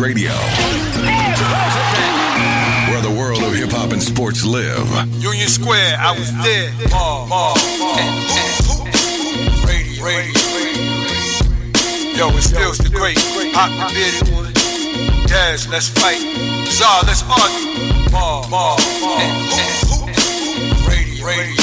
Radio. Where the world of hip hop and sports live. Union Square, I was there. Ball, ball, Radio, radio. Yo, it's still the great. Hot the bearded. Daz, let's fight. Czar, let's argue. Ball, ball, Radio, radio.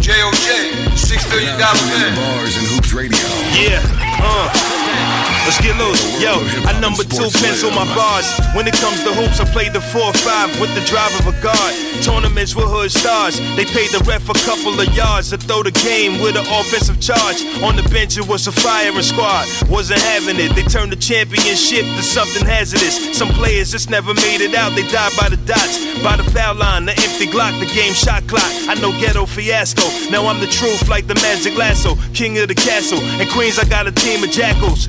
J.O.J. Six billion dollar man. Bars and Hoops Radio. Yeah, uh. Let's get loose. Yo, I number two pencil my bars. When it comes to hoops, I play the 4-5 with the drive of a guard. Tournaments with hood stars. They paid the ref a couple of yards to throw the game with an offensive charge. On the bench, it was a firing squad. Wasn't having it. They turned the championship to something hazardous. Some players just never made it out. They died by the dots, by the foul line, the empty Glock, the game shot clock. I know ghetto fiasco. Now I'm the truth like the magic lasso, king of the castle. In Queens, I got a team of jackals.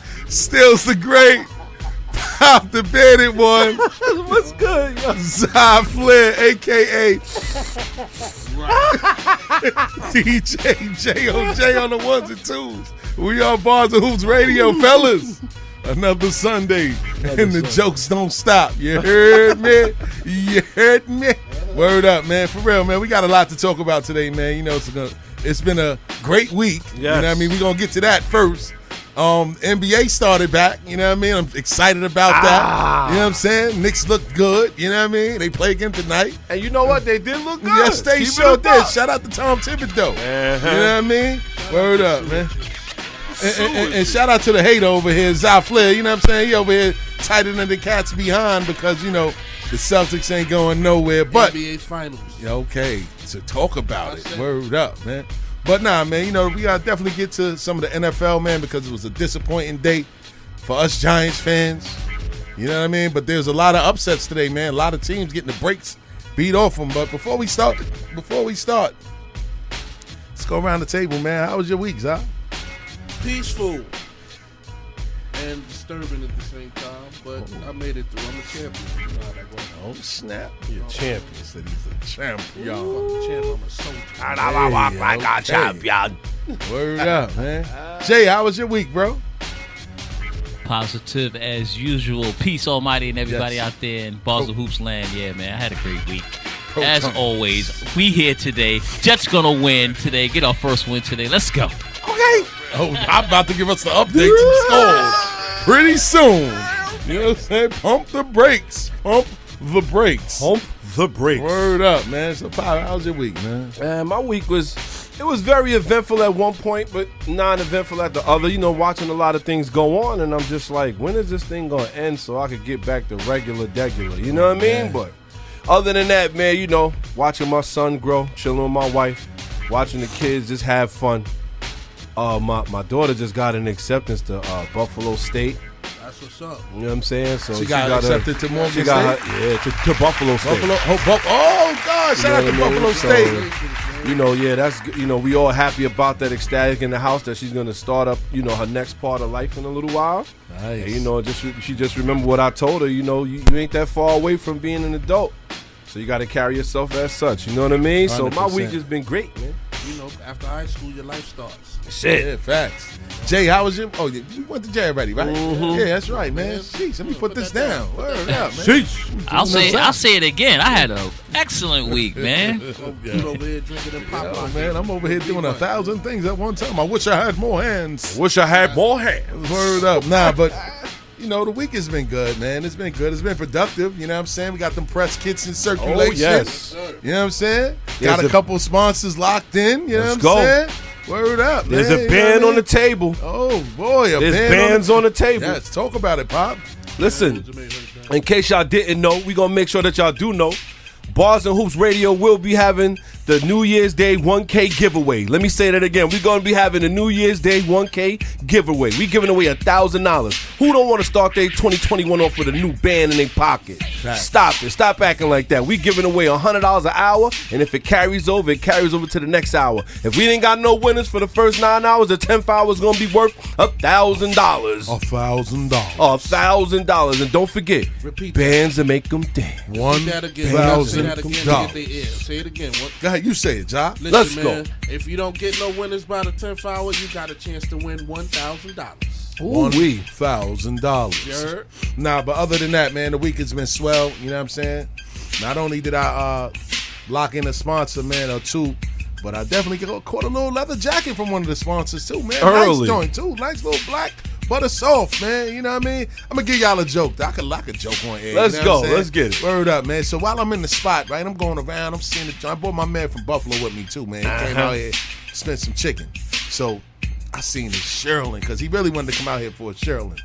Stills the great. Pop the bearded one. What's good, yo? Zy Flair, aka DJ J.O.J. on the ones and twos. We are Bars and Hoops Radio, fellas. Another Sunday, and the jokes don't stop. You heard me? You heard me? Word up, man. For real, man. We got a lot to talk about today, man. You know, it's, gonna, it's been a great week. You know what I mean? We're going to get to that first. Um, NBA started back, you know what I mean? I'm excited about that. You know what I'm saying? Knicks look good, you know what I mean? They play again tonight. And you know what? They did look good. Yes, they Keep sure did. Shout out to Tom Thibodeau. Uh-huh. You know what I mean? Word up, man. And, and- and- and shout out to the hater over here, Zy Flair. You know what I'm saying? He over here tighter than the cats behind because, you know, the Celtics ain't going nowhere. But, NBA Finals. yeah, okay, to talk about it. Word up, man. But nah, man, you know, we gotta definitely get to some of the NFL, man, because it was a disappointing day for us Giants fans. You know what I mean? But there's a lot of upsets today, man. A lot of teams getting the breaks beat off them. But before we start, before we start, let's go around the table, man. How was your week, Zah? Peaceful and disturbing at the same time, but I made it through. I'm a champion. You know how that goes. Oh snap! You're a champion. Said he's a champion. Fucking champ, I'm a soldier. Hey, okay. Word up, man. Jay, how was your week, bro? Positive as usual. Peace almighty and everybody Yes. out there in Balls of Hoops land. Yeah, man, I had a great week. Pro as time. always, we here today. Jets gonna win today. Get our first win today. Let's go. Okay. Oh, I'm about to give us the update to the scores pretty soon. You know what I'm saying? Pump the brakes. Pump the brakes. Pump the brakes. Word up, man. So, Pop, how's your week, man? Man, my week was it was very eventful at one point, but non-eventful at the other. You know, watching a lot of things go on, and I'm just like, when is this thing gonna end so I could get back to regular, degular? You know what I mean? But other than that, man, you know, watching my son grow, chilling with my wife, watching the kids just have fun. Uh, my my daughter just got an acceptance to uh, Buffalo State. That's what's up. You know what I'm saying? So She got her- accepted to Morgan She got State? her, yeah, to, to Buffalo State. Buffalo. Oh, Bu- oh God! You Shout know out to I mean? Buffalo So, State. You know, yeah, that's you know, we all happy about that ecstatic in the house that she's gonna start up, you know, her next part of life in a little while. Nice. And, you know, just she just remember what I told her. You know, you, you ain't that far away from being an adult, so you got to carry yourself as such. You know what I mean? So my week has been great, man. You know, after high school, your life starts. Shit. Yeah, facts. Jay, how was your? Oh, you you went to Jay already, right? Mm-hmm. Yeah, that's right, man. Jeez, let me put this down. Word up, man. Sheesh. I'll say What's? I'll say it again. I had an excellent week, man. You over here drinking and pop man, I'm over here doing a thousand things at one time. I wish I had more hands. Wish I had more hands. Word up. Nah, but you know, the week has been good, man. It's been good. It's been productive. You know what I'm saying? We got them press kits in circulation. Oh yes. You know what I'm saying? There's got a, a- couple sponsors locked in. You know what I'm go. saying? Word up. There's man, a band on the table. Oh boy, a There's band bands on the table. Yes, talk about it, Pop. Listen, in case y'all didn't know, we gonna make sure that y'all do know. Bars and Hoops Radio will be having the New Year's Day 1K giveaway. Let me say that again. We're gonna be having a New Year's Day 1K giveaway. We giving away a thousand dollars. Who don't want to start their 2021 off with a new band in their pocket? Stop it. Stop acting like that. We giving away a hundred dollars an hour, and if it carries over, it carries over to the next hour. If we ain't got no winners for the first nine hours, the tenth hour is gonna be worth a thousand dollars. A thousand dollars. A thousand dollars, and don't forget, Repeat that. bands that make them dance. One Say that again. Say that again to get dollars. their ear. Say it again. What? Go ahead, you say it, Ja. Listen, Let's man, go. If you don't get no winners by the 10th hour, you got a chance to win $1,000. One Ooh-wee. thousand dollars. You? Nah, but other than that, man, the week has been swell. You know what I'm saying? Not only did I uh, lock in a sponsor, man, or two, but I definitely got- caught a little leather jacket from one of the sponsors too, man. Early. Nice joint too. Nice little black butter soft, man. You know what I mean? I'm gonna give y'all a joke. I could lock a joke on air. Let's you know go. what I'm saying? Let's get it. Word up, man. So while I'm in the spot, right, I'm going around. I'm seeing the. I brought my man from Buffalo with me too, man. He came Uh-huh. out here, spent some chicken. So I seen this shearling because he really wanted to come out here for a shearling.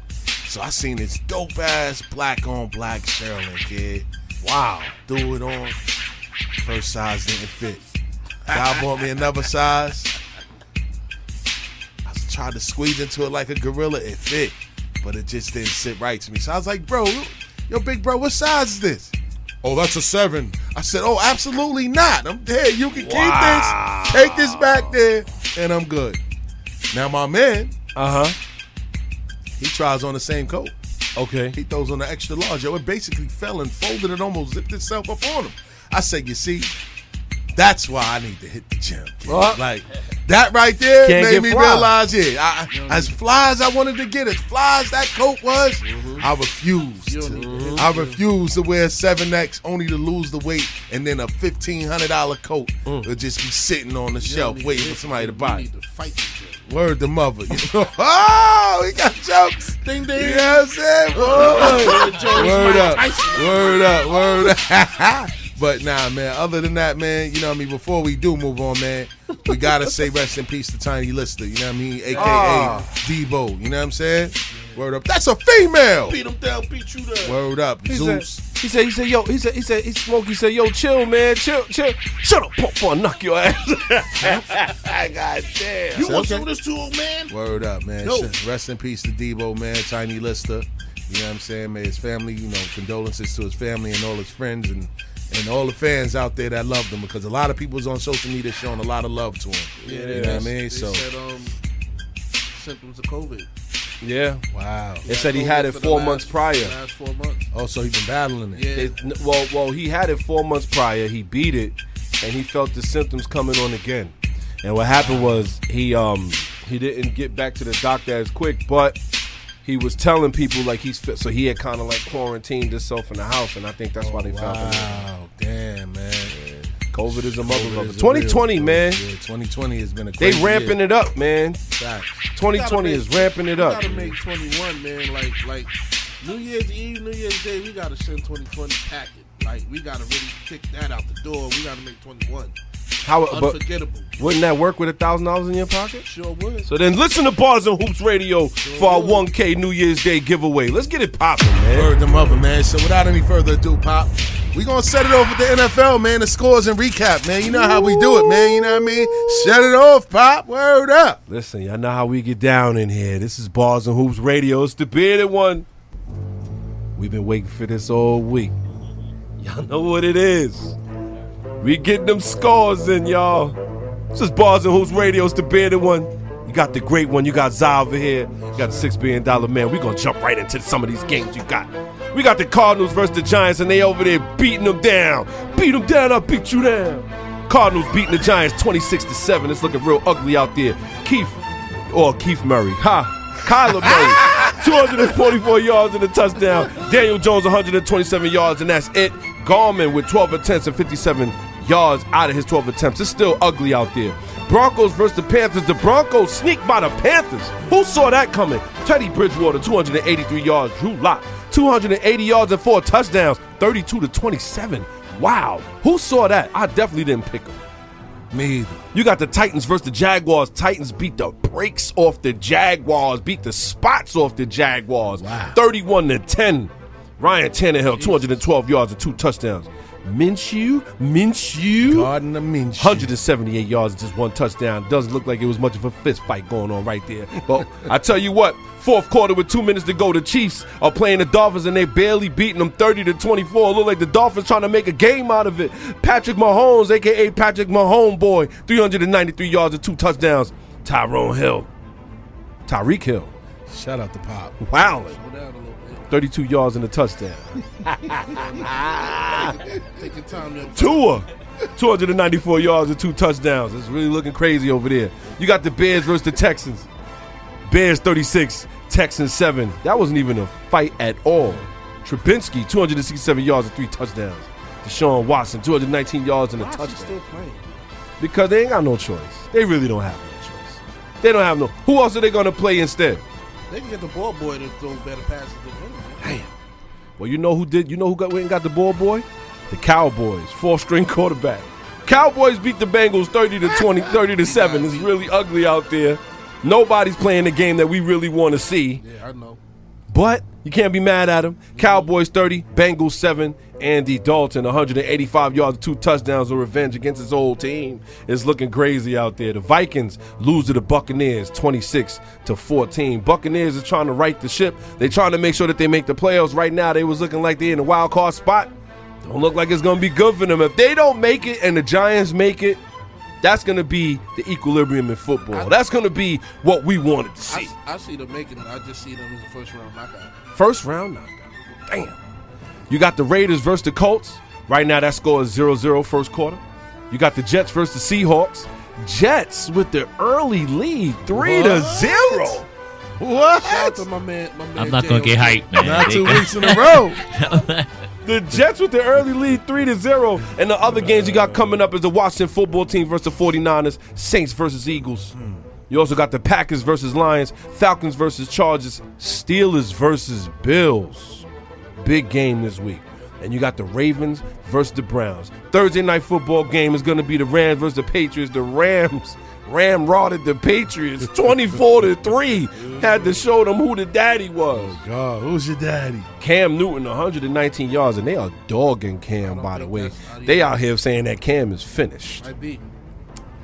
So I seen this dope ass black on black shearling kid. Wow, threw it on. First size didn't fit. Guy bought me another size. Tried to squeeze into it like a gorilla. It fit, but it just didn't sit right to me. So I was like, bro, yo, big bro, what size is this? Oh, that's a seven. I said, oh, absolutely not. I'm dead. You can Wow. keep this. Take this back there, and I'm good. Now my man, Uh huh. he tries on the same coat. Okay. He throws on the extra large. Yo, it basically fell and folded and almost zipped itself up on him. I said, you see, that's why I need to hit the gym. What? Like that right there made me fly. realize, yeah, I, as fly as I wanted to get, as fly as that coat was, mm-hmm. I refused. You to- don't need to hit I refused to wear seven X only to lose the weight, and then a fifteen hundred dollar coat mm. would just be sitting on the You shelf waiting for somebody to buy. It. need to fight the gym. Word the mother. oh, we got jokes. Ding, ding. You know what I'm saying? Word up. Word up. Word up. but nah, man, other than that, man, you know what I mean? Before we do move on, man, we gotta say rest in peace to Tiny Lister, you know what I mean? AKA Ah. Debo, you know what I'm saying? Word up. That's a female. Beat them down, beat you down. Word up. He said, Zeus. he said, he said, yo, he said, he said, he smoked. He said, yo, chill, man, chill, chill. Shut up, pump, before knock your ass. God damn. You want okay. some of this too, old man? Word up, man. Yo. Rest in peace to Debo, man. Tiny Lister. You know what I'm saying? May his family, you know, condolences to his family and all his friends and and all the fans out there that loved him because a lot of people was on social media showing a lot of love to him. Yeah, you know what I mean? They So said um, symptoms of COVID. Yeah. wow. They said he had it for the four last- months prior. Last four months. Oh, so he's been battling it. Yeah. They- well, well, he had it four months prior. He beat it, and he felt the symptoms coming on again. And what happened was he um he didn't get back to the doctor as quick, but he was telling people like he's fit. So he had kind of like quarantined himself in the house, and I think that's why they found him. Wow, damn, man. COVID is a COVID motherfucker. 2020, real- man. Yeah, 2020 has been a They crazy ramping year. it up, man. Facts. 2020 is ramping it up. we up. gotta make 21, man. Like, like New Year's Eve, New Year's Day, we gotta send 2020 packet. Like, we gotta really kick that out the door. We gotta make 21 How? Unforgettable. wouldn't that work with a thousand dollars in your pocket? Sure would. So then listen to Bars and Hoops Radio for our 1K New Year's Day giveaway. Let's get it popping, man. Word the mother, man. So without any further ado, Pop, we gonna set it off with the NFL, man. The scores and recap, man. You know how we do it, man. You know what I mean? Set it off, Pop. Word up. Listen, y'all know how we get down in here. This is Bars and Hoops Radio. It's the bearded one. We've been waiting for this all week. Y'all know what it is. We getting them scores in, y'all. This is Bars and Hoops Radio. It's the bearded one. You got the great one. You got Zai over here. You got the six billion dollar man. We gonna jump right into some of these games you got. We got the Cardinals versus the Giants, and they over there beating them down. Beat them down. I'll beat you down. Cardinals beating the Giants 26 to seven. It's looking real ugly out there. Keith or Keith Murray. Ha. Kyler Murray, 244 yards and a touchdown. Daniel Jones, 127 yards, and that's it. Gallman with 12 attempts and 57 yards out of his 12 attempts. It's still ugly out there. Broncos versus the Panthers. The Broncos sneak by the Panthers. Who saw that coming? Teddy Bridgewater, 283 yards. Drew Lock, 280 yards and four touchdowns. 32 to 27. Wow. Who saw that? I definitely didn't pick him. Me either. You got the Titans versus the Jaguars. Titans beat the brakes off the Jaguars, beat the spots off the Jaguars. Wow. 31 to 10. Ryan Tannehill, 212 yards and two touchdowns. Minshew, Minshew, Gardner Minshew. 178 yards, just one touchdown. Doesn't look like it was much of a fist fight going on right there. But I tell you what, fourth quarter with two minutes to go, the Chiefs are playing the Dolphins and they barely beating them 30 to 24. Look like the Dolphins trying to make a game out of it. Patrick Mahomes, aka Patrick Mahomes boy, 393 yards and two touchdowns. Tyrone Hill, Tyreek Hill, Shout out to Pop. wow, 32 yards and a touchdown. Take your time, young Tua, 294 yards and two touchdowns. It's really looking crazy over there. You got the Bears versus the Texans. Bears 36, Texans 7. That wasn't even a fight at all. Trubinsky, 267 yards and three touchdowns. Deshaun Watson, 219 yards and a Why is touchdown. still playing? Because they ain't got no choice. They really don't have no choice. They don't have no. Who else are they going to play instead? They can get the ball boy to throw better passes than him. Damn. Well, you know who did? You know who got went and got the ball boy? The Cowboys, four string quarterback. Cowboys beat the Bengals 30 to 20, 30 to 7. It's really ugly out there. Nobody's playing the game that we really want to see. Yeah, I know. But you can't be mad at him. Cowboys 30, Bengals 7. Andy Dalton, 185 yards, two touchdowns of revenge against his old team. It's looking crazy out there. The Vikings lose to the Buccaneers 26 to 14. Buccaneers is trying to right the ship. They're trying to make sure that they make the playoffs. Right now, they was looking like they're in a wild card spot. Don't look like it's gonna be good for them. If they don't make it and the Giants make it, that's gonna be the equilibrium in football. That's gonna be what we wanted to see. I see them making it. I just see them as a first round knockout. First round knockout. Damn. You got the Raiders versus the Colts. Right now, that score is 0 0 first quarter. You got the Jets versus the Seahawks. Jets with the early lead, 3 to 0. What? Shout out to my man. My man I'm not gonna get hyped, man. Not They two got- weeks in a row. The Jets with the early lead, 3 to 0. And the other games you got coming up is the Washington football team versus the 49ers, Saints versus Eagles. Hmm. You also got the Packers versus Lions, Falcons versus Chargers, Steelers versus Bills. Big game this week. And you got the Ravens versus the Browns. Thursday night football game is going to be the Rams versus the Patriots. The Rams ramrodded the Patriots 24 to 3. Had to show them who the daddy was. Oh God, who's your daddy? Cam Newton, 119 yards, and they are dogging Cam, by the way. They out here saying that Cam is finished. Might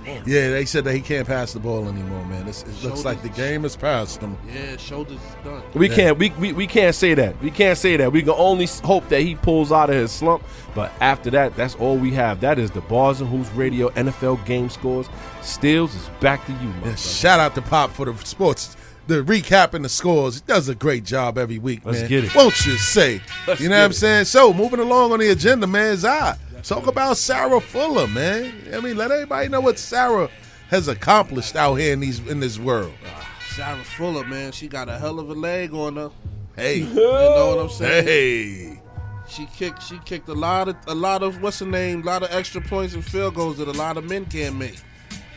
be. Yeah, they said that he can't pass the ball anymore, man. It's, it looks like the game is past him. Yeah, shoulders done. We can't we, we we can't say that. We can't say that. We can only hope that he pulls out of his slump. But after that, that's all we have. That is the Bars and Hoops Radio NFL game scores. Stills is back to you, my Yeah, shout out to Pop for the sports, the recapping the scores. He does a great job every week, Let's man. get it. Won't you say? Let's you know what I'm it. saying? So, moving along on the agenda, man, is I talk about Sarah Fuller, man. I mean, let everybody know what Sarah has accomplished out here in these in this world. Ah, Sarah Fuller, man, she got a hell of a leg on her. Hey, You know what I'm saying? hey, She kicked. She kicked a lot of a lot of what's the name? A lot of extra points and field goals that a lot of men can't make.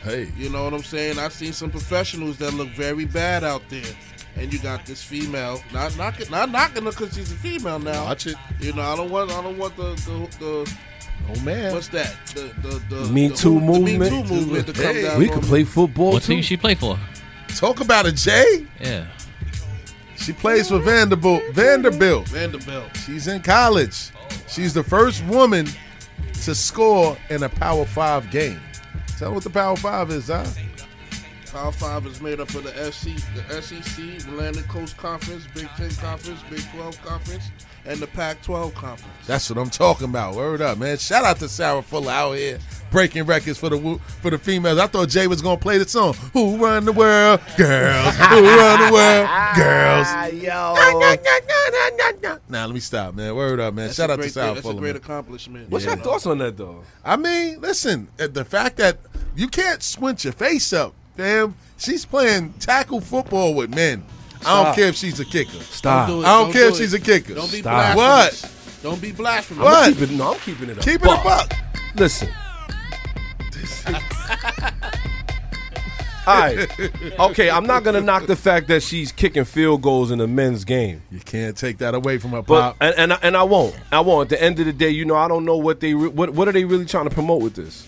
hey. You know what I'm saying? I've seen some professionals that look very bad out there. And you got this female, not knocking, not knocking her because she's a female now. Watch it. You know, I don't want, I don't want the the, the Oh man, what's that? The the the Me the, Too the movement? Me Too movement to come Hey. down. We can play football What too. team she play for? talk about it, Jay. Yeah. She plays for Vanderbilt. Vanderbilt. Vanderbilt. She's in college. She's the first woman to score in a Power Five game. Tell them what the Power Five is, huh? Power Five is made up of the SEC, the SEC, Atlantic Coast Conference, Big Ten Conference, Big Twelve Conference, and the Pac-12 Conference. That's what I'm talking about. Word up, man. Shout out to Sarah Fuller out here breaking records for the for the females. I thought Jay was gonna play the song. Who run the world? Girls. Who run the world? Girls. Now let me stop, man. Word up, man. That's Shout out to great Sarah thing. That's a great man. accomplishment. What's you your thoughts on that though? I mean, listen, uh, the fact that you can't squint your face up, damn. She's playing tackle football with men. I don't care if she's a kicker. Stop. do it. I don't care do if it. she's a kicker. Don't be Stop. blasphemous. What? Don't be blasphemous. What? I'm keeping, no, I'm keeping it up. Keep it a buck. Listen. All right. Okay, I'm not gonna knock the fact that she's kicking field goals in a men's game, You can't take that away from her, but pop. and and I, and I won't. I won't. At the end of the day, you know, I don't know what they re- what what are they really trying to promote with this.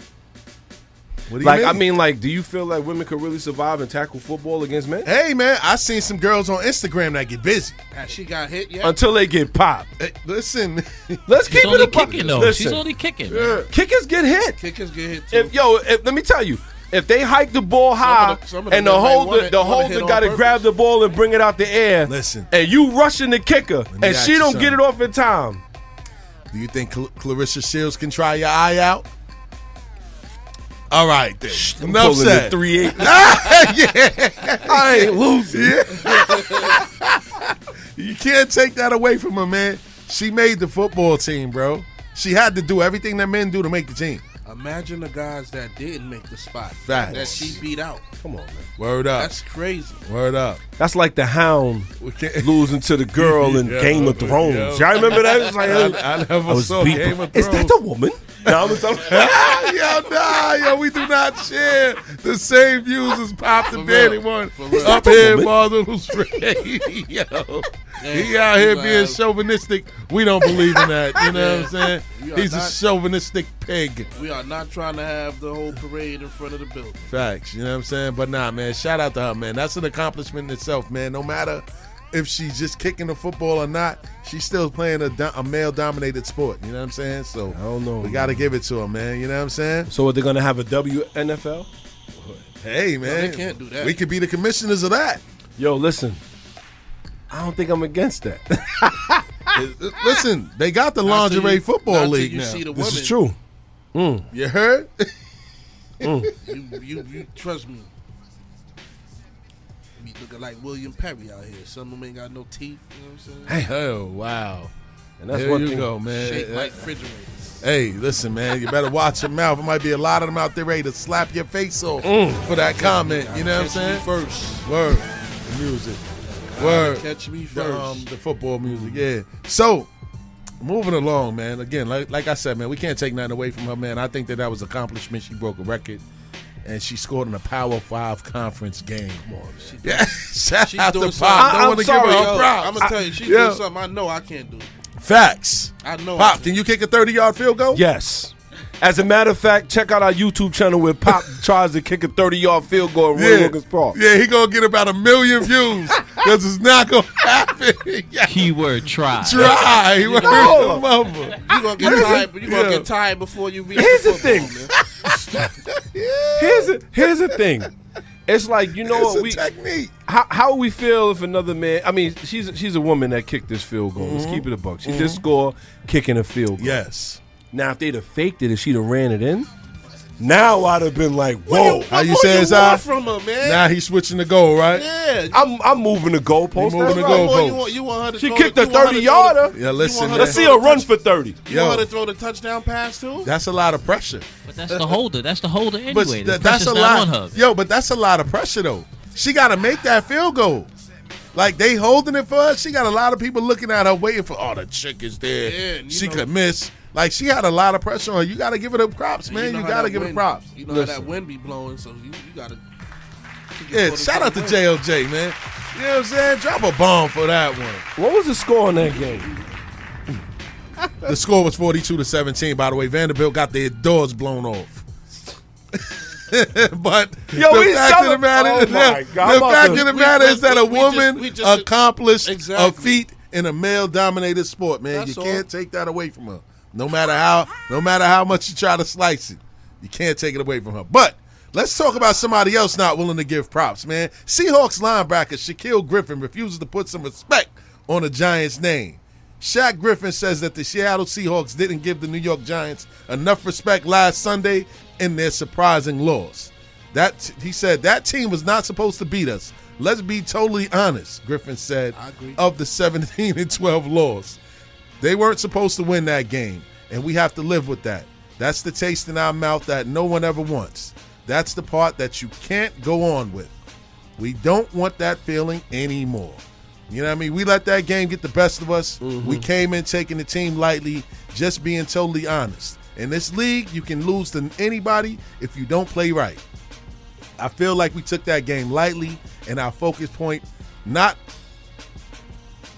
What do you like I mean? mean, like, do you feel like women could really survive and tackle football against men Hey man, I seen some girls on Instagram that get busy. Has she got hit yet? until they get popped? Hey, listen, Let's She's keep it a kicking though. Listen, She's only kicking. kickers get hit. Kickers get hit too. If yo, if, let me tell you, if they hike the ball high the- some of and the holder, wanna- the holder got to grab the ball and bring it out the air. Listen. and you rushing the kicker, and she don't get it off in time. do you think Cl- Claressa Shields can try your eye out? All right, then. I'm Enough said. three eight. yeah. I ain't losing. You can't take that away from her, man. She made the football team, bro. She had to do everything that men do to make the team. Imagine the guys that didn't make the spot Facts. that she beat out. Come on, man. Word up. That's crazy. Word up. That's like the hound losing to the girl in Yo, Game of Thrones. yo. Y'all remember that? It's like, I, I never I was saw beat- Game of Thrones. Is that the woman? No, I'm talking- yo, nah, yo, we do not share the same views as Pop the For Daddy one up the here, woman? Martha's Yo, he out here being have- chauvinistic. We don't believe in that. You know what I'm saying? We are He's a chauvinistic pig. We are not trying to have the whole parade in front of the building. Facts. You know what I'm saying? But nah, man. Shout out to her, man. That's an accomplishment in itself, man. No matter if she's just kicking the football or not, she's still playing a, do- a male-dominated sport. You know what I'm saying? So I don't know, We got to give it to her, man. You know what I'm saying? So, are they going to have a WNFL? Hey, man. they can't do that. We could be the commissioners of that. Yo, listen. I don't think I'm against that. Listen, they got the Not lingerie you- football not league you now. see the this women. is true. You heard? Mm. You, you, you trust me. You be looking like William Perry out here. Some of them ain't got no teeth. You know what I'm saying? Hey, oh, wow. And that's There one you thing. go, man. Shaped like refrigerators. Hey, listen, man. You better watch your mouth. There might be a lot of them out there ready to slap your face off for that comment. You know what I'm saying? first. Word. The music. Word. Catch me The, first. um, the football music, yeah. So, moving along, man. Again, like, like I said, man, we can't take nothing away from her, man. I think that that was accomplishment. She broke a record, and she scored in a Power Five conference game. Yeah, shout She's out to Pop. something. Don't I'm want to give her sorry, yo. props. I'm gonna tell you, she's Yeah. doing something I know I can't do. Facts. I know. I Pop, can. can you kick a 30 yard field goal? Yes. As a matter of fact, check out our YouTube channel where Pop tries to kick a 30 yard field goal at Roy Wilkins Park. Yeah, he gonna get about a million views because it's not gonna happen. yeah. Keyword try. Try, word No. to mama. You gonna get tired, but you gonna Yeah. get tired before you reach Here's the the thing. Here's the, here's the thing. It's like, you know It's what? a We, technique. how, how we feel if another man, I mean, she's she's a woman that kicked this field goal. Mm-hmm. Let's keep it a buck. She did score kicking a field goal. Yes. Now, if they'd have faked it, if she'd have ran it in, now I'd have been like, whoa. How you What say more you want out? from her, man? Now he's switching the goal, right? yeah. I'm, I'm moving the goalpost. You moving That's the right. goal- What you goalposts. want? You want her to She throw kicked the, a you want her 30 to throw the- yarder. Yeah, listen, man. Let's see throw her run touch- for 30. You Yo. want her to throw the touchdown pass too? That's a lot of pressure. But that's the holder. That's the holder anyway. But the th- that's a not lot. on her. Yo, but that's a lot of pressure though. She got to make that field goal. Like they holding it for her. She got a lot of people looking at her, waiting for. Oh, the chick is there. Yeah, and you she know- could miss. Like she had a lot of pressure on her. You got to give it up props, man. know You, got to give her wind- props. You know how that wind be blowing, so you, you gotta. Yeah, shout out to JLJ, man. You know what I'm saying? Drop a bomb for that one. What was the score in that game? The score was 42 to 17. By the way, Vanderbilt got their doors blown off. but Yo, the fact of the matter, Oh, is that- God. The fact to- of the We matter just- is that a we- we just- woman we just- accomplished a feat in a male-dominated sport, man. That's you can't take that away from her. No matter how, no matter how much you try to slice it, you can't take it away from her. But let's talk about somebody else not willing to give props, man. Seahawks linebacker Shaquill Griffin refuses to put some respect on the Giants' name. Shaq Griffin says that the Seattle Seahawks didn't give the New York Giants enough respect last Sunday in their surprising loss. That he said that team was not supposed to beat us. Let's be totally honest, Griffin said of the 17 and 12 loss. They weren't supposed to win that game, and we have to live with that. That's the taste in our mouth that no one ever wants. That's the part that you can't go on with. We don't want that feeling anymore. You know what I mean? We let that game get the best of us. Mm-hmm. We came in taking the team lightly, just being totally honest. In this league, you can lose to anybody if you don't play right. I feel like we took that game lightly, and our focus point not.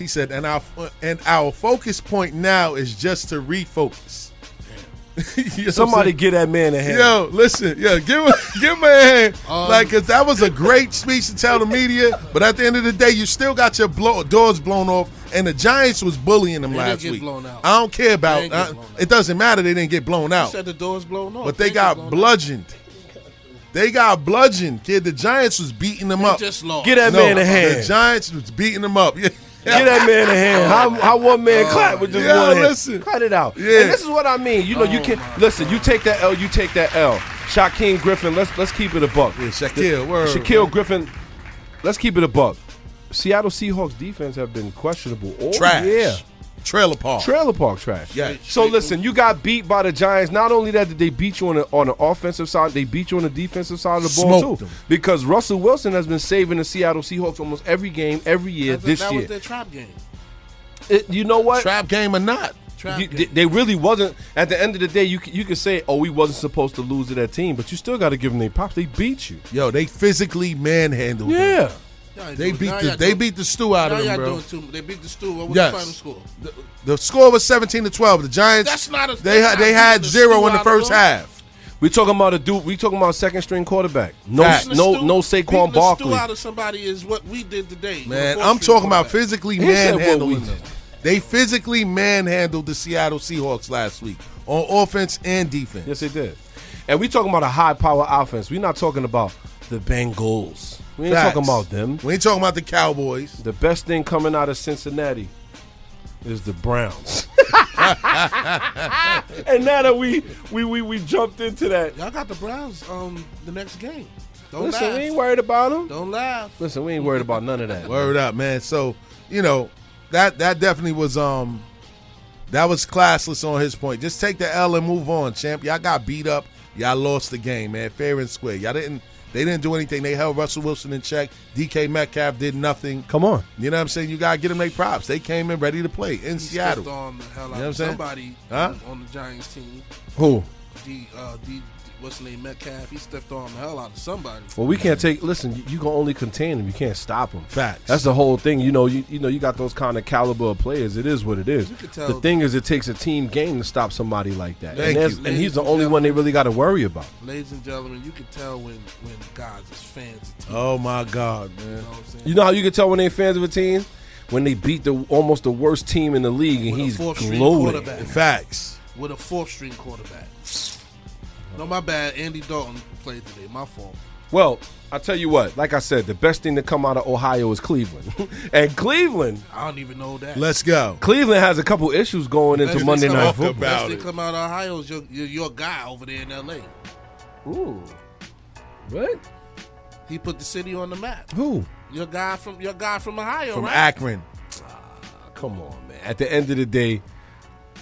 He said, and our and our focus point now is just to refocus. You know Somebody get that man a hand. Yo, listen, yo, give him, give him a hand, Um, like, cause that was a great speech to tell the media. But at the end of the day, you still got your blow, doors blown off, and the Giants was bullying them They last week. blown out. I don't care about. They get uh, it doesn't matter. They didn't get blown You out, said the door's blown off. but they didn't got blown out. bludgeoned. They got bludgeoned, kid. The Giants was beating them They up. just lost. Get that no, man a the hand. Giants was beating them up. Yeah. Get that man a hand. How, how one man clap with just yeah, one hand? listen. Cut it out. Yeah. And this is what I mean. You know, you Oh, can my listen. You take that L. You take that L. Shaquem Griffin. Let's let's keep it a buck. Yeah, Shaquill, word. Shaquill Griffin. Let's keep it a buck. Seattle Seahawks defense have been questionable all Trash. year. Trailer park. Trailer park trash. Yeah. So listen, you got beat by the Giants. Not only that, did they beat you on the on the offensive side, they beat you on the defensive side of the ball Smoked too. them. Because Russell Wilson has been saving the Seattle Seahawks almost every game, every year That's- this that year. was their trap game. It- you know what? Trap game or not? You- they, they really wasn't. At the end of the day, you you can say, "Oh, we wasn't supposed to lose to that team," but you still got to give them their props. They beat you. Yo, they physically manhandled them. Yeah. Ain't They doing- beat the they doing- beat the stew out of them, bro. doing too. They beat the Stew. What was Yes. the final score? The score was 17 to 12. The Giants That's not a- they that's had they had the zero in the first half. We talking about a dude. We talking about a second string quarterback. No, Facts. No, stew- no beating Saquon the stew Barkley. out of somebody is what we did today. Man, with a I'm talking about physically He said what we manhandling them. They physically manhandled the Seattle Seahawks last week on offense and defense. Yes, they did. And we talking about a high power offense. We're not talking about the Bengals. We ain't Facts. talking about them. We ain't talking about the Cowboys. The best thing coming out of Cincinnati is the Browns. and now that we we we, we jumped into that, Y'all got the Browns um the next game. Don't listen, laugh. we ain't worried about them. Don't laugh. Listen, we ain't worried about none of that. Word up, man. So, you know, that that definitely was um that was classless on his point. Just take the L and move on, champ. Y'all got beat up. Y'all lost the game, man. Fair and square. Y'all didn't they didn't do anything. They held Russell Wilson in check. DK Metcalf did nothing. Come on. You know what I'm saying? You gotta get them their props. They came in ready to play in He Seattle. on the hell out what I'm saying? somebody Huh? on, on the Giants team. Who? D, uh, D, what's his name? Metcalf. He stepped on the hell out of somebody. Well, we can't take. Listen, you, you can only contain him. You can't stop him. Facts. That's the whole thing. You know, you you know, you got those kind of caliber of players. It is what it is. You could tell- The thing is, it takes a team game to stop somebody like that. Thank and, you. and he's the only one they really got to worry about. Ladies and gentlemen, you can tell when when guys is fans of teams. Oh my God, man. You know what I'm saying? You know how you can tell when they fans of a team when they beat the almost the worst team in the league, and With he's fourth-string gloating. quarterback. Facts. with a fourth string quarterback. No, my bad. Andy Dalton played today. My fault. Well, I tell you what. Like I said, the best thing to come out of Ohio is Cleveland, and Cleveland, I don't even know that. Let's go. Cleveland has a couple issues going into Monday Night Football. about Best thing it. come out of Ohio is your, your your guy over there in L.A. Ooh, what? He put the city on the map. Who? Your guy from your guy from Ohio, From right? Akron. Ah, come on, man. At the end of the day,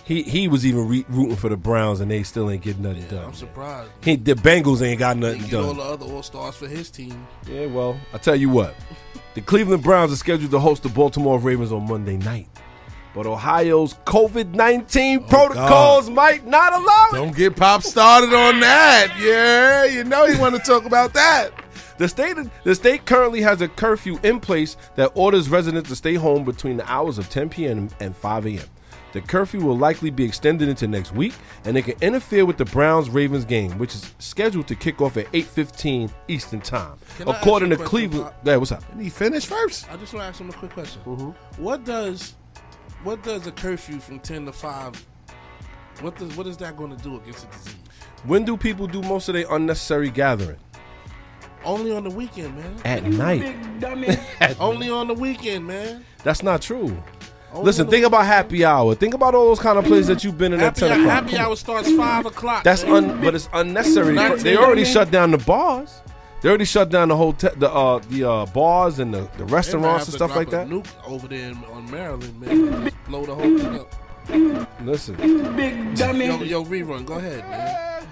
he he was even re- rooting for the Browns, and they still ain't getting nothing done. I'm surprised. He, the Bengals ain't got nothing get all the other all stars for his team. Yeah, well, I tell you what, the Cleveland Browns are scheduled to host the Baltimore Ravens on Monday night, but Ohio's COVID nineteen oh, protocols might not allow it. Don't get pop started on that. Yeah, you know you want to talk about that. The state the state currently has a curfew in place that orders residents to stay home between the hours of 10 p.m. and 5 a.m. The curfew will likely be extended into next week, and it can interfere with the Browns Ravens game, which is scheduled to kick off at 8:15 Eastern Time, Can according to Cleveland. Pop? Yeah, what's up? Can he finish first? I just want to ask him a quick question. Mm-hmm. What does what does a curfew from ten to five? What does what is that going to do against the disease? When do people do most of their unnecessary gathering? Only on the weekend, man. At night. Only on the weekend, man. That's not true. Only Listen, think about happy hour. Think about all those kind of places that you've been in at Happy, 10 o'clock. happy hour starts five o'clock. That's un, but it's unnecessary. They already shut down the bars. They already shut down the hotel, the uh, the uh, bars and the, the restaurants and to stuff like that. a Nuke over there in, on Maryland, man. Blow the whole thing up. Listen, Yo, yo, rerun. Go ahead, man.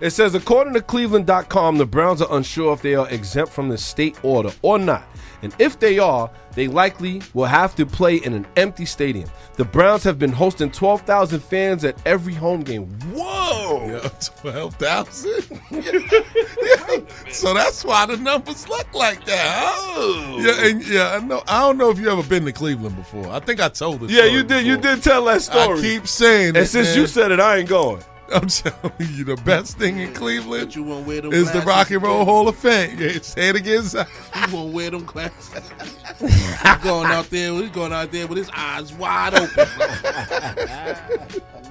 it says according to Cleveland.com, the Browns are unsure if they are exempt from the state order or not, and if they are, they likely will have to play in an empty stadium. The Browns have been hosting 12,000 fans at every home game. Whoa! Yo, twelve thousand. so that's why the numbers look like that. Oh, yeah, and yeah. I know. I don't know if you ever been to Cleveland before. I think I told this. Yeah, you did. You did tell that story. I keep saying and it, since man. you said it, I ain't going. I'm telling you, the best thing in Cleveland But you won't wear them is the Rock and Roll. Hall of Fame. Yeah, say it again. Si. You won't wear them glasses. he's going out there. He's going out there with his eyes wide open. I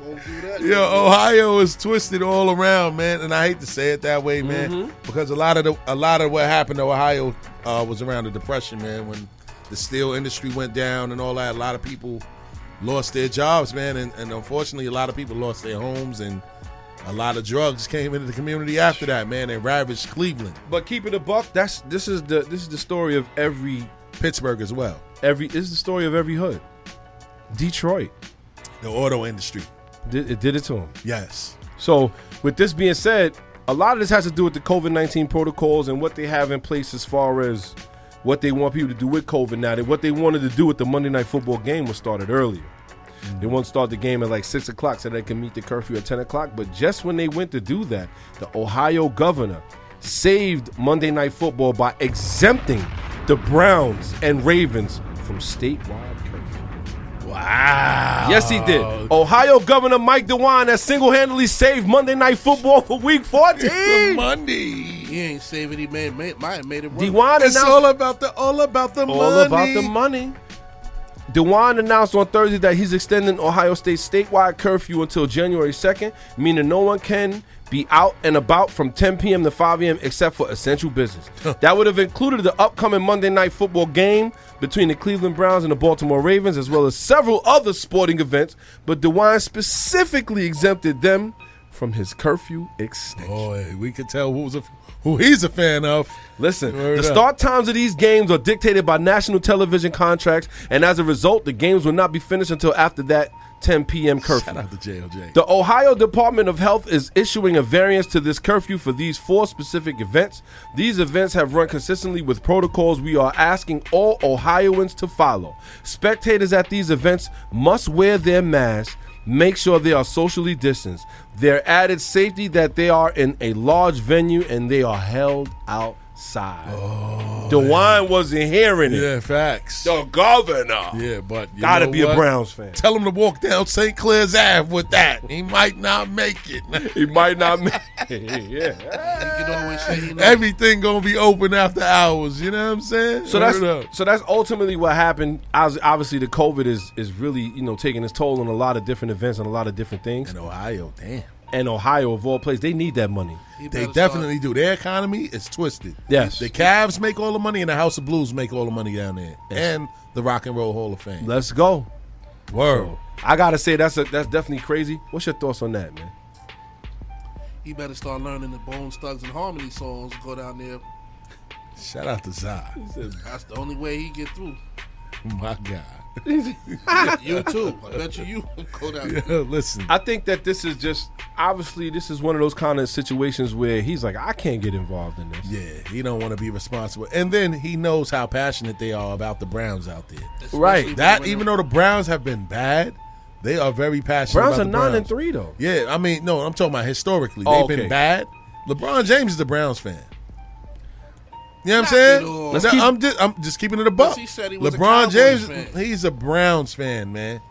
won't do that. Yo, Ohio is twisted all around, man, and I hate to say it that way, man, Mm-hmm. because a lot of the a lot of what happened to Ohio uh, was around the depression, man, when the steel industry went down and all that. A lot of people lost their jobs, man, and, and unfortunately, a lot of people lost their homes, and a lot of drugs came into the community after that, man, and ravaged Cleveland, But keep it a buck. That's this is the this is the story of every Pittsburgh as well, every. This is the story of every hood. Detroit the auto industry. did it did it to them. Yes, So, with this being said, a lot of this has to do with the COVID 19 protocols and what they have in place as far as what they want people to do with COVID now. That what they wanted to do with the Monday Night Football game was started earlier. They won't start the game at like 6 o'clock so they can meet the curfew at 10 o'clock. But just when they went to do that, the Ohio governor saved Monday Night Football by exempting the Browns and Ravens from statewide curfew. wow. Yes, he did. Ohio Governor Mike DeWine has single-handedly saved Monday Night Football for Week 14. Monday. He ain't saving. He made, made might have made it work. DeWine It's announced all about the all about the all money. about the money. DeWine announced on Thursday that he's extending Ohio State's statewide curfew until January 2nd, meaning no one can be out and about from 10 p.m. to 5 a.m. except for essential business. that would have included the upcoming Monday Night Football game between the Cleveland Browns and the Baltimore Ravens, as well as several other sporting events, but DeWine specifically exempted them from his curfew extension. Boy, we could tell who's a, who he's a fan of. Listen, Word the up. start times of these games are dictated by national television contracts, and as a result, the games will not be finished until after that 10 p.m. curfew. Shout out to JLJ. The Ohio Department of Health is issuing a variance to this curfew for these four specific events. These events have run consistently with protocols we are asking all Ohioans to follow. Spectators at these events must wear their masks, make sure they are socially distanced. Their added safety that they are in a large venue and they are held outside. Oh, DeWine wasn't hearing it. yeah, facts. The governor. Yeah, but you Gotta know be a? Browns fan. Tell him to walk down St. Clair's Ave with that. He might not make it. He might not make yeah. He can always say he knows. Everything gonna be open after hours. You know what I'm saying? So Word that's up. so that's ultimately what happened. Obvi- Obviously, the COVID is is really you know taking its toll on a lot of different events and a lot of different things. in Ohio. Damn, And Ohio, of all places, they need that money. They better definitely do. Their economy is twisted. Yes. the Cavs make all the money, and the House of Blues make all the money down there, and the Rock and Roll Hall of Fame. Let's go. World. I gotta say that's a, that's definitely crazy. What's your thoughts on that, man? He better start learning the Bone Thugs-n-Harmony songs. Go down there. Shout out to Zai. That's the only way he get through. My God. You too. I bet you you go down. Yeah, listen. I think that this is just obviously this is one of those kind of situations where he's like, I can't get involved in this. Yeah, he don't want to be responsible, and then he knows how passionate they are about the Browns out there. Right. That even though the Browns have been bad, they are very passionate. Browns are the nine Browns. and three though. Yeah, I mean, no, I'm talking about historically. Oh, They've okay. been bad. LeBron James is a Browns fan. You know what I'm saying? it. Let's keep- I'm just I'm just keeping it a buck. he said he was LeBron Cowboys James, fan. he's a Browns fan, man.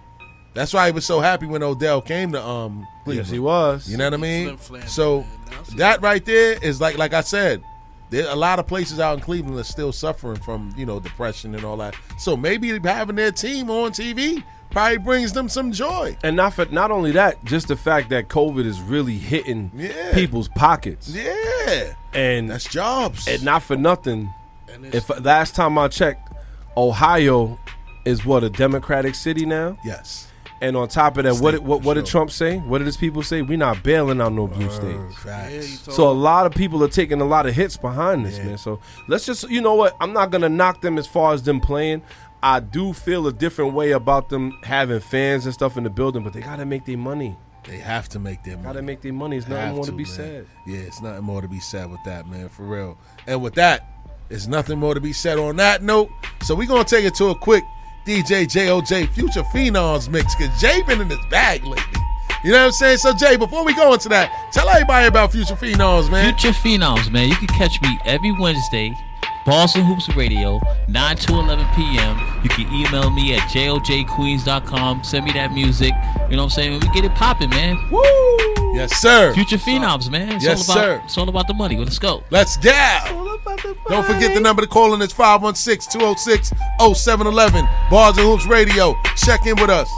That's why he was so happy when Odell came to um Cleveland. Yes, he was. You know what I mean? Flam, So man. Now I see that right there is like like I said, there a lot of places out in Cleveland are still suffering from you know depression and all that. So maybe having their team on TV probably brings them some joy. And not for not only that, just the fact that COVID is really hitting Yeah. people's pockets. Yeah, And that's jobs. and not for nothing. And If last time I checked, Ohio is what a Democratic city now. yes, And on top of that, what State, did, what, for what did. Trump say? What did his people say? We're not bailing out no blue states. yeah, facts. told So a lot of people are taking a lot of hits behind this, Yeah. man. So let's just, you know what? I'm not gonna knock them as far as them playing. I do feel a different way about them having fans and stuff in the building, but they gotta make their money. They have to make their money. Gotta make their money. It's nothing Have more to, to, be man. said. Yeah, it's nothing more to be said with that, man, for real. And with that, there's nothing more to be said on that note. So we're gonna take it to a quick DJ JOJ Future Phenoms mix because Jay been in his bag lately. You know what I'm saying? So Jay, before we go into that, tell everybody about Future Phenoms, man. Future Phenoms, man. You can catch me every Wednesday Bars and Hoops Radio, 9 to 11 p.m. You can email me at jojqueens.com. Send me that music. You know what I'm saying? We get it popping, man. Woo! Yes, sir. Future phenoms, man. It's Yes, all about, sir. It's all about the money. Let's go. Let's go. Don't forget the number to call in is 516 206 0711. Bars and Hoops Radio. Check in with us.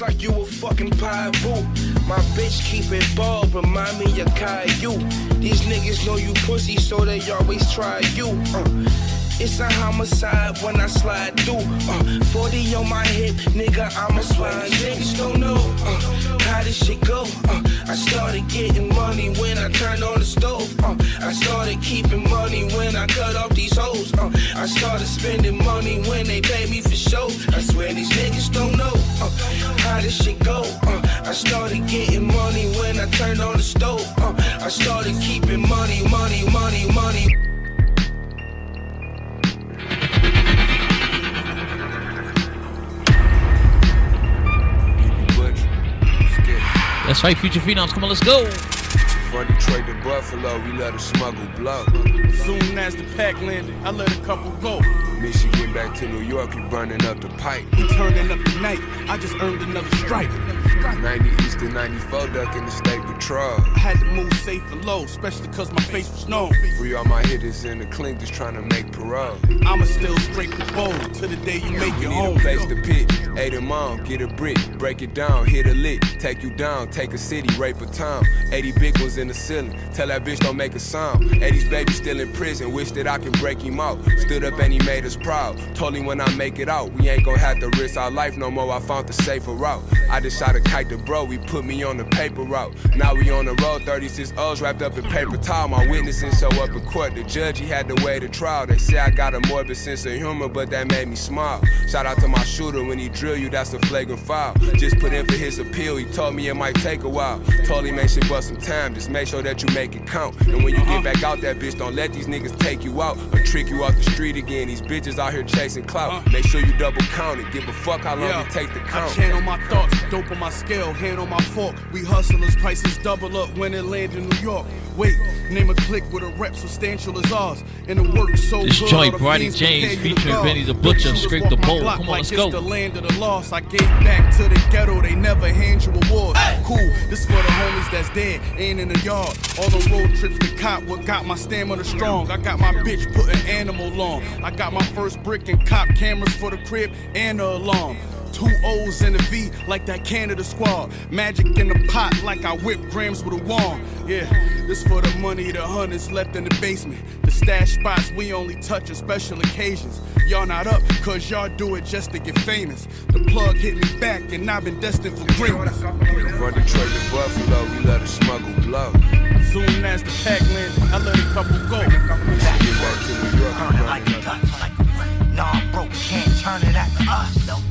Like you a fucking pyro. My bitch keep it bald, remind me of Caillou. These niggas know you pussy, so they always try you. Uh. It's a homicide when I slide through. Uh, 40 on my hip, nigga, I'm a slide. Niggas don't know uh, how this shit go. Uh, I started getting money when I turned on the stove. Uh, I started keeping money when I cut off these hoes. Uh, I started spending money when they pay me for shows. I swear these niggas don't know how this shit go. Uh, I started getting money when I turned on the stove. Uh, I started keeping money, money, money, money. That's right, Future Phenoms. Come on, let's go. From Detroit to Buffalo, we let a smuggle blow. Soon as the pack landed, I let a couple go. Michigan back to New York, we burning up the pipe. We turning up the night, I just earned another stripe. 90 East and 94 duck in the state patrol. I had to move safe and low, especially cause my face was known. Free all my hitters in the clink just trying to make parole. I'ma still scrape the bowl till the day you make it need home. a place to pitch. Eight them on, get a brick, break it down, hit a lick, take you down, take a city, rape a town. 80 big ones in the ceiling, tell that bitch don't make a sound. 80's baby still in prison, wish that I can break him out. Stood up and he made us proud. Told him when I make it out, we ain't gonna have to risk our life no more. I found the safer route. I just shot a kite the bro, he put me on the paper route. Now we on the road, 36 O's wrapped up in paper towel. My witnesses show up in court. The judge, he had to wait a trial. They say I got a morbid sense of humor, but that made me smile. Shout out to my shooter when he drill you, that's a flagrant foul. Just put in for his appeal, he told me it might take a while. Told him ain't shit but some time, just make sure that you make it count. And when you get back out that bitch, don't let these niggas take you out or trick you off the street again. These bitches out here chasing clout. Make sure you double count it, give a fuck how long Yeah. it take to count. I channel my thoughts, dope on my scale, hand on my fork. We hustlers, prices double up when it land in New York. Wait, name a click with a rep substantial as ours. And the work so This good, joint, all the Brody James compare featuring Benny the Butcher, Scrape the Bowl. Come on, like let's go. the land of the lost. I gave back to the ghetto, they never hand you awards. Cool, this for the homies that's dead, ain't in the yard. All the road trips to cop, what got my stamina strong. I got my bitch put an animal on. I got my first brick and cop cameras for the crib and the alarm. Two O's and a V like that Canada squad. Magic in the pot like I whip grams with a wand. Yeah, this for the money the hunters left in the basement. The stash spots we only touch on special occasions. Y'all not up cause y'all do it just to get famous. The plug hit me back and I've been destined for greatness. From Detroit to Buffalo, we let a smuggle blow. Soon as the pack landed, I let a couple go. Get back to New York, we it like a up gun, like a gun. Nah, bro, can't turn it at us. No.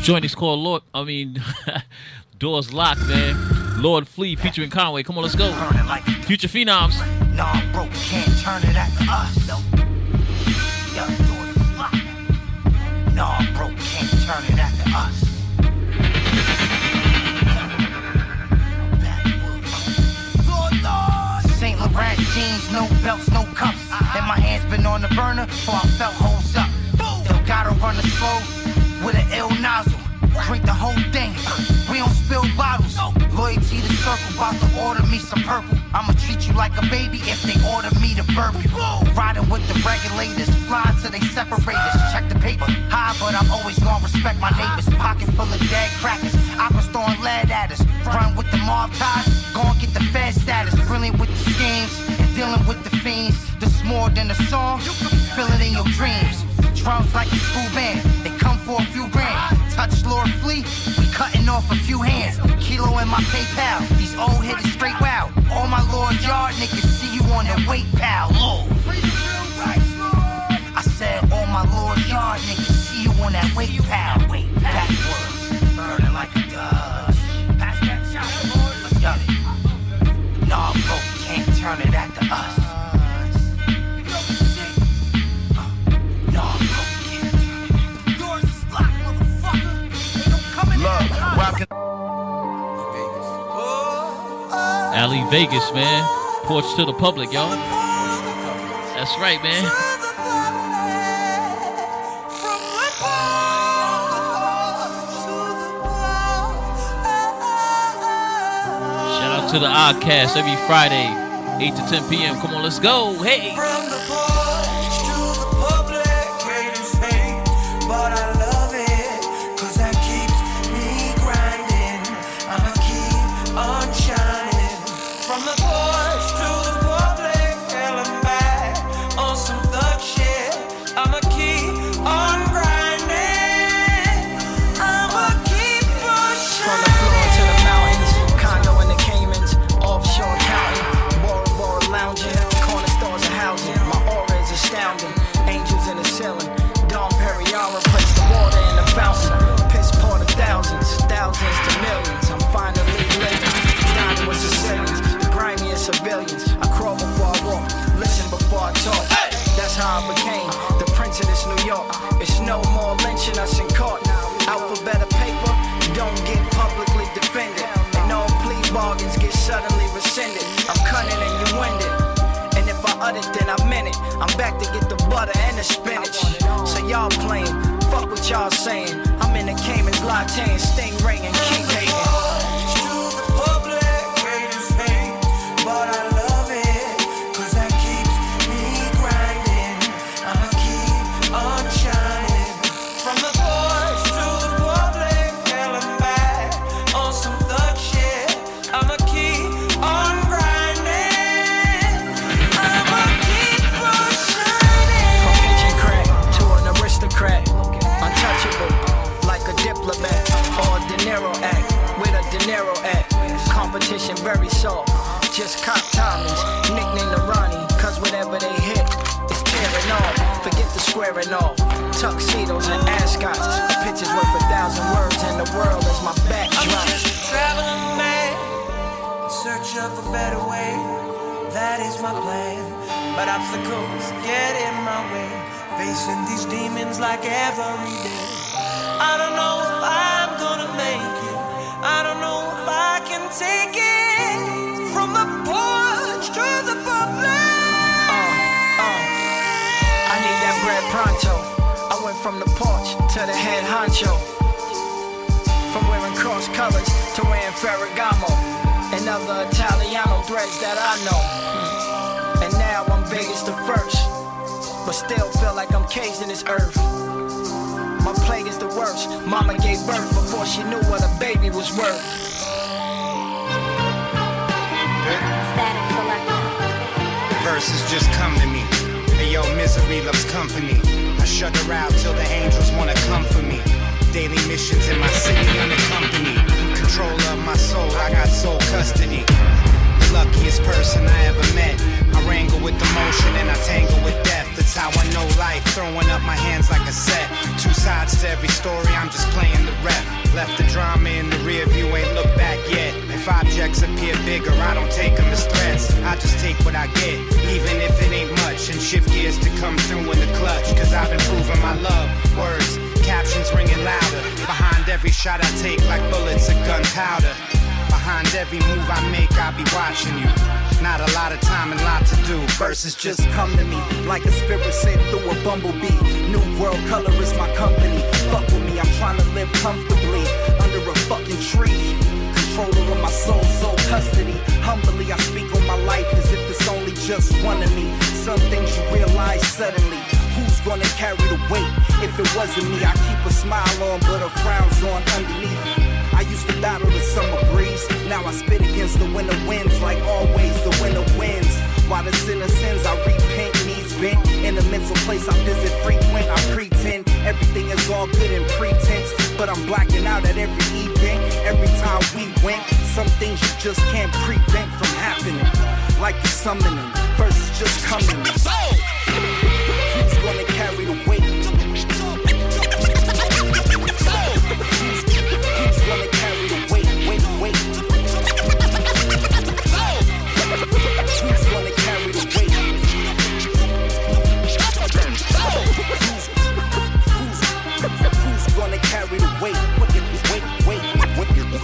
This joint is called Lord. I mean, Doors Locked, man. Lord Flea featuring Conway. Come on, let's go. Burn it like a gun. Future Phenoms. Nah, bro, can't turn it at us. No. Yeah, doors is locked. Nah, bro, can't turn it at us. Saint Laurent jeans, no belts, no cuffs. And my hands been on the burner before I felt holes up. Still gotta run it slow with an ill nozzle. Drink the whole thing. Don't spill bottles. Loyalty to circle, about to order me some purple. I'ma treat you like a baby if they order me to burp you. Riding with the regulators, fly till they separate us. Check the paper, high, but I'm always gonna respect my neighbors. Pocket full of dead crackers. Aqua throwing lead at us. Run with the mob ties, gon' get the fed status. Brilliant with the schemes and dealing with the fiends. This more than a song, you can feel it in your dreams. Drums like a school band, they come for a few grand. Touch Lord Flea, we cutting off a few hands. Kilo in my PayPal, these old hitters straight wow. All my Lord Yard niggas see you on that weight pal. Lord. I said, all my Lord Yard niggas see you on that weight pal. Backwards, burning like a Dutch. Pass that shot, Lord. Let's get it. Nah, bro, can't turn it the us. Ali Vegas, man. Porch to the public, y'all. That's right, man. Shout out to the Oddcast every Friday, 8 to 10 p.m. Come on, let's go. Hey. It, then I meant it. I'm back to get the butter and the spinach. So y'all playing, fuck what y'all saying. I'm in the Caymans, latte, Stingray and King Hagen. Just cop Tommins, nickname the Ronnie, cause whatever they hit, it's tearing off. Forget the squaring off, tuxedos and ascots. Picture's worth a thousand words, and the world is my backdrop. Traveling mad, in search of a better way. That is my plan. But obstacles get in my way. Facing these demons like every day. I don't know if I'm gonna make it. I don't know if I can take it. From the porch to the head honcho. From wearing cross colors to wearing Ferragamo and other Italiano threads that I know. And now I'm Vegas the first, but still feel like I'm caged in this earth. My plague is the worst. Mama gave birth before she knew what a baby was worth. Verses just come to me. Hey yo, misery loves company. I shut her out till the angels wanna come for me. Daily missions in my city unaccompanied. Control of my soul, I got soul custody. The luckiest person I ever met. I wrangle with the motion and I tangle with death. That's how I know life. Throwing up my hands like a set. Two sides to every story, I'm just playing the rep. Left the drama in the rear view, ain't looked back yet. If objects appear bigger, I don't take them as threats. I just take what I get, even if it ain't much. And shift gears to come through in the clutch. Cause I've been proving my love. Words, captions ringing louder. Behind every shot I take like bullets of gunpowder. Behind every move I make, I'll be watching you. Not a lot of time and lot to do. Verses just come to me like a spirit sent through a bumblebee. New world color is my company. Fuck with me, I'm trying to live comfortably under a fucking tree. Controller of my soul, soul custody. Humbly, I speak on my life as if it's only just one of me. Some things you realize suddenly. Who's gonna carry the weight? If it wasn't me, I keep a smile on, but a frown's on underneath. I used to battle the summer breeze. Now I spit against the winter winds. Like always, the winter wins. While the sinner sins, I repent, knees bent. In a mental place I visit frequent. I pretend everything is all good in pretense. But I'm blacking out at every event. Every time we went, some things you just can't prevent from happening. Like the summoning, verses just coming.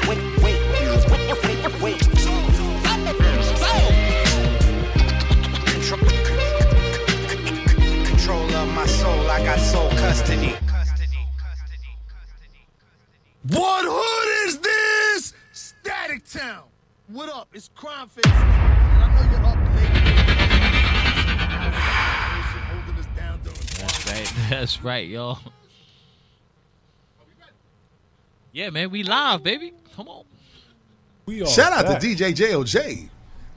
Wait, wait, wait, wait, wait. Control of my soul, I got soul custody. What hood is this? Static Town. What up? It's Crime Face. And I know you're up late. Holding us down during That's right. That's right, y'all. Yeah, man, we live, baby. Come on. We Shout out to DJ JOJ.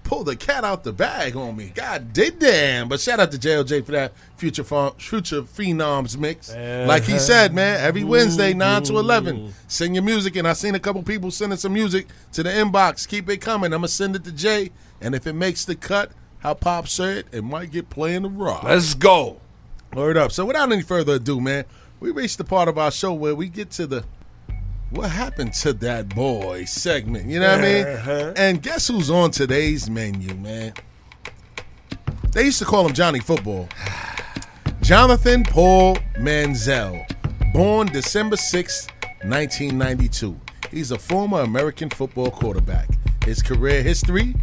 Pull the cat out the bag on me. God damn. But shout out to JOJ for that future Ph- future phenoms mix. Like he uh-huh. said, man, every Wednesday, 9 to 11. Send your music. And I seen a couple people sending some music to the inbox. Keep it coming. I'm going to send it to Jay. And if it makes the cut, how Pop said, it might get playing the rock. Let's go. Word up. So without any further ado, man, we reached the part of our show where we get to the what happened to that boy segment. You know what I Uh-huh. mean? And guess who's on today's menu, man? They used to call him Johnny Football. Jonathan Paul Manziel, born December 6, 1992. He's a former American football quarterback. His career history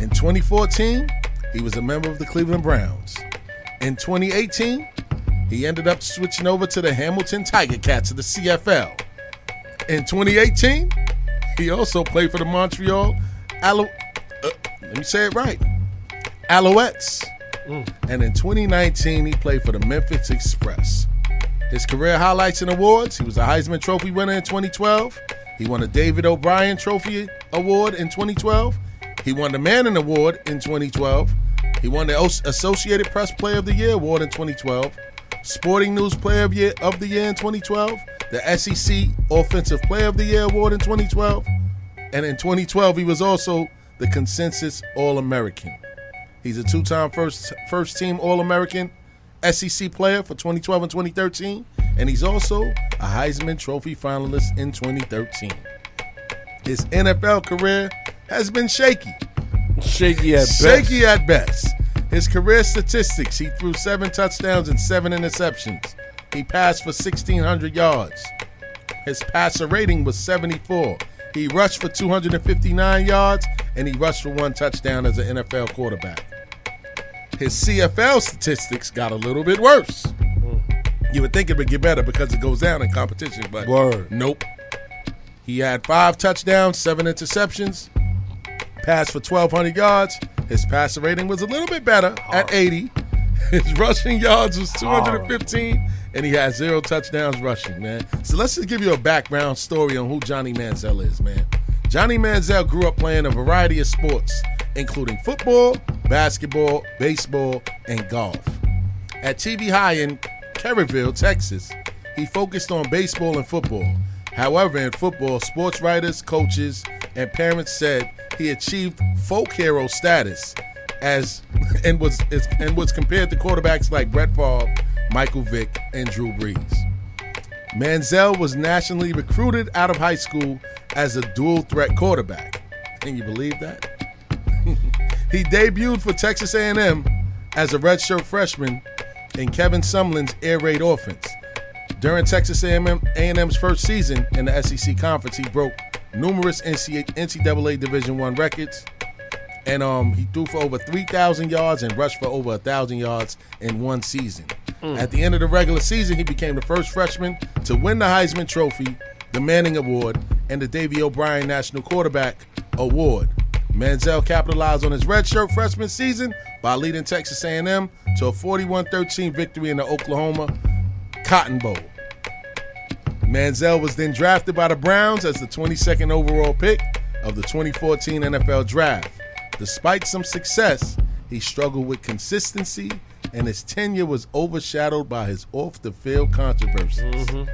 in 2014, he was a member of the Cleveland Browns. In 2018, he ended up switching over to the Hamilton Tiger Cats of the CFL. In 2018, he also played for the Montreal Alo- uh, let me say it right. Alouettes. And in 2019, he played for the Memphis Express. His career highlights and awards he was a Heisman Trophy winner in 2012. He won a David O'Brien Trophy Award in 2012. He won the Manning Award in 2012. He won the Associated Press Player of the Year Award in 2012. Sporting News Player of, Year, of the Year in 2012. The SEC Offensive Player of the Year Award in 2012. And in 2012, he was also the Consensus All American. He's a two-time first first team All American SEC player for 2012 and 2013, and he's also a Heisman Trophy finalist in 2013. His NFL career has been shaky. Shaky at best. Shaky at best. His career statistics: he threw seven touchdowns and seven interceptions. He passed for 1,600 yards. His passer rating was 74. He rushed for 259 yards, and he rushed for one touchdown as an NFL quarterback. His CFL statistics got a little bit worse. You would think it would get better because it goes down in competition, but Word. nope. He had five touchdowns, seven interceptions, passed for 1,200 yards. His passer rating was a little bit better at 80. His rushing yards was 215, and he had zero touchdowns rushing, man. So let's just give you a background story on who Johnny Manziel is, man. Johnny Manziel grew up playing a variety of sports, including football, basketball, baseball, and golf. At Tivy High in Kerrville, Texas, he focused on baseball and football. However, in football, sports writers, coaches, and parents said he achieved folk hero status as and was and was compared to quarterbacks like Brett Favre, Michael Vick, and Drew Brees. Manziel was nationally recruited out of high school as a dual threat quarterback. Can you believe that? he debuted for Texas A&M as a redshirt freshman in Kevin Sumlin's air raid offense. During Texas A&M A&M's first season in the SEC conference, he broke numerous NCAA, Division One records, and um, he threw for over 3,000 yards and rushed for over 1,000 yards in one season. Mm. At the end of the regular season, he became the first freshman to win the Heisman Trophy, the Manning Award, and the Davy O'Brien National Quarterback Award. Manziel capitalized on his redshirt freshman season by leading Texas A&M to a 41-13 victory in the Oklahoma Cotton Bowl. Manziel was then drafted by the Browns as the 22nd overall pick of the 2014 NFL Draft. Despite some success, he struggled with consistency, and his tenure was overshadowed by his off-the-field controversies. Mm-hmm.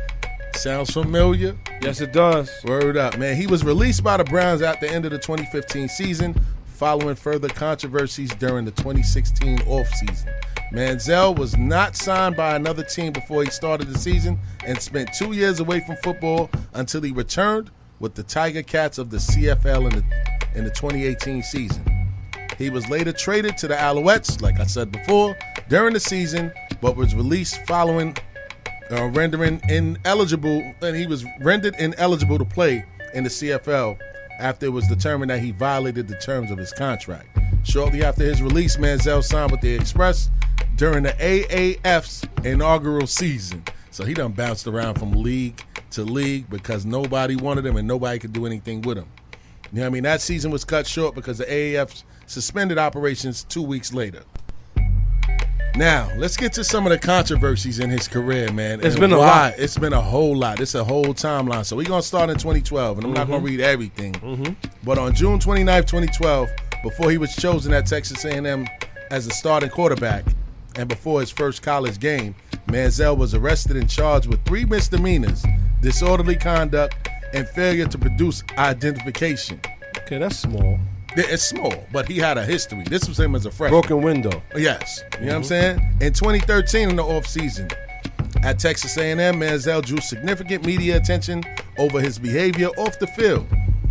Sounds familiar? Yes, it does. Word up, man. He was released by the Browns at the end of the 2015 season, following further controversies during the 2016 offseason. Manziel was not signed by another team before he started the season and spent two years away from football until he returned with the Tiger Cats of the CFL in the, in the 2018 season. He was later traded to the Alouettes, like I said before, during the season, but was released following uh, rendering ineligible, and he was rendered ineligible to play in the CFL after it was determined that he violated the terms of his contract. Shortly after his release, Manziel signed with the Express during the AAF's inaugural season. So he done bounced around from league to league because nobody wanted him and nobody could do anything with him. You know what I mean? That season was cut short because the AAF suspended operations two weeks later. Now, let's get to some of the controversies in his career, man. It's and been a why. lot. It's been a whole lot. It's a whole timeline. So we're going to start in 2012, and I'm not going to read everything. Mhm. But on June 29th, 2012, before he was chosen at Texas A&M as a starting quarterback, and before his first college game, Manziel was arrested and charged with three misdemeanors: disorderly conduct and failure to produce identification. Okay, that's small. It's small, but he had a history. This was him as a freshman. Broken window. Yes. You know what I'm Mhm. saying? In 2013, in the offseason, at Texas A&M, Manziel drew significant media attention over his behavior off the field.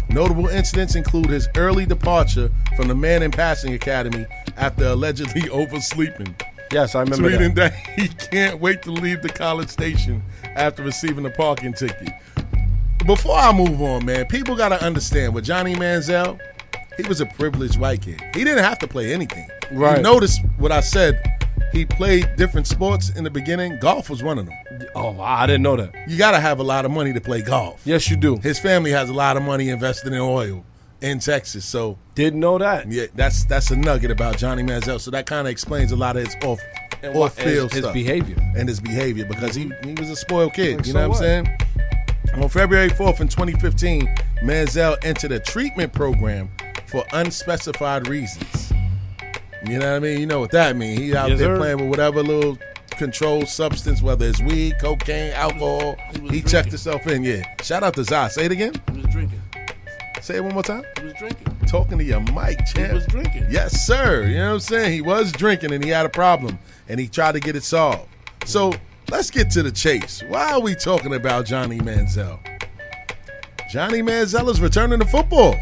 Notable incidents include his early departure from the Manning Passing Academy after allegedly oversleeping. Yes, I remember Tweeting that. that he can't wait to leave the college station after receiving a parking ticket. Before I move on, man, people got to understand with Johnny Manziel, he was a privileged white kid. He didn't have to play anything. Right. You notice what I said. He played different sports in the beginning. Golf was one of them. Oh, I didn't know that. You got to have a lot of money to play golf. Yes, you do. His family has a lot of money invested in oil in Texas. So didn't know that. Yeah, that's that's a nugget about Johnny Manziel. So that kind of explains a lot of his off And what- off field his- his stuff. behavior. and his behavior because he he was a spoiled kid. Like, you so know what, what? I'm saying? On February 4th in 2015, Manziel entered a treatment program for unspecified reasons. You know what I mean? You know what that means. He out Yes, there sir. playing with whatever little controlled substance, whether it's weed, cocaine, alcohol. He, checked himself in. Yeah. Shout out to Zai. Say it again. He was drinking. Say it one more time. He was drinking. Talking to your mic, champ. He was drinking. Yes, sir. You know what I'm saying? He was drinking and he had a problem and he tried to get it solved. So let's get to the chase. Why are we talking about Johnny Manziel? Johnny Manziel is returning to football.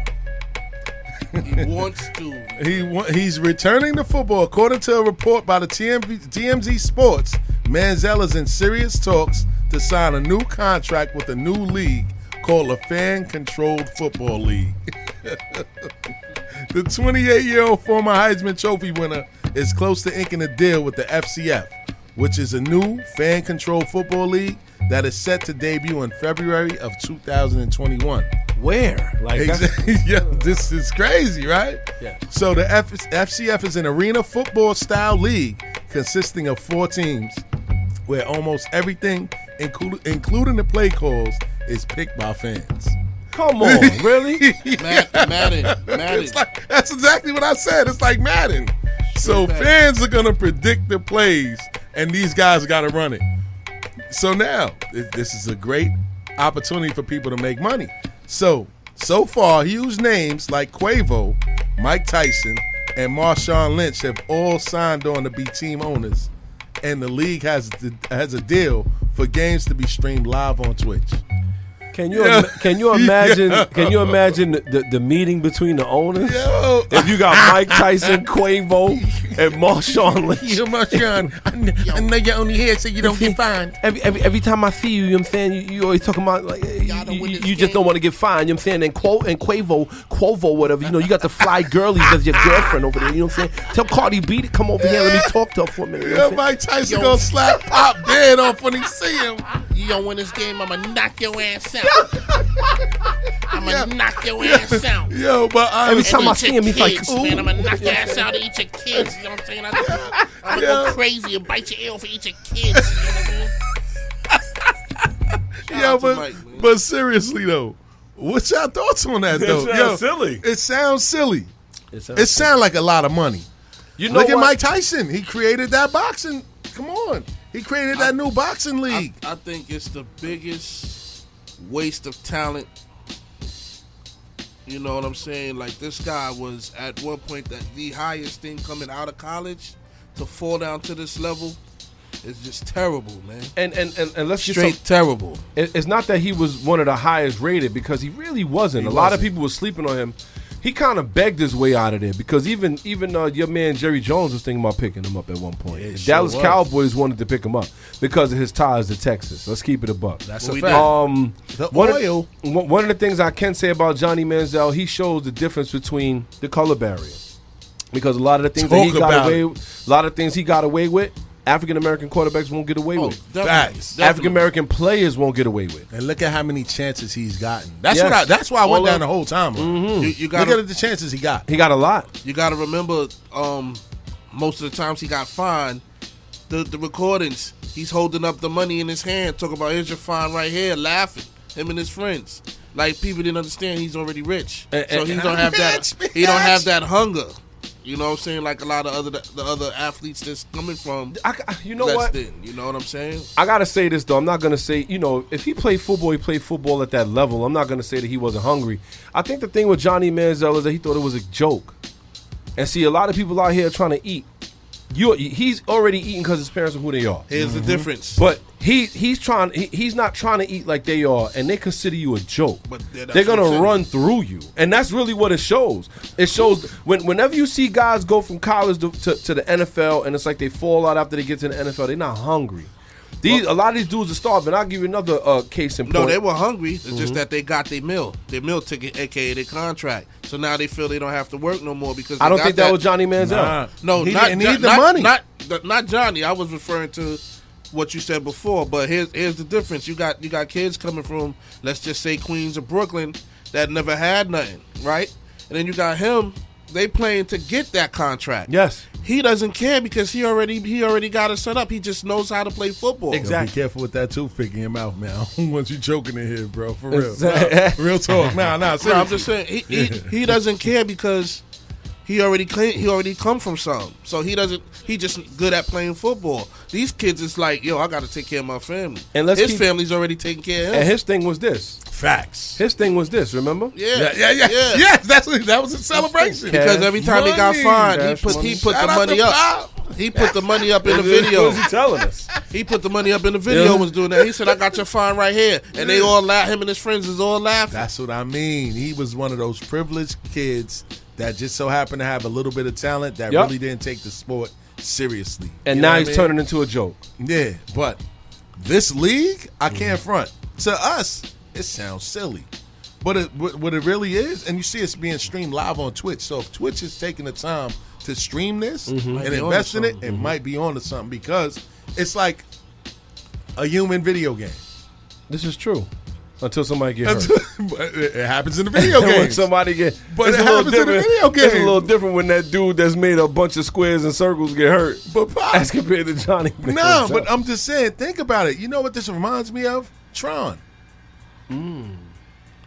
He wants to. He wa- he's returning to football. According to a report by the TMZ, TMZ Sports, Manziel is in serious talks to sign a new contract with a new league called the Fan Controlled Football League. the 28 year old former Heisman Trophy winner is close to inking a deal with the FCF, which is a new fan controlled football league that is set to debut in February of 2021. Where? Like Exactly. yeah, this is crazy, right? Yeah. So the F- FCF is an arena football style league consisting of four teams, where almost everything, inclu- including the play calls, is picked by fans. Come on, really? Mad- Madden, Madden. It's like, that's exactly what I said. It's like Madden. So Madden. fans are gonna predict the plays, and these guys got to run it. So now this is a great opportunity for people to make money. So so far, huge names like Quavo, Mike Tyson, and Marshawn Lynch have all signed on to be team owners, and the league has has a deal for games to be streamed live on Twitch. Can you Yeah. ima- can you imagine Yeah. can you imagine the, the, the meeting between the owners? Yo. If you got Mike Tyson, Quavo, and Marshawn Lynch. Yo, Marshawn, I kn- I know you're only here so you don't get fined. Every, every every time I see you, you know what I'm saying, you, you always talking about like you, you, you just don't want to get fined, you know what I'm saying? And Quo and Quavo, Quavo, whatever, you know, you got the fly girlies as your girlfriend over there, you know what I'm saying? Tell Cardi B to come over here, let me talk to her for a minute. You know Yeah, what I'm Mike Tyson gonna slap Pop dead off when he see him. You don't win this game, I'ma knock your ass out. I'ma knock your ass out. Yo, but I, Every time I see him, he's like, kids, ooh. man, I'ma knock your ass out and eat your kids. You know what I'm saying? I, I'm gonna go crazy and bite your ear off and eat your kids. You know what I mean? Yo, out but, Mike, but seriously though, what's your thoughts on that It though? sounds Yo, silly. It sounds silly. It It sounds sounds, like a lot of money. You know Look at? Mike Tyson. He created that boxing. Come on, he created that new boxing league. I think it's the biggest waste of talent. You know what I'm saying? Like this guy was at one point that the highest thing coming out of college to fall down to this level is just terrible, man. And and and, and let's Straight some, terrible. it- it's not that he was one of the highest rated because he really wasn't. He a lot of people were sleeping on him. He kind of begged his way out of there because even even uh, your man Jerry Jones was thinking about picking him up at one point. It The sure Dallas was. Cowboys wanted to pick him up because of his ties to Texas. Let's keep it a buck. That's Well, a fact. Um, The one oil. Of, one one of the things I can say about Johnny Manziel, he shows the difference between the color barrier, because a lot of the things that he got away, it. a lot of things he got away with, African American quarterbacks won't get away Oh, with. definitely, Facts. African American players won't get away with. and look at how many chances he's gotten. That's Yes. what. I, that's why I went All down of- the whole time. You, you Look gotta at the chances he got. He got a lot. you gotta remember, um, most of the times he got fined, the the recordings, he's holding up the money in his hand, talking about here's your fine right here, laughing. Him and his friends. Like people didn't understand he's already rich. And- so and- he don't have that Rich, he don't have that hunger. You know what I'm saying? Like a lot of other the other athletes that's coming from I, you know what? than. You know what I'm saying? I gotta say this though. I'm not gonna say you know if he played football, he played football at that level. I'm not gonna say that he wasn't hungry. I think the thing with Johnny Manziel is that he thought it was a joke. And see, a lot of people out here trying to eat. You, he's already eating because his parents are who they are. Here's the mm-hmm. difference. But he he's trying he, he's not trying to eat like they are, and they consider you a joke. But that's they're gonna run through you, and that's really what it shows. It shows when whenever you see guys go from college to, to, to the NFL, and it's like they fall out after they get to the NFL. They're not hungry. These a lot of these dudes are starving. I'll give you another uh, case in point. No, they were hungry. It's Mm-hmm. just that they got their meal, their meal ticket, aka their contract. So now they feel they don't have to work no more because I don't think that, was Johnny Manziel. Nah. No, He not, didn't need the not- money. Not, th- not Johnny. I was referring to what you said before. But here's here's the difference. You got you got kids coming from let's just say Queens or Brooklyn that never had nothing, right? And then you got him. They playing to get that contract. Yes. He doesn't care because he already he already got it set up. He just knows how to play football. Exactly. be careful with that toothpick in your mouth, man. I don't want you choking in here, bro. For real. Nah, real talk. Nah, nah. No, I'm just saying he, he, he doesn't care because he already came, he already come from some. So he doesn't he just good at playing football. These kids is like, yo, I got to take care of my family. And let's his keep- family's already taking care of him. And his thing was this. Facts. His thing was this. Remember? yeah, Yeah, yeah, yeah, yeah. Yes, that's that was a celebration. Because every time he got Money. fined, he put money. he put Shout the money up. Pop. He put the money up in the What video. he telling us? He put the money up in the video. Yeah. Was doing that. He said, "I got your fine right here," and they all laugh. Him and his friends is all laughing. That's what I mean. He was one of those privileged kids that just so happened to have a little bit of talent that Yup. really didn't take the sport seriously. And You now he's I mean? turning into a joke. Yeah, but this league, Mm-hmm. I can't front. To us, it sounds silly. But it, what what it really is, and you see it's being streamed live on Twitch. So if Twitch is taking the time to stream this Mm-hmm. And invest in it, it might be on to something because it's like a human video game. This is true. Until somebody gets hurt. But it it happens in the video game. games. somebody get, But it's it a little happens in the different. video It's a little different when that dude that's made a bunch of squares and circles get hurt, But Pop, as compared to Johnny. no, Manziel. but I'm just saying. Think about it. You know what this reminds me of? Tron. Mm.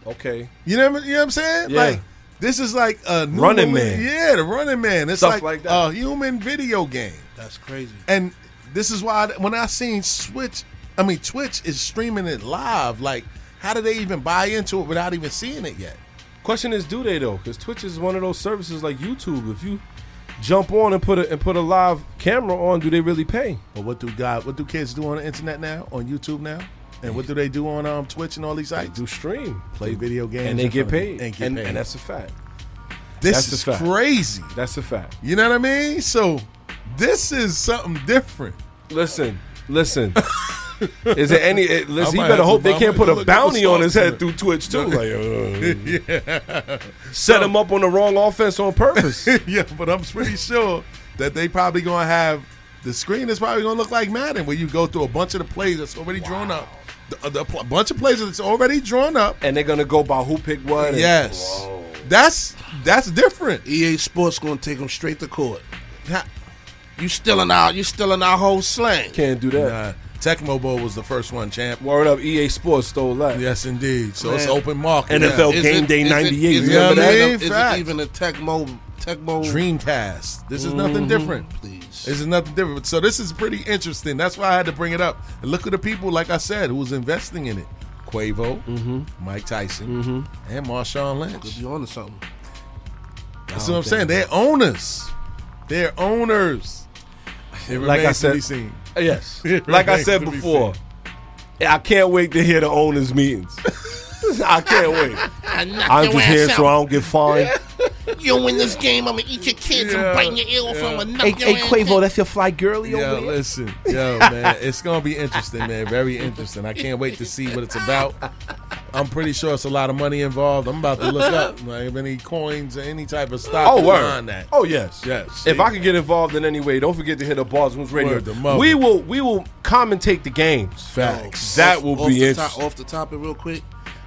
okay, You know, what, you know what I'm saying? Yeah. Like this is like a new Running movie- Man. Yeah, the Running Man. It's Stuff like, like that. a human video game. That's crazy. And this is why when I seen Switch, I mean Twitch is streaming it live. Like, how do they even buy into it without even seeing it yet? question is, do they though? Because Twitch is one of those services like YouTube. If you jump on and put a and put a live camera on, do they really pay? But what do God? What do kids do on the internet now? On YouTube now? And what do they do on um, Twitch and all these sites? do stream, play video games, and they get front of you paid, and get and, paid. and that's a fact. this that's is fact. crazy. That's a fact. You know what I mean? So this is something different. Listen, listen. Is there any? It, listen, he better hope to- they can't put a bounty on his head through Twitch too. Like, uh, yeah. set him up on the wrong offense on purpose. yeah, but I'm pretty sure that they probably gonna have the screen is probably gonna look like Madden, where you go through a bunch of the plays that's already drawn up. The, the pl- bunch of plays that's already drawn up. and they're gonna go by who picked what. and- Yes, that's that's different. EA Sports gonna take them straight to court. You stealing our you stealing our whole slang. Can't do that. Nah, Tecmo Bowl was the first one, champ. Word up, EA Sports stole that. Yes, indeed. So it's open market. NFL Is Game it- Day '98. Is, You know what I even- mean? is it Facts. even a Tecmo Tecmo Dreamcast. This is nothing mm-hmm. different. Please. This is nothing different. So this is pretty interesting. That's why I had to bring it up. And look at the people, like I said, who was investing in it. Quavo, mm-hmm. Mike Tyson, mm-hmm. and Marshawn Lynch. Could be on to something. That's what I'm saying. They're owners. They're owners. It Like I remains to said- be seen. Uh, yes. Like I said to be before, I can't wait to hear the owners' meetings. I can't wait. I'm just here so I don't get fined. You win this game, I'm gonna eat your kids Yeah, and bite your ear off. yeah. I'm gonna knock Hey, your hey ass Quavo, out. that's your fly girly Yo, over there. listen, yo, man, it's gonna be interesting, man. Very interesting. I can't wait to see what it's about. I'm pretty sure it's a lot of money involved. I'm about to look up like if any coins or any type of stock Oh, behind word. that. Oh, yes. Yes. If I could get involved in any way, don't forget to hit up Bars and Hoops Radio. Word to. We will we will commentate the games. Facts. That will off be the interesting. Top, off the topic, real quick.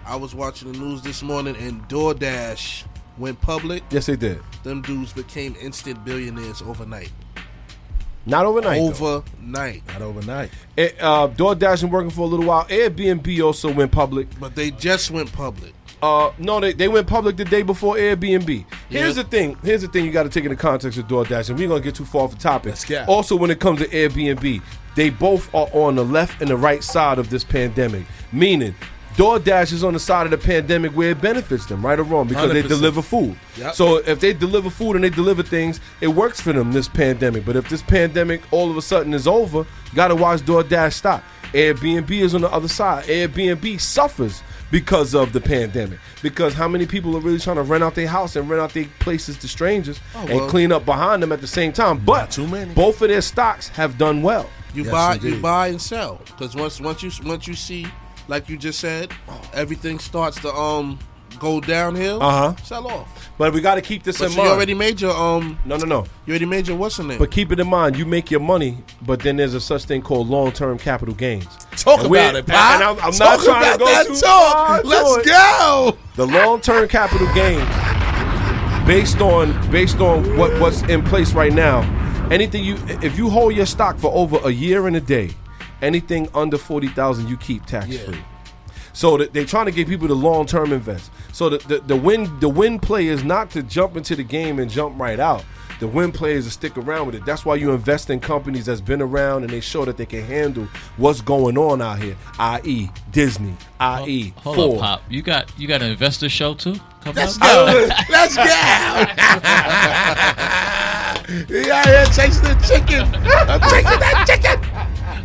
I was watching the news this morning, and DoorDash went public. Yes, they did. Them dudes became instant billionaires overnight. Not overnight. though. Overnight. Not overnight. It, uh, DoorDash been working for a little while. Airbnb also went public. But they just went public. Uh, no, they, they went public the day before Airbnb. Here's the thing. Here's the thing. You got to take into context of DoorDash, and we're gonna get too far off the topic. Also, when it comes to Airbnb, they both are on the left and the right side of this pandemic. Meaning, DoorDash is on the side of the pandemic where it benefits them, right or wrong, because they 100%. deliver food. Yep. So if they deliver food and they deliver things, it works for them this pandemic. But if this pandemic all of a sudden is over, you got to watch DoorDash stop. Airbnb is on the other side. Airbnb suffers because of the pandemic. Because how many people are really trying to rent out their house and rent out their places to strangers oh, and well. clean up behind them at the same time? But too many. both of their stocks have done well. You Yes, buy, you buy and sell. Because once, once you, once you see, like you just said, everything starts to um go downhill. Uh-huh. Sell off. But we got to keep this But in so mind. you already made your um, no, no, no. you already made your what's the name? But keep it in mind, you make your money, but then there's a such thing called long-term capital gains. Talk And about it, Pop. And I'm, I'm not trying about to go that too talk. Let's it. go. The long-term capital gains, based on based on what what's in place right now, anything you if you hold your stock for over a year and a day, anything under forty thousand you keep tax free. So that they're trying to get people to long term invest. So the, the the win the win play is not to jump into the game and jump right out. The win play is to stick around with it. That's why you invest in companies that's been around and they show that they can handle what's going on out here, i.e. Disney, i.e. Hold Ford. up, Pop. You got you got an investor show too coming Let's up? go. Oh. Let's go. he out here chasing the chicken. I'm chasing that chicken.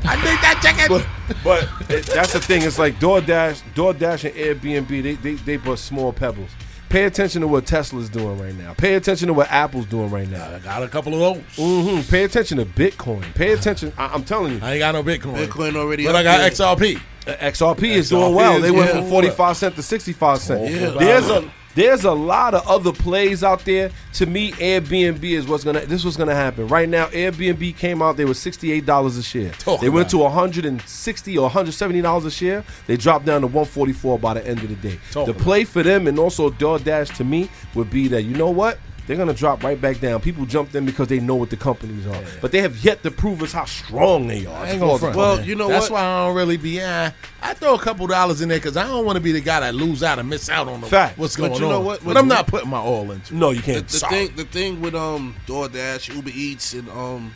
I need that chicken. But it, that's the thing. It's like DoorDash, DoorDash and Airbnb. They they they but small pebbles. Pay attention to what Tesla's doing right now. Pay attention to what Apple's doing right now. I got a couple of those. hmm Pay attention to Bitcoin. Pay attention. I, I'm telling you, I ain't got no Bitcoin. Bitcoin already. But I got there. XRP. Uh, XRP is XRP doing well. is They went doing from 45 cent to 65 cent. Yeah. There's a there's a lot of other plays out there. To me, Airbnb is what's gonna this was gonna happen. Right now, Airbnb came out, they were $68 a share. Talk they went to 160 or 170 dollars a share. They dropped down to 144 by the end of the day. Talk the play for them and also DoorDash to me would be that you know what? They're gonna drop right back down. People jumped in because they know what the companies are, but they have yet to prove us how strong they are. I ain't gonna front. Well, man. you know That's what? why I don't really be. Uh, I throw a couple dollars in there because I don't want to be the guy that lose out and miss out on the, Fact. what's But going you know on. what? But I'm not putting my all into. it. No, you can't. the Sorry. thing the thing with um DoorDash, Uber Eats, and um,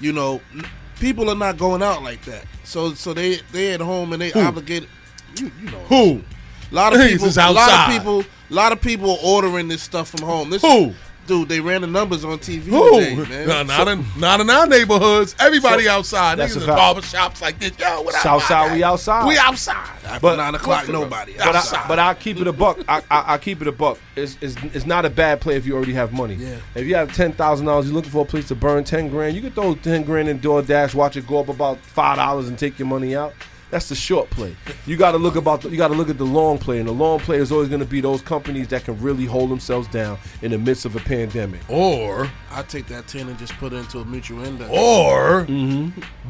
you know, people are not going out like that. So so they they at home and they obligated. You, you know, Who? A lot of people, a lot of people, a lot of people are ordering this stuff from home. This Who? Dude, they ran the numbers on TV Who? today, man. No, not in not in our neighborhoods. Everybody So- outside. That's Niggas in barber shops like this. Yo, what up? Southside, we outside. We outside. After nine o'clock, nobody. But outside. I, but I keep it a buck. I, I, I keep it a buck. It's, it's, it's not a bad play if you already have money. Yeah. If you have ten thousand dollars, you're looking for a place to burn ten grand. You can throw ten grand in DoorDash, watch it go up about five dollars, and take your money out. That's the short play. You got to look about. The, you got to look at the long play, and the long play is always going to be those companies that can really hold themselves down in the midst of a pandemic. Or I take that ten and just put it into a mutual index. or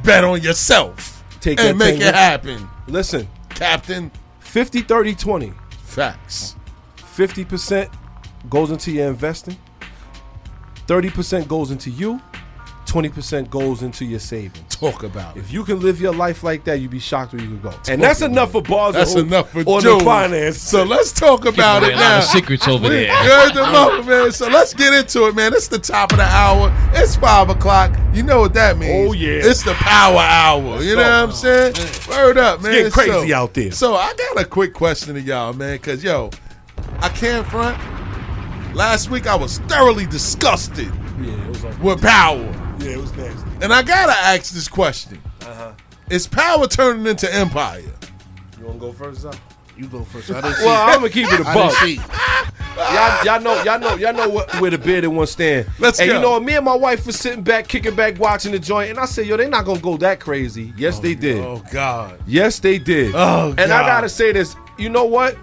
bet on yourself. Mm-hmm. Take and that make 10 it happen, Listen, Captain. 50, 30, 20. Facts. 50% goes into your investing, 30% goes into you, 20% goes into your savings. Talk about it. If you can live your life like that, you'd be shocked where you could go. And that's enough for bars. That's on- enough for on Joe. the finance. So let's talk about away it a lot now. of secrets over We there. heard the moment, man. So let's get into it, man. It's the top of the hour. It's five o'clock. You know what that means? Oh, yeah. It's the power hour. you know what I'm saying? Word up, man. getting crazy So- out there. So I got a quick question to y'all, man, because yo, I can't front. Last week I was thoroughly disgusted Yeah, it was like, with power. Yeah, it was nasty. And I gotta ask this question. Uh-huh. Is power turning into empire? You want to go first, Zach? You go first. I didn't see. Well, I'm gonna keep it a I buck. see. Y'all, y'all know, y'all know, y'all know what, where the bed in one stand. Let's and go. you know, me and my wife was sitting back, kicking back, watching the joint, and I said, "Yo, they not gonna go that crazy." Yes, they did. Oh God. Yes, they did. Oh, and I gotta say this. You know what?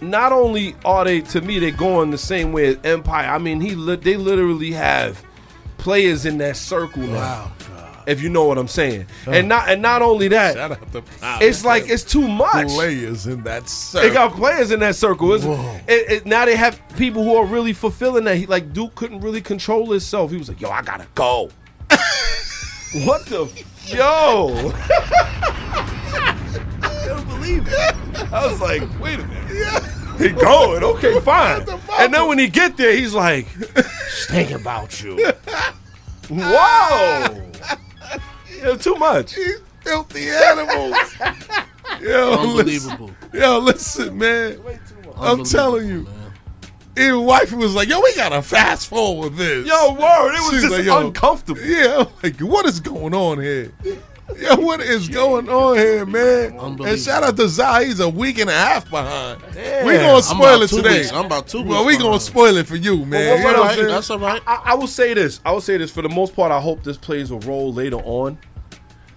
Not only are they, to me, they're going the same way as Empire. I mean, he, li- they literally have players in that circle oh, now. Wow. If you know what I'm saying. And not, and not only that, Shout out to it's like it's too much. players in that circle. They got players in that circle. It's, Whoa. it, it- now they have people who are really fulfilling that. He, like Duke couldn't really control himself. He was like, "Yo, I gotta go." what the? F- Yo, I don't believe it. I was like, "Wait a minute." He going okay, fine. And then when he get there, he's like, "Just thinking about you." Whoa, Yo, too much. These filthy animals. Yo, Unbelievable. Listen, yo, listen, man. I'm telling you. man. Even wifey was like, "Yo, we gotta fast forward this." Yo, word, it was She's just like, uncomfortable. Yeah, I'm like, what is going on here? Yo, what is going on here, man? And shout out to Zai. He's a week and a half behind. Damn. We gonna spoil it today. weeks. I'm about two Well, we gonna spoil it for you, man. what You know I'm what I'm? That's all right. I, I will say this. I will say this. For the most part, I hope this plays a role later on.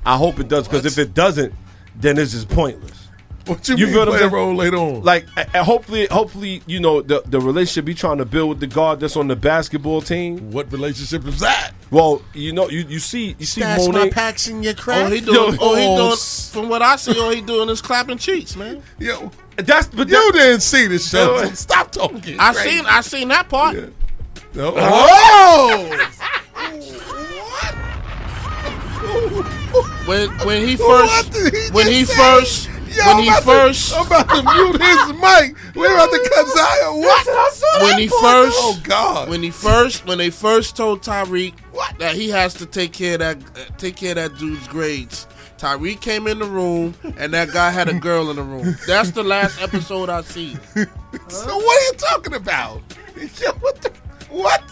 I hope it does because if it doesn't, then it's just pointless. What you, You mean feel play a role later on? Like, uh, hopefully, hopefully, you know, the the relationship you trying to build with the guard that's on the basketball team. what relationship is that? Well, you know, you you see you see Stash my packs in your Oh, crack. he doing. Yo, oh, he oh, doing. From what I see, all he doing is clapping cheeks, man. Yo, That's but you that, didn't see this show. Yo. Stop talking. I crazy. seen. I seen that part. No. Oh! When when he What first did he when he say? first Yo, when I'm he about to- first I'm about to mute his mic. We're about to cut Zaya. What? when he first Oh God. when he first when they first told Tariq that he has to take care of that uh, take care of that dude's grades. Tariq came in the room and that guy had a girl in the room. That's the last episode I see. So what are you talking about? Yo, what the? What?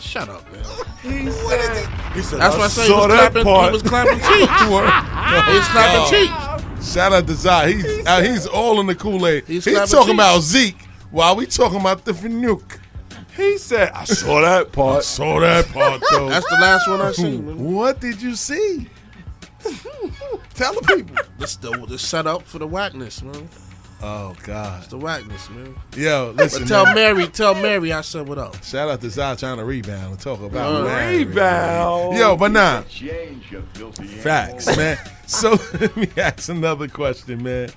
Shut up, man. What is it? he said, That's why I say he was clapping. He was clapping cheeks. He was clapping cheeks. Shout out to Zai. He's uh, he's all in the Kool Aid. He's, He's talking about Zeke while we talking about the Fanuc. He said, "I saw that part." I Saw that part though. That's the last one I seen. Man. what did you see? Tell the people. This the the setup for the whackness, man. Oh God. It's the whackness, man. Yo, listen. But tell man. Mary, tell Mary I said what up. Shout out to Zai trying to rebound and talk about Uh, Larry. Rebound. Yo, but nah. Facts, man. So let me ask another question, man.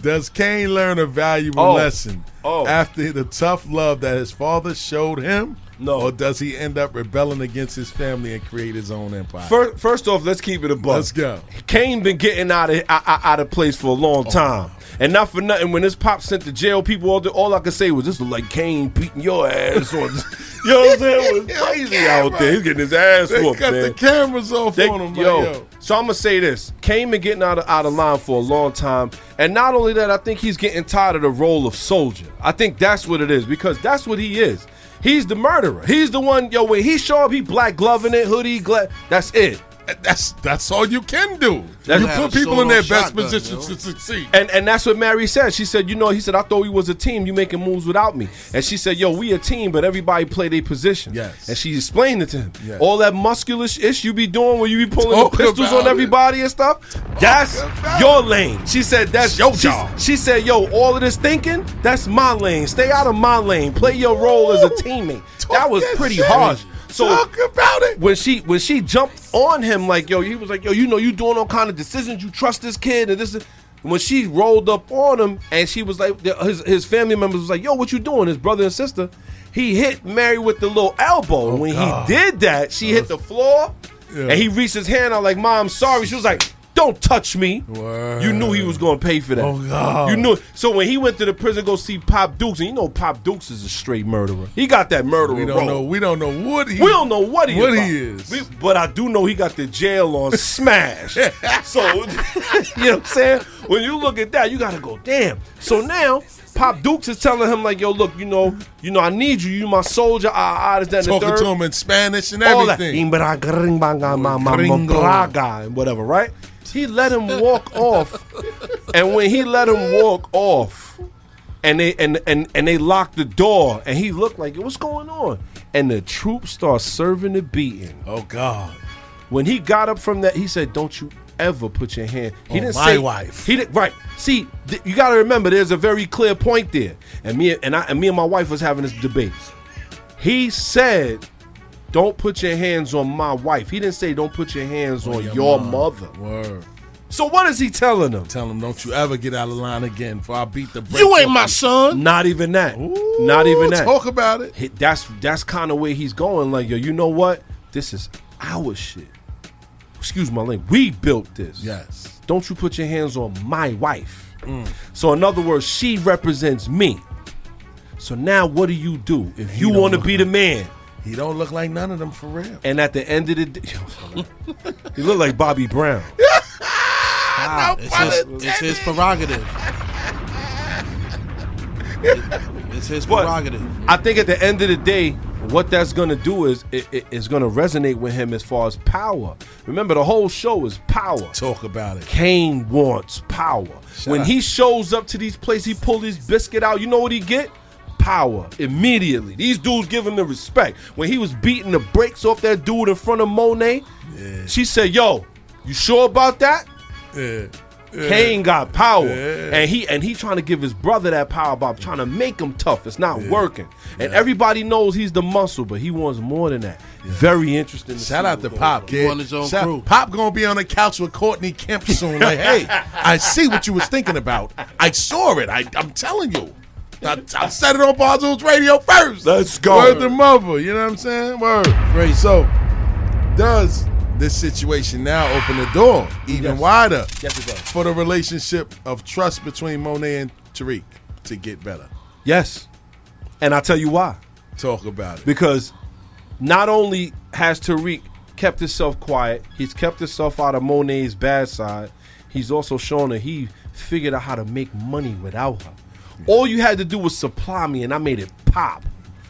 Does Kane learn a valuable Oh. lesson Oh. after the tough love that his father showed him? No. Or does he end up rebelling against his family and create his own empire? First, first off, let's keep it a buck. Let's go. Kane been getting out of out, out of place for a long oh, time, and not for nothing. When his pop sent to jail, people all, all I could say was, "This look like Kane beating your ass." Or, you know what I'm saying? It was crazy out there. He's getting his ass They whooped, cut man. the cameras off They- on him. yo, Like, yo. so I'm gonna say this: Kane been getting out of out of line for a long time, and not only that, I think he's getting tired of the role of soldier. I think that's what it is because that's what he is. He's the murderer. He's the one. Yo, when he show up, he black gloving it, hoodie, gla- That's it. That's that's all you can do. That's- you put people in their solo best shotgun, positions yo. to succeed. And and that's what Mary said. She said, you know, he said, I thought we was a team. You making moves without me. And she said, yo, we a team, but everybody play their position. Yes. And she explained it to him. Yes. All that muscular ish you be doing where you be pulling Talk pistols about on it. everybody and stuff. That's your lane. She said, that's your job. She said, yo, all of this thinking, that's my lane. Stay out of my lane. Play your role as a teammate. that was pretty shit. harsh. So Talk about it. when she when she jumped on him like yo, he was like yo, you know you doing all kind of decisions. You trust this kid and this. is- When she rolled up on him and she was like, his his family members was like, yo, what you doing? His brother and sister. He hit Mary with the little elbow. and when God. he did that, she hit uh-huh. the floor Yeah. and he reached his hand out like, mom, sorry. She was like. Don't touch me. You knew he was going to pay for that. Oh, God. You knew. So when he went to the prison to go see Pop Dukes, and you know Pop Dukes is a straight murderer. He got that murderer. We don't roll. know. We don't know what he. We don't know what he what about. he is. We- but I do know he got the jail on smash. so you know what I'm saying? When you look at that, you gotta go, damn. So now Pop Dukes is telling him like, yo, look, you know, you know, I need you. You my soldier. Ah, ah, this, that, and the Talking third. to him in Spanish and All that. everything. Imbraga, ma- ma- Gringo. braga, and whatever, right? He let him walk off, and when he let him walk off, and they and and and they locked the door, and he looked like, what's going on? And the troops start serving the beating. Oh God! When he got up from that, he said, "Don't you ever put your hand." He On didn't my say wife. He did right. See, th- you got to remember, there's a very clear point there, and me and I and me and my wife was having this debate. He said, "Don't put your hands on my wife." He didn't say, "Don't put your hands on your, mom. mother." Word. So what is he telling them? Tell him, don't you ever get out of line again, for I beat the. brakes You ain't my son. Not even that. Not even that. Talk about it. He- That's that's kind of where he's going. Like, yo, you know what? This is our shit. Excuse my language. We built this. Yes. Don't you put your hands on my wife. So in other words, she represents me. So now what do you do if you want to look be the man? He don't look like none of them for real. And at the end of the day, he look like Bobby Brown. Ah, it's, his, it's his prerogative. it's his But prerogative. I think at the end of the day, what that's gonna do is it, it- it's gonna resonate with him as far as power. Remember, the whole show is power. Talk about it. Kane wants power. when up. he shows up to these places, he pull his biscuit out. You know what he get? Power immediately. These dudes give him the respect. When he was beating the brakes off that dude in front of Monet, she said, "Yo, you sure about that?" Yeah. Kane got power, Yeah. and he and he trying to give his brother that power by trying to make him tough. It's not working, and everybody knows he's the muscle, but he wants more than that. Very interesting. To Shout out to Pop, on. kid. on his own Shout- crew. Pop gonna be on the couch with Courtney Kemp soon. Like, hey, I see what you was thinking about. I saw it. I, I'm telling you. I, I said it on Bars and Hoops radio first. Let's go. Word the mother. You know what I'm saying? Word. Great. So, does this situation now open the door even Yes. wider Yes, for the relationship of trust between Monet and Tariq to get better? Yes, and I'll tell you why. Talk about it. Because not only has Tariq kept himself quiet, he's kept himself out of Monet's bad side. He's also shown that he figured out how to make money without her. All you had to do was supply me, and I made it pop.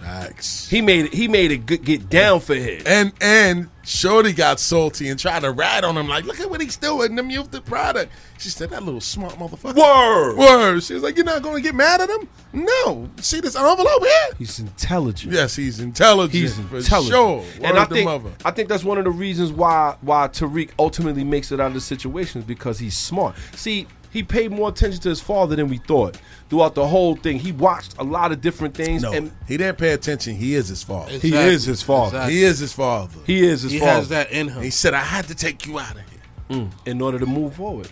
Facts. He made it. He made it good, get down for him. And and Shorty got salty and tried to rat on him like, look at what he's doing. Them used the product. She said, that little smart motherfucker. Word. Word. She was like, you're not going to get mad at him? No. See this envelope here? He's intelligent. Yes, he's intelligent. He's for intelligent. sure. and I think mother. I think that's one of the reasons why why Tariq ultimately makes it out of the situations because he's smart. See, he paid more attention to his father than we thought throughout the whole thing. He watched a lot of different things, No, and he didn't pay attention. He is his father. he is his father. Exactly. He is his father. He is his He father has that in him. He said, I had to take you out of here. Mm, in order to move forward.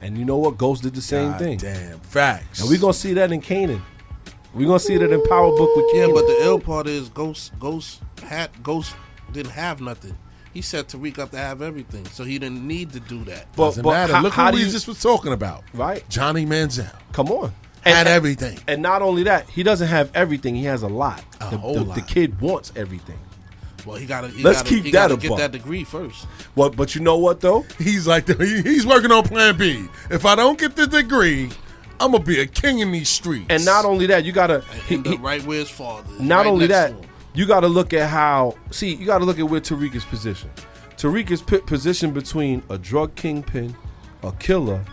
And you know what? Ghost did the same God thing. Damn. Facts. And we're gonna see that in Kanan. We're gonna see that in Power Book with Yeah, but the ill part is Ghost Ghost had Ghost didn't have nothing. He set Tariq up to have everything, so he didn't need to do that. But- Doesn't but matter. how- Look how who do we you- just was talking about. right? Johnny Manziel. Come on. Had And- everything. And not only that, he doesn't have everything. He has a lot. A the, whole the- lot. the kid wants everything. Well, he got to. Let's gotta, keep he that gotta a get that degree first. What? But you know what though? He's like, he- he's working on plan B. If I don't get the degree, I'm gonna be a king in these streets. And not only that, you gotta he- And the he- right where his father. not right only that, to him. You got to look at how. See, you got to look at where Tariq is positioned. Tariq is p- positioned between a drug kingpin, a killer,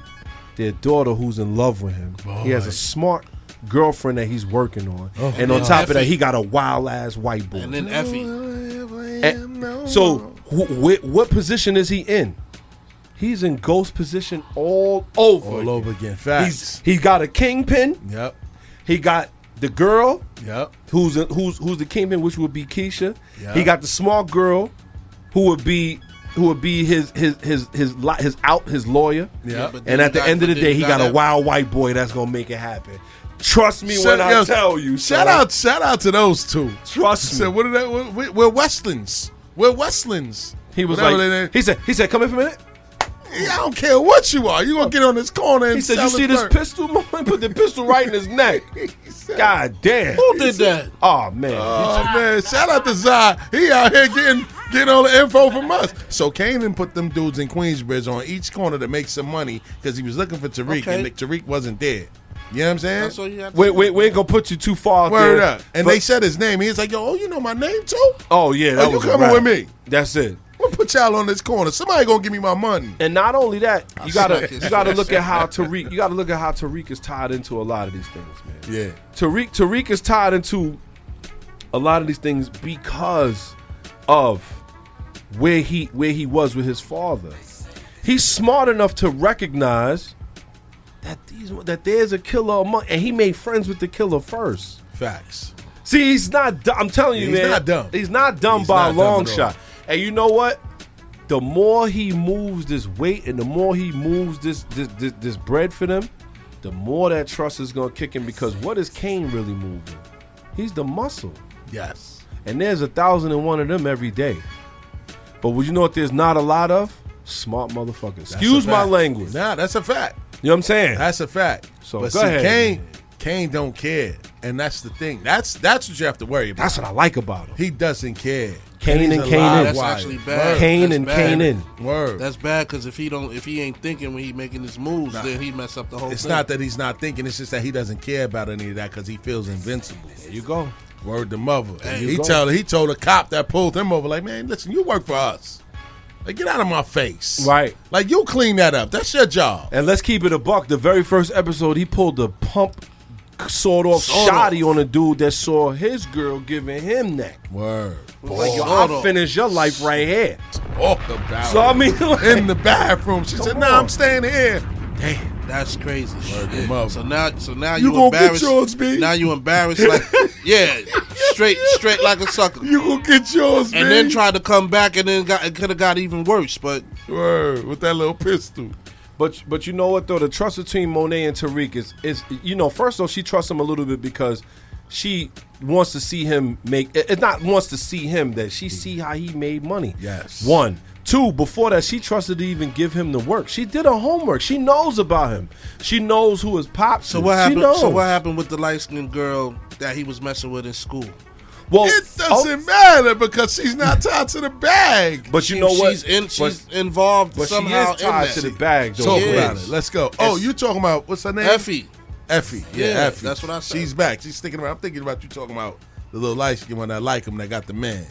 their daughter who's in love with him. He has a smart girlfriend that he's working on, Oh, and on top of that, he got a wild ass white boy. and then Effie. And- so, wh- wh- what position is he in? He's in ghost position all over. all again. over again. He's Facts. he got a kingpin. yep. He got the girl Yep. who's who's who's the kingpin, which would be Keisha. Yeah. He got the small girl, who would be who would be his his his his li- his out his lawyer. Yeah. but And at the got- end of the day, he got got a that- wild white boy that's gonna make it happen. Trust me Shout- when I tell you. Shout son. out, shout out to those two. Trust Said, me. what did that? We're, we're Westlands. We're Westlands. He was Whatever like, they name- he said, he said, come in for a minute. Yeah, I don't care what you are. You gonna get on this corner and He said, you see this bird." pistol? Man, put the pistol right in his neck. God damn. Who did that? Oh man. Oh man, shout out to Zai. He out here getting getting all the info from us. So Kanan put them dudes in Queensbridge on each corner to make some money because he was looking for Tariq Okay. and Tariq wasn't there. You know what I'm saying? That's all you got. to Wait, do. wait, we ain't gonna put you too far out Word there. up. And they said his name. He was like, yo, oh, you know my name too? Oh yeah, that Oh, you was a coming wrap. with me? That's it. I'm gonna put y'all on this corner. Somebody gonna give me my money. And not only that, you gotta you gotta look at how Tariq you gotta look at how Tariq is tied into a lot of these things, man. Yeah. Tariq Tariq is tied into a lot of these things because of where he where he was with his father. He's smart enough to recognize that these that there's a killer among, and he made friends with the killer first. Facts. See, he's not. I'm telling you, He's man. not dumb. He's not dumb He's by not a long shot. And you know what? The more he moves this weight, and the more he moves this this this, this bread for them, the more that trust is gonna kick in. Because what is Kane really moving? He's the muscle, Yes. and there's a thousand and one of them every day. But would you know what? There's not a lot of smart motherfuckers. Excuse my language. Nah, that's a fact. You know what I'm saying? That's a fact. So but go see, ahead. Kane, Kane don't care, and that's the thing. That's that's what you have to worry about. That's what I like about him. he doesn't care. Kane and a Kane in. That's wire. actually bad. Word. Kane That's and bad. Kane in. Word. That's bad because if he don't, if he ain't thinking when he making his moves, then he mess up the whole It's thing. not that he's not thinking. It's just that he doesn't care about any of that because he feels invincible. There you go. Word to mother. There he you go. told he told a cop that pulled him over, like, man, listen, you work for us. Like, get out of my face. Right. Like, you clean that up. That's your job. And let's keep it a buck. The very first episode, he pulled the pump sawed off Sawed shoddy off. on a dude that saw his girl giving him neck. Word. Like, yo, I'll finish your life right here. Talk about So. I mean, like- in the bathroom. She said, nah, on. I'm staying here. Damn. That's crazy. Word to Yeah. mother. So now, so now You you, gonna get embarrassed. yours, B? Now you embarrassed, like yeah, straight, straight like a sucker. You gonna get yours, and B? then tried to come back, and then got it could have got even worse. But Word. With that little pistol. But but you know what though, the trust between Monet and Tariq is is you know first off she trusts him a little bit because she wants to see him make it it not wants to see him that she see how he made money. Yes. One. Two, before that, she trusted to even give him the work. She did her homework. She knows about him. She knows who his pops so is. what She happened? knows. So what happened with the light skinned girl that he was messing with in school? Well, It oh. doesn't matter because she's not tied to the bag. but you know what? She's in. But- She's involved but she somehow is tied in to the bag. Though. Talk about it. Let's go. Oh, It's- you talking about what's her name? Effie. Effie. Yeah, Yeah, Effie. that's what I said. She's back. She's sticking around. I'm thinking about you talking about the little light skin one that like him that got the man.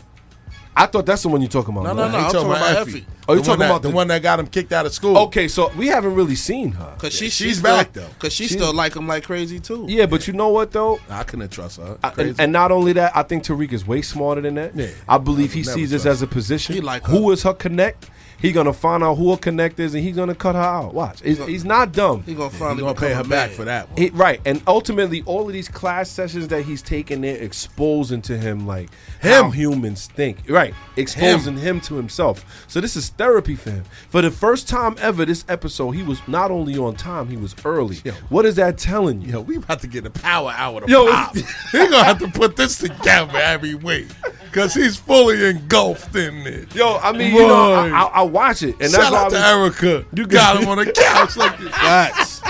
I thought that's the one you're talking about. No, man. no, no. I'm talking about Effie. Oh, you the talking that- about the, the- one that got him kicked out of school? Okay, so we haven't really seen her. Cause she, she's she's back, though. Cause she She's- still like him like crazy too. Yeah, but you know what though? I couldn't trust her. I- Crazy. and, and not only that, I think Tariq is way smarter than that. Yeah. I believe I he sees this as a position. He like who her. is her connect? He gonna find out who her connect is, and he's gonna cut her out. Watch, he's, he's not dumb. He gonna He finally gonna pay a her back for that one. He- right, and ultimately, all of these class sessions that he's taking, they're exposing to him like how Him. humans think. Right, exposing him. to himself. So this is therapy for him. For the first time ever, this episode, he was not only on time, he was early. Yo. What is that telling you? Yo, we about to get a power hour to Yo, pop. he gonna have to put this together every week because he's fully engulfed in it. Yo, I mean, you know, I, I, I watch it, and that's Shout why out to I Erica. You You got got- him on the couch like this. Facts.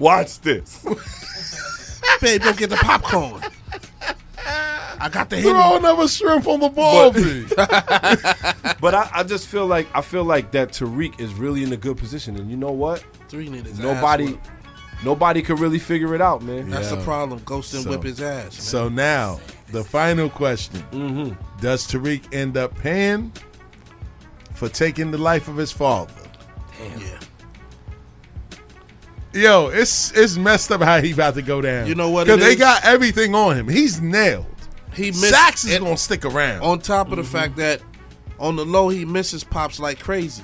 watch this. Babe, don't get the popcorn. I got the hidden. Throw another shrimp on the ball. B. But I, I just feel like I feel like that Tariq is really in a good position, and you know what? Three niggas. Nobody, Nobody could really figure it out, man. That's the problem. Ghost and So- whip his ass. Man. So now, the final question: Mm-hmm. Does Tariq end up paying for taking the life of his father? Damn. Yeah. Yo, it's it's messed up how he about to go down. You know what Because they is? got everything on him. He's nailed. He missed Saxe is and gonna stick around. On top of the Mm-hmm. fact that on the low he misses pops like crazy.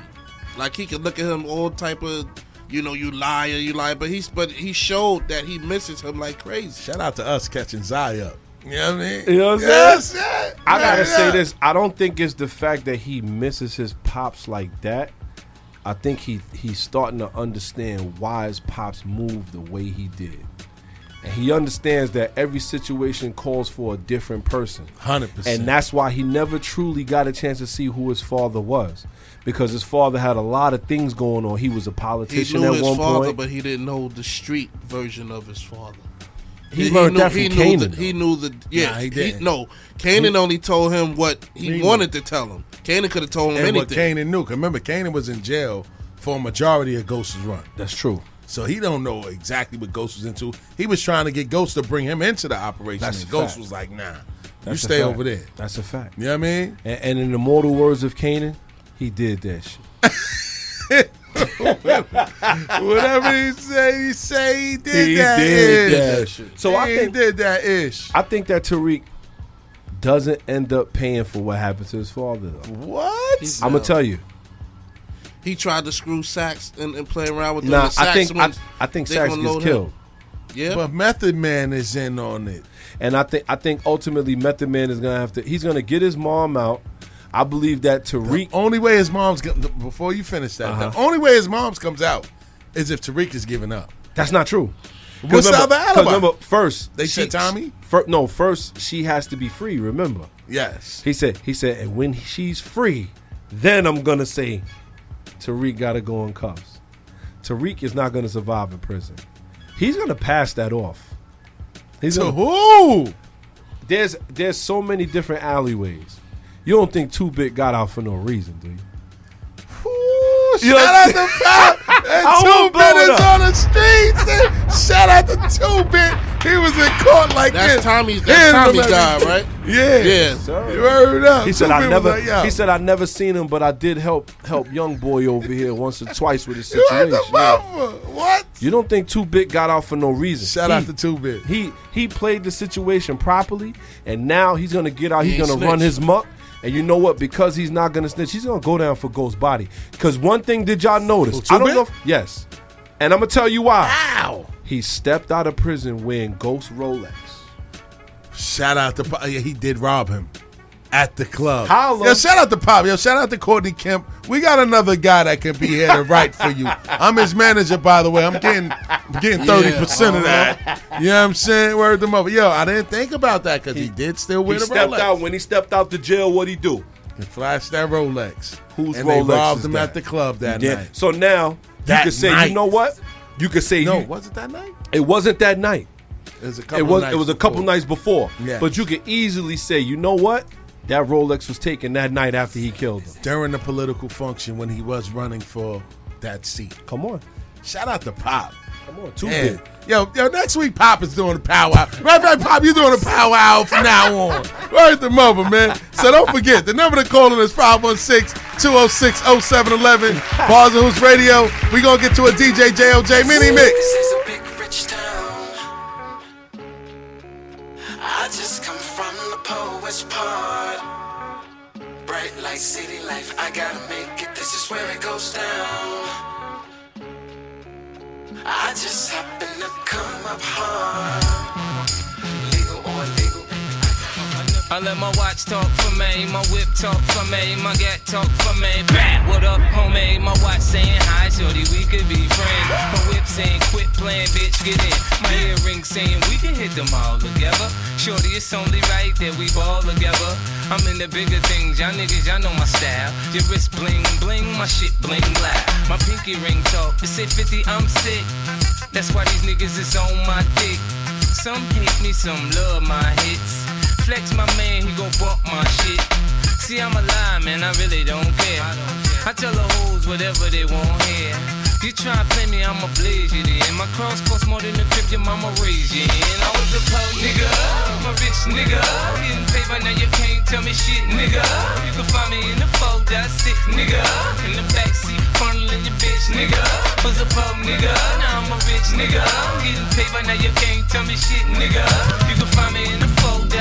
Like he could look at him all type of you know, you liar, you lie, but he's but he showed that he misses him like crazy. Shout out to us catching Zai up. You know what I mean? You know what I'm Yes, saying? yeah. I gotta Yeah, say this. I don't think it's the fact that he misses his pops like that. I think he he's starting to understand why his pops moved the way he did. And he understands that every situation calls for a different person. 100%. And that's why he never truly got a chance to see who his father was. Because his father had a lot of things going on. He was a He politician knew at his one father, point. but he didn't know the street version of his father. He learned knew, that from he Kanan, Knew the, he knew the yeah. Nah, he he didn't. no, Kanan only told him what he He wanted to tell him. Kanan could have told him anything. and what anything. Kanan knew. 'cause Remember, Kanan was in jail for a majority of Ghost's run. That's true. So he don't know exactly what Ghost was into. He was trying to get Ghost to bring him into the operation. That's and Ghost fact. was like, nah, you That's a stay over there. That's a fact. You know what I mean? And, and in the mortal words of Kanan, he did that shit. Whatever he say, he say he did He that did ish. that shit. So I think- did that ish. I think that Tariq doesn't end up paying for what happened to his father. Though. What? I'm gonna tell you. He tried to screw Saxe and, and play around with them. Nah, The I think I, ones, I think Saxe gonna gets killed, him. Yeah, But Method Man is in on it. and I think I think ultimately Method Man is gonna have to. He's gonna get his mom out. I believe that Tariq. The Only way his mom's go- before you finish that, the Uh-huh. only way his mom's comes out is if Tariq is giving up. That's not true. What's the remember- other 'cause alibi? Remember, first They said Tommy? Fir- no, first she has to be free. Remember, Yes. he said. He said, and when she's free, then I'm gonna say, Tariq got to go in cuffs. Tariq is not gonna survive in prison. He's gonna pass that off. He's To gonna, who? there's there's so many different alleyways. You don't think Two Bit got out for no reason, do you? Ooh, shout out to Pop. And Two Bit it is on the streets. shout out to Two Bit. He was in court like That's this. Tommy's- that's Tommy's him guy, everything. right? Yeah. Yeah. Sir. You heard up. He said Two I never. Like, Yo, he said I never seen him, but I did help help young boy over here once or twice with his you heard situation. the Yeah. What? You don't think Two Bit got out for no reason? Shout He- out to Two Bit. He he played the situation properly, and now he's gonna get out. He He's ain't gonna run his muck. And you know what? Because he's not gonna snitch, he's gonna go down for Ghost Body. Because one thing did y'all notice? Who, I don't Two-Bit? know. If, yes, and I'm gonna tell you why. Ow. He stepped out of prison wearing Ghost Rolex. Shout out to Pop. Yeah, he did rob him at the club. Holla. Yo, shout out to Pop. Yo, shout out to Courtney Kemp. We got another guy that can be here to write for you. I'm his manager, by the way. I'm getting I'm getting 30% of oh, that. You know what I'm saying? Word them up. Yo, I didn't think about that because he, did still He wear the stepped Rolex. out when he stepped out the jail. What he do? He flashed that Rolex. Whose and Rolex they robbed him that? at the club that night. So now you That could say, night. you know what? You could say No, you- was it that night? it wasn't that night. It was a couple It was nights it was a couple before. nights before. Yes. But you could easily say, you know what? That Rolex was taken that night after he killed him. during the political function when he was running for that seat. Come on. Shout out to Pop. Come on, two Man. bit. Yo, yo, next week Pop is doing a powwow. Matter of fact, Pop, you doing a powwow from now on. Right the mother, man. So don't forget, the number to call in is 516-206-0711. Bars and Hoops Radio. We gonna get to a DJ JOJ mini mix. This is a big rich town. I just come from the poet's part. Bright light, city life, I gotta make it. This is where it goes down. I just happen to come up hard. I let my watch talk for me, my whip talk for me, my gat talk for me. Bam! What up, homie? My watch saying hi, shorty, we could be friends. My whip saying quit playing, bitch, get in. My earring saying we can hit them all together. Shorty, it's only right that we ball together. I'm in the bigger things, y'all niggas, y'all know my style. Your wrist bling bling, my shit bling black. My pinky ring talk, it's say 50, I'm sick. That's why these niggas is on my dick. Some hate me, some love my hits. Flex my man, he gon' bump my shit. See, I'm a lie, man, I really don't care. I tell the hoes whatever they want here. You try and play me, I'ma blaze you then. My cross cost more than the crib your mama raised you in. I was a poor nigga, I'm a rich nigga. Getting by now you can't tell me shit, nigga. You can find me in the fold, that's sick, nigga. In the backseat, fondling your bitch, nigga. Was a poor nigga, now I'm a rich nigga. Getting by now you can't tell me shit, nigga. You can find me in the fold.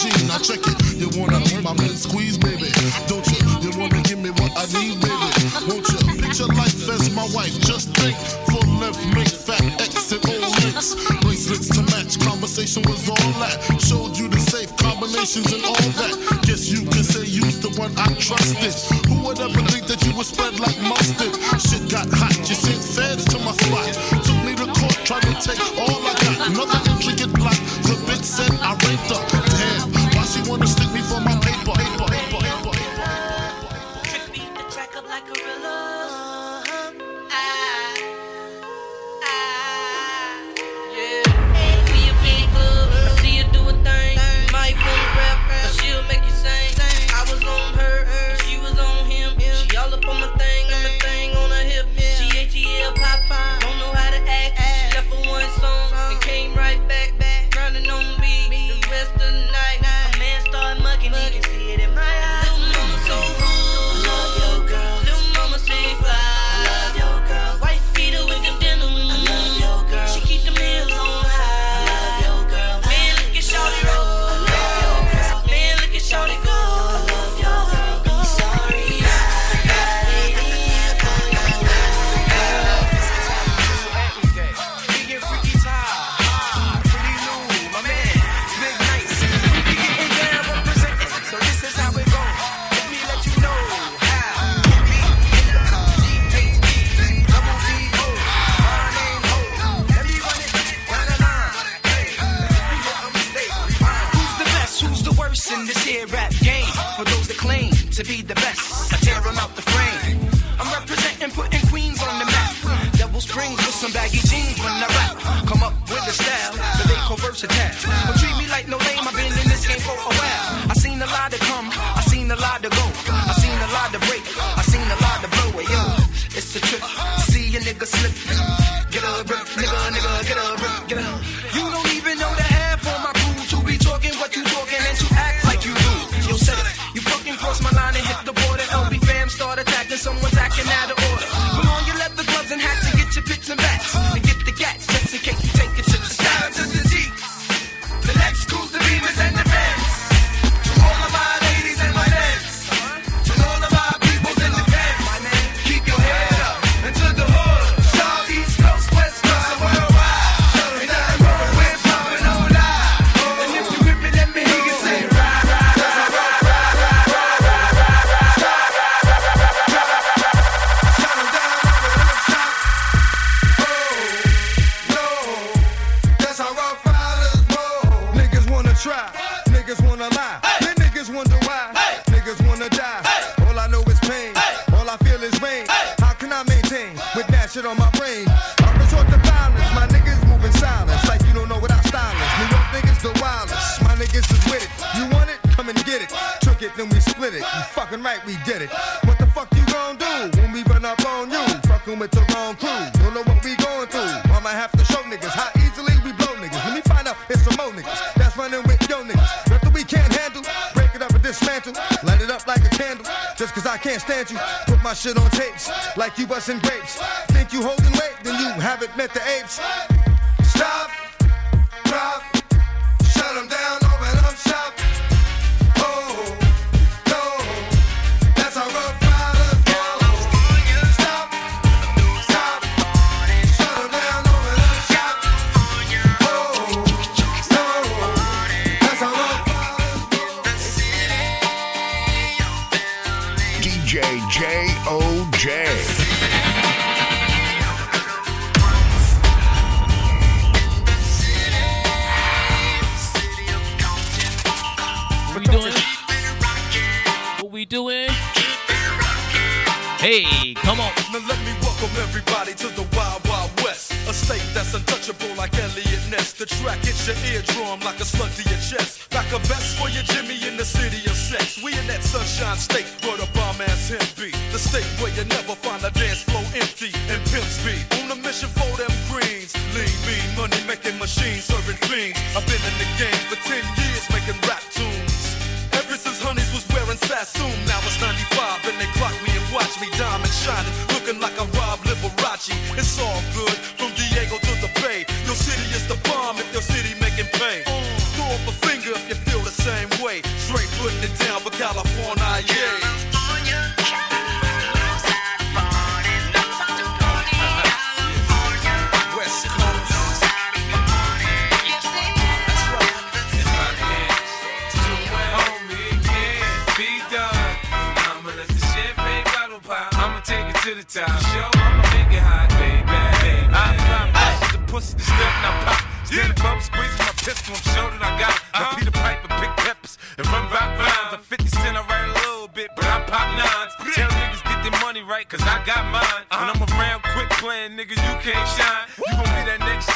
I check it. You wanna be my man squeeze, baby? Don't you? You wanna give me what I need, baby? Won't you? Picture life as my wife. Just think. Full left make fat X old all links. Bracelets to match. Conversation was all that. Showed you the safe combinations and all that. Guess you can say you's the one I trusted. Who would ever think that you would spread like mustard? Shit got hot. You sent feds to my spot. Took me to court. Tried to take all attached.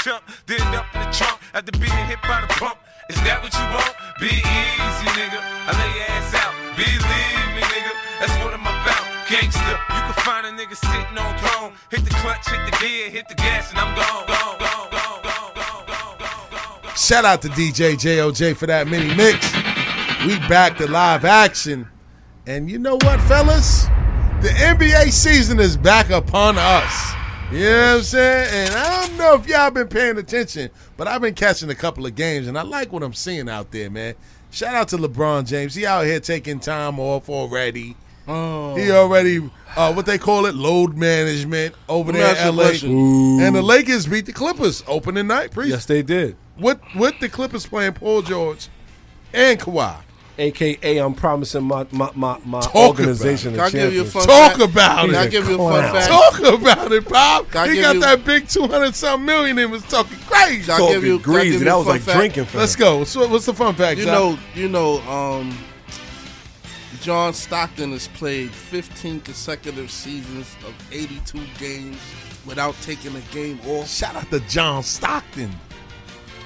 Then up in the trunk after being hit by the pump. Is that what you want? Be easy, nigga. I lay your ass out. Believe me, nigga. That's what I'm about. Gangster. You can find a nigga sitting on throne. Hit the clutch, hit the gear, hit the gas, and I'm gone, gone, gone, gone, gone. Shout out to DJ JOJ for that mini mix. We back to live action. And you know what, fellas? The NBA season is back upon us. You know what I'm saying? And I don't know if y'all been paying attention, but I've been catching a couple of games, and I like what I'm seeing out there, man. Shout out to LeBron James. He out here taking time off already. Oh. He already, uh, what they call it, load management over Let there in LA. And the Lakers beat the Clippers opening night. Priest. Yes, they did. With with the Clippers playing Paul George and Kawhi. AKA, I'm promising my my my, my Talk organization. about a it. Can I give you a championship. Talk about Can it. I give you a fun fact? Talk about it, Bob. Can He got you- that big two hundred something million and was talking crazy. Can I give you- can I give you a fun fact? Let's go. So what's the fun fact? You Zach? know, you know, um, John Stockton has played 15 consecutive seasons of 82 games without taking a game off. Shout out to John Stockton.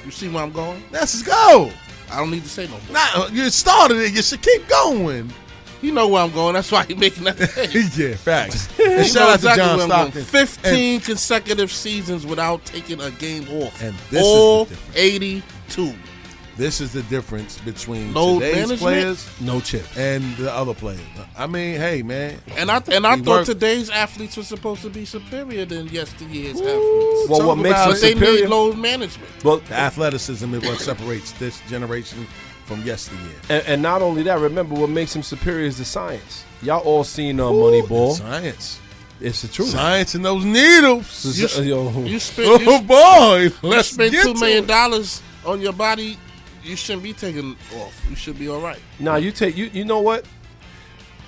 You see where I'm going? Let's go. I don't need to say no more. Nah, uh, you started it. You should keep going. You know where I'm going. That's why he's making that yeah, facts. And shout out exactly to John. Stockton. 15 consecutive seasons without taking a game off. And this is All difference. 82. This is the difference between Load today's management? players, no chip, and the other players. I mean, hey man, And I and I We thought work- today's athletes were supposed to be superior than yesteryear's athletes. Well, what makes about them it. they superior- need load management. Well, the athleticism is what separates this generation from yesteryear. And, and not only that, remember what makes him superior is the science. Y'all all seen uh, Moneyball. Science. It's the truth. Science and those needles. You, yo, You spend you, Oh boy, you let's spend get two to million it. dollars on your body. You shouldn't be taking off. You should be all right. Nah, you take you. You know what?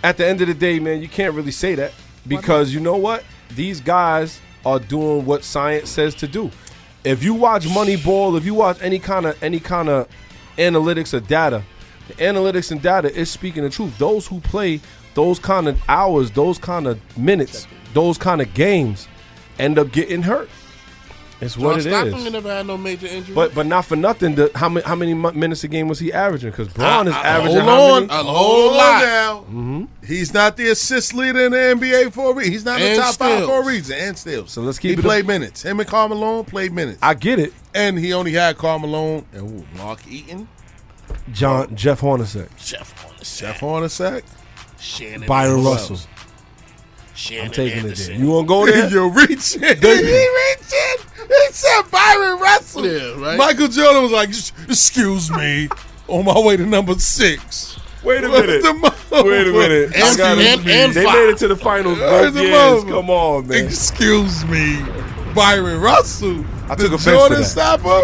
At the end of the day, man, you can't really say that because you know what? These guys are doing what science says to do. If you watch Moneyball, if you watch any kind of any kind of analytics or data, the analytics and data is speaking the truth. Those who play those kind of hours, those kind of minutes, those kind of games, end up getting hurt. It's what John it Stockton is. never had no major injury. But but not for nothing. The, how many how many minutes a game was he averaging? Because Bron is Uh, averaging hold how on, many? A hold whole on lot. now. Mm-hmm. He's not the assist leader in the NBA for a reason. He's not in the And top five for a reason. And still, So let's keep he it a- played minutes. Him and Karl Malone played minutes. I get it. and he only had Karl Malone and who? Mark Eaton, John Jeff Hornacek, Jeff on the Jeff Hornacek. Shandon Bryon Anderson. Russell. Shandon I'm taking Anderson. it there. You want to go there? You're reaching. he reaching. He said Bryon Russell. Yeah, right. Michael Jordan was like, "Excuse me, on my way to number six. Wait a minute. the Wait a minute. And- I gotta- and- and they five. made it to the finals Where's both the years. Come on, man. Excuse me, Bryon Russell. I took offense to Jordan that. stopper.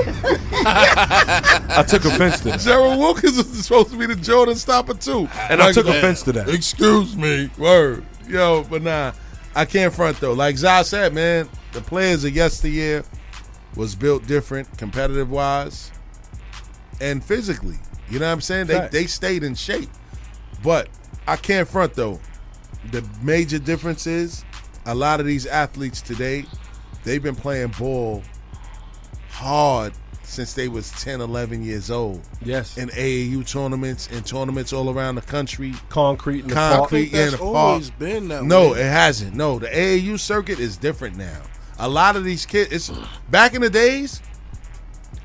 I took offense to that. Gerald Wilkins was supposed to be the Jordan stopper too. And I took Like, offense to that. Excuse me, word, yo, but nah, I can't front though. Like Zah said, man, the players of yesteryear was built different, competitive wise, and physically. You know what I'm saying? They Fact. they stayed in shape, but I can't front though. The major difference is a lot of these athletes today, they've been playing ball hard since they was 10, 11 years old. Yes. In AAU tournaments and tournaments all around the country. Concrete in the. Concrete I in that's the park. always been that no, way. it hasn't. No, the AAU circuit is different now. A lot of these kids, it's back in the days,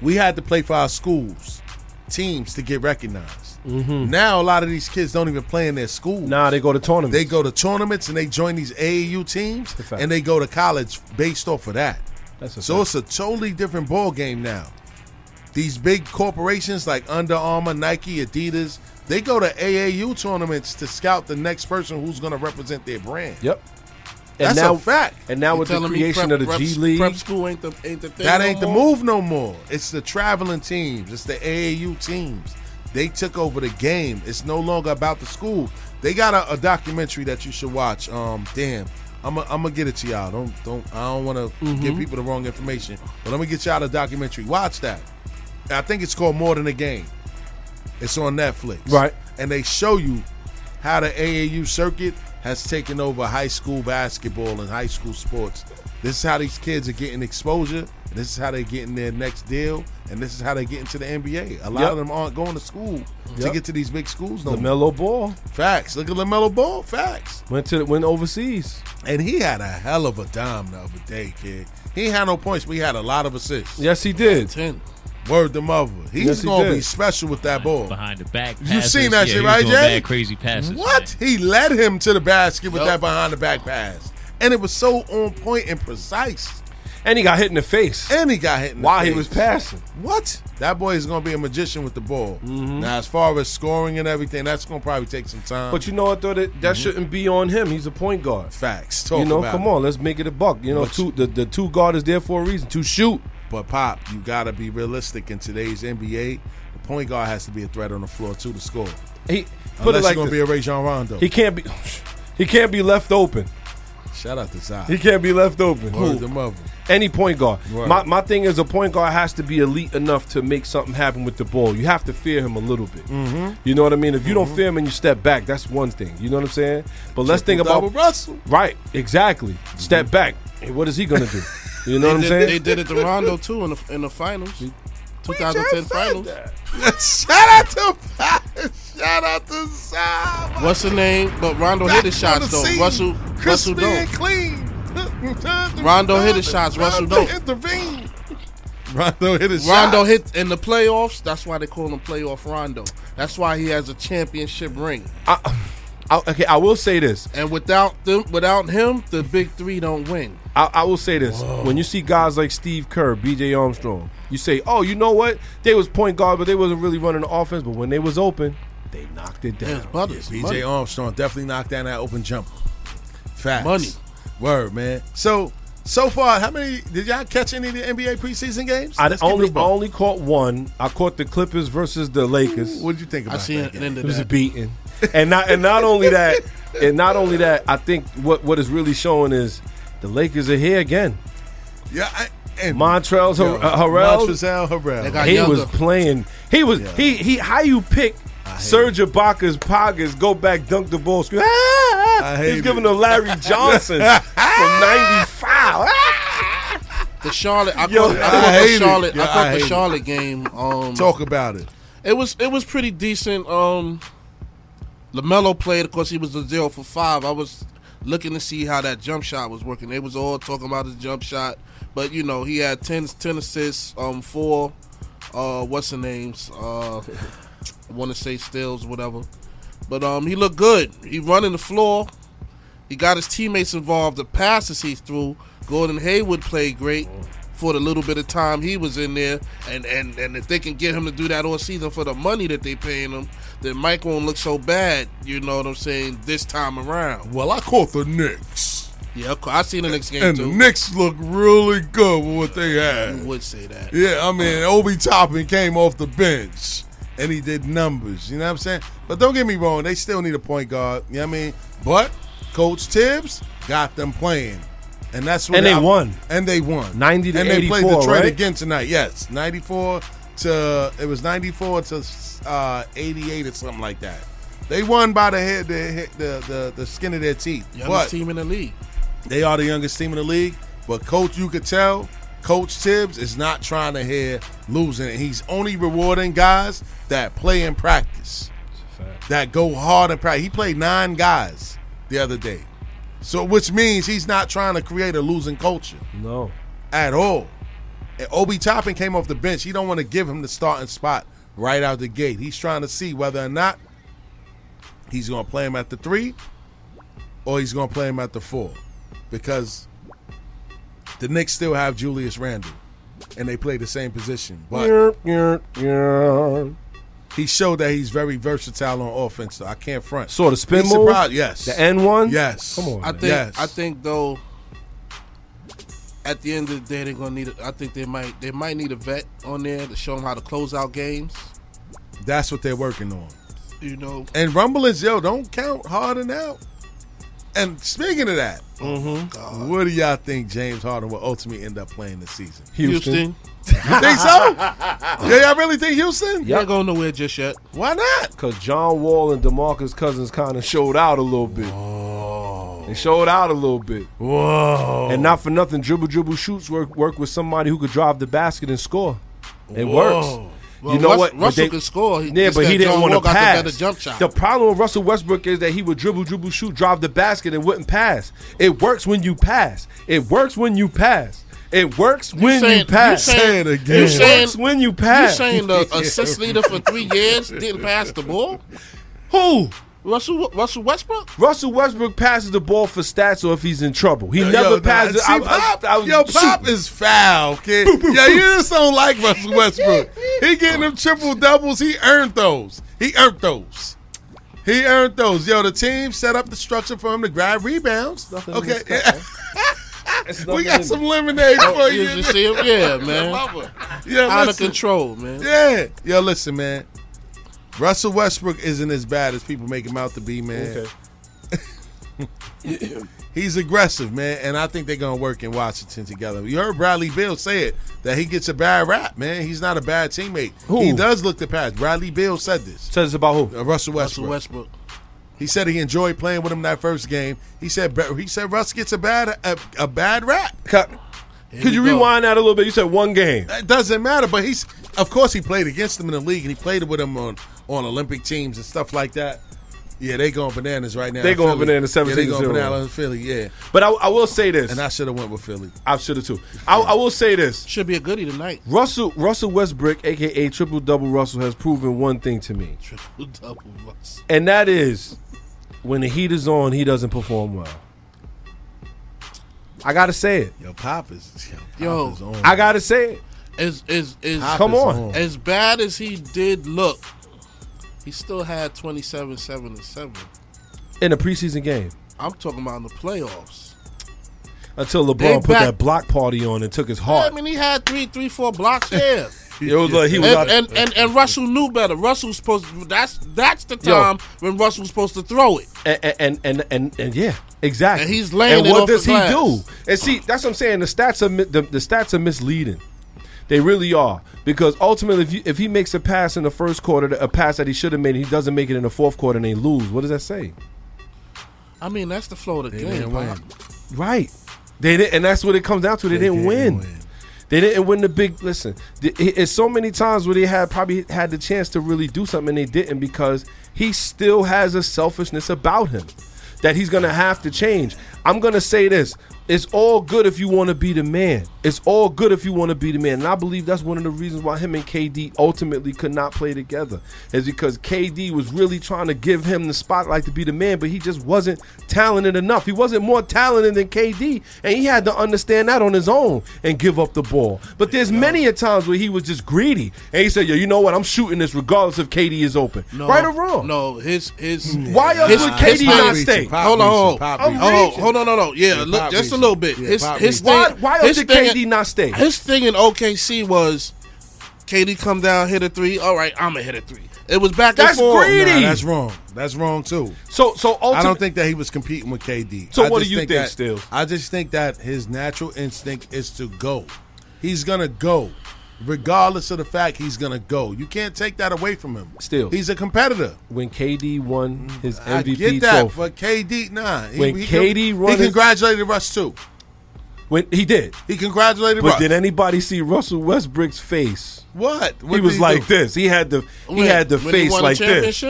we had to play for our schools, teams to get recognized. Now a lot of these kids don't even play in their school. Mm-hmm. Nah, they go to tournaments. They go to tournaments and they join these AAU teams fact. and they go to college based off of that. That's a so it's a totally different ball game now. These big corporations like Under Armour, Nike, Adidas, they go to AAU tournaments to scout the next person who's going to represent their brand. Yep. That's now, a fact. And now You with the creation prep- of the prep- G League, prep school ain't the ain't the thing. That no ain't the move no more. It's the traveling teams. It's the AAU teams. They took over the game. It's no longer about the school. They got a, a documentary that you should watch. Um, damn, I'm gonna get it to y'all. Don't don't. I don't want to Mm-hmm. give people the wrong information, but I'm gonna get y'all a documentary. Watch that. I think it's called More Than a Game. It's on Netflix. Right. And they show you how the AAU circuit has taken over high school basketball and high school sports. This is how these kids are getting exposure. And this is how they're getting their next deal. And this is how they get into the NBA. A lot Yep. of them aren't going to school to get to these big schools no more. LaMelo Ball Facts. Look at LaMelo Ball. Facts. went to went overseas. And he had a hell of a dime the other day, kid. He had no points, but he had a lot of assists. Yes, he did. Ten. Word the mother. He's Yes, he gonna did. be special with that ball. Behind the back You passes. seen that yeah, shit, right, doing Jay? Bad, crazy passes. What? He led him to the basket with that behind the back pass. And it was so on point and precise. And he got hit in the face And he got hit in the while he was passing. What? That boy is going to be a magician with the ball. Mm-hmm. Now, as far as scoring and everything, that's going to probably take some time. But you know what though? That, that mm-hmm. shouldn't be on him. He's a point guard. Facts. Talk you know, about come it. on, let's make it a buck. You know, But- two the, the two guard is there for a reason to shoot. But Pop, you got to be realistic in today's NBA. The point guard has to be a threat on the floor too to score. He put Unless it like you're to this. be a Rajon Rondo. he can't be he can't be left open. Shout out to Zai. He can't be left open. Word the mother. Any point guard. My, my thing is a point guard has to be elite enough to make something happen with the ball. You have to fear him a little bit. Mhm. You know what I mean? If you don't fear him and you step back, that's one thing. You know what I'm saying? But let's think about Russell. right, exactly. Step back. Hey, what is he gonna do? You know what I'm they, saying? They did it to Rondo too in the in the finals, 2010 finals. Shout out to Shout out to Zai. What's the name? But Rondo hit his shots though. scene. Russell Russell Crispy and don't. clean. Rondo hit his shots, Russell Rondo don't. intervened. Rondo hit his shots. Rondo shot. hit in the playoffs. That's why they call him playoff Rondo. That's why he has a championship ring. I, I, okay, I will say this. And without them, without him, the big three don't win. I, I will say this: when you see guys like Steve Kerr, B.J. Armstrong, you say, "Oh, you know what? They was point guard, but they wasn't really running the offense. But when they was open, they knocked it down." His brothers, BJ money. Armstrong definitely knocked down that open jumper. Facts. Money. Word, man. So so far, how many did y'all catch any of the NBA preseason games? I Let's only it a I ball. only caught one. I caught the Clippers versus the Lakers. What did you think I seen that? it game? ended It was a beating, and not and not only that, and not only that. I think what what is really showing is the Lakers are here again. Yeah, I, and Montrezl Yo, Har- Harrell, Montrezl Harrell. He younger. was playing. He was Yeah. he he. How you pick Serge Ibaka's pockets, go back, dunk the ball, scream, ah! I hate He's giving it. to Larry Johnson from '95. The Charlotte, I Yo, caught, I I caught hate the it. Charlotte, Yeah, I I caught hate the it. Charlotte game. Um, Talk about it. It was it was pretty decent. Um, Lamelo played, of course, he was a zero for five. I was looking to see how that jump shot was working. They was all talking about his jump shot, but you know he had 10, 10 assists, um, four, uh, what's the names? Uh, I want to say steals, whatever. But um, he looked good. He running the floor. He got his teammates involved. The passes he threw. Gordon Hayward played great for the little bit of time he was in there. And, and, and if they can get him to do that all season for the money that they paying him, then Mike won't look so bad. You know what I'm saying? This time around. Well, I caught the Knicks. Yeah, I seen the Knicks game And too. the Knicks look really good with what they You had. would say that. Yeah, I mean, Obi Toppin came off the bench and he did numbers. You know what I'm saying? But don't get me wrong, they still need a point guard. You know what I mean? But Coach Thibs got them playing. And that's what And they I- won. And they won. 90 to and they played 84, Detroit right? again tonight. Yes. 94 to it was 94 to uh, 88 or something like that. They won by the head the the the, the skin of their teeth. Youngest but team in the league. they are the youngest team in the league. But coach, you could tell Coach Thibs is not trying to hear losing. And he's only rewarding guys that play in practice, that go hard in practice. He played nine guys the other day. So, which means he's not trying to create a losing culture No. at all. And Obi Toppin came off the bench. He don't want to give him the starting spot right out the gate. He's trying to see whether or not he's going to play him at the three or he's going to play him at the four because the Knicks still have Julius Randle and they play the same position. But he showed that he's very versatile on offense. So I can't front. So the spin He's move? surprised- Yes. The N one? Yes. Come on. I man. think Yes. I think though at the end of the day they're gonna need. A, I think they might they might need a vet on there to show them how to close out games. That's what they're working on. You know, And Rumble rumblings, yo, don't count Harden out. And speaking of that, Mm-hmm. what do y'all think James Harden will ultimately end up playing this season? Houston. You think so? yeah, y'all really think Houston? You're not going nowhere just yet. Why not? Because John Wall and Demarcus Cousins kind of showed out a little bit. They showed out a little bit. Whoa. And not for nothing, dribble dribble shoots work work with somebody who could drive the basket and score. It Whoa. works. Well, you know Rus- what? Russell they- can score. He- yeah, but he didn't want to got the pass. jump shot. The problem with Russell Westbrook is that he would dribble, dribble, shoot, drive the basket, and wouldn't pass. It works when you pass. It works when you pass. It works when saying- you pass. you saying- Say it again. You It saying works when you pass. You saying the assist leader for three years didn't pass the ball? Who? Russell Russell Westbrook? Russell Westbrook passes the ball for stats or if he's in trouble. He Yo, never yo, passes. nah, see, Pop, yo, Pop is foul, kid. yo, you just don't like Russell Westbrook. He getting them triple doubles. He earned those. He earned those. He earned those. Yo, the team set up the structure for him to grab rebounds. Nothing Okay, this we got some lemonade for you you. see him? Yeah, man. Yeah, Out of control, man. Yeah. Yo, listen, man. Russell Westbrook isn't as bad as people make him out to be, man. Okay. He's aggressive, man, and I think they're gonna work in Washington together. You heard Bradley Beal say it that he gets a bad rap, man. He's not a bad teammate. Who? He does look the pass. Bradley Beal said this. Says about who? Uh, Russell Westbrook. Russell Westbrook. He said he enjoyed playing with him that first game. He said he said Russ gets a bad a, a bad rap. Could Here you go. rewind that a little bit? You said one game. It doesn't matter, but he's of course he played against him in the league and he played with him on on Olympic teams and stuff like that. Yeah, they going bananas right now. They in going Philly. bananas, Yeah, they 17-0. going bananas in Philly. Yeah, But I, I will say this. and I should have went with Philly. I should have too. I, I will say this. Should be a goodie tonight. Russell Russell Westbrook, aka Triple Double Russell, has proven one thing to me, Triple double Russ. and that is when the heat is on, he doesn't perform well. I gotta say it. Yo, Pop is yo, Yo, is on. I gotta say it. Is is is Pop Come is on. as bad as he did look, he still had 27, 7, and 7. In a preseason game, I'm talking about in the playoffs. until They LeBron put back- that block party on and took his Yeah, I mean, he had three, three, four blocks. Yeah. It was like he was and, out. and, and and Russell knew better. Russell was supposed. To, that's that's the Yo. time when Russell was supposed to throw it. and and and and, and yeah, exactly. And he's laying And what does he glass. do? And see, that's what I'm saying. The stats are the, the stats are misleading. They really are because ultimately, if you, if he makes a pass in the first quarter, a pass that he should have made, he doesn't make it in the fourth quarter, and they lose. What does that say? I mean, that's the flow of the They game. didn't win. Right. They didn't, and that's what it comes down to. They, They didn't, didn't win. win. They didn't win the big. Listen, it's so many times where they had probably had the chance to really do something and they didn't because he still has a selfishness about him that he's gonna have to change. I'm gonna say this: it's all good if you want to be the man. It's all good if you want to be the man, and I believe that's one of the reasons why him and KD ultimately could not play together is because KD was really trying to give him the spotlight to be the man, but he just wasn't talented enough. He wasn't more talented than KD, and he had to understand that on his own and give up the ball. But there's many a times where he was just greedy, and he said, "Yo, you know what? I'm shooting this regardless if KD is open, No, right or wrong." No, his his. Why else his, would KD not stay? Hold on, hold on, reaching. hold on, hold on, no, no, yeah, Yeah, look, just a reaching. Little bit. Yeah, his Pop his reaching. Why? thing, Why else his did thing- KD not stay? His thing in OKC was, KD come down, hit a three. All right, I'm gonna hit a three. It was back That's and forth. greedy. Nah, that's wrong. That's wrong too. So, so ultimately, I don't think that he was competing with KD. So I what do you think, that- Stills? I just think that his natural instinct is to go. He's gonna go, regardless of the fact he's gonna go. You can't take that away from him. Still. he's a competitor. when KD won his MVP I MVP get that, trophy, but KD, nah. He- When he, KD he, run he his- congratulated Russ too. When he did, He congratulated but Russ. did anybody see Russell Westbrook's face? What? What he was he like do? this. He had the he When- had the when he face won like the this.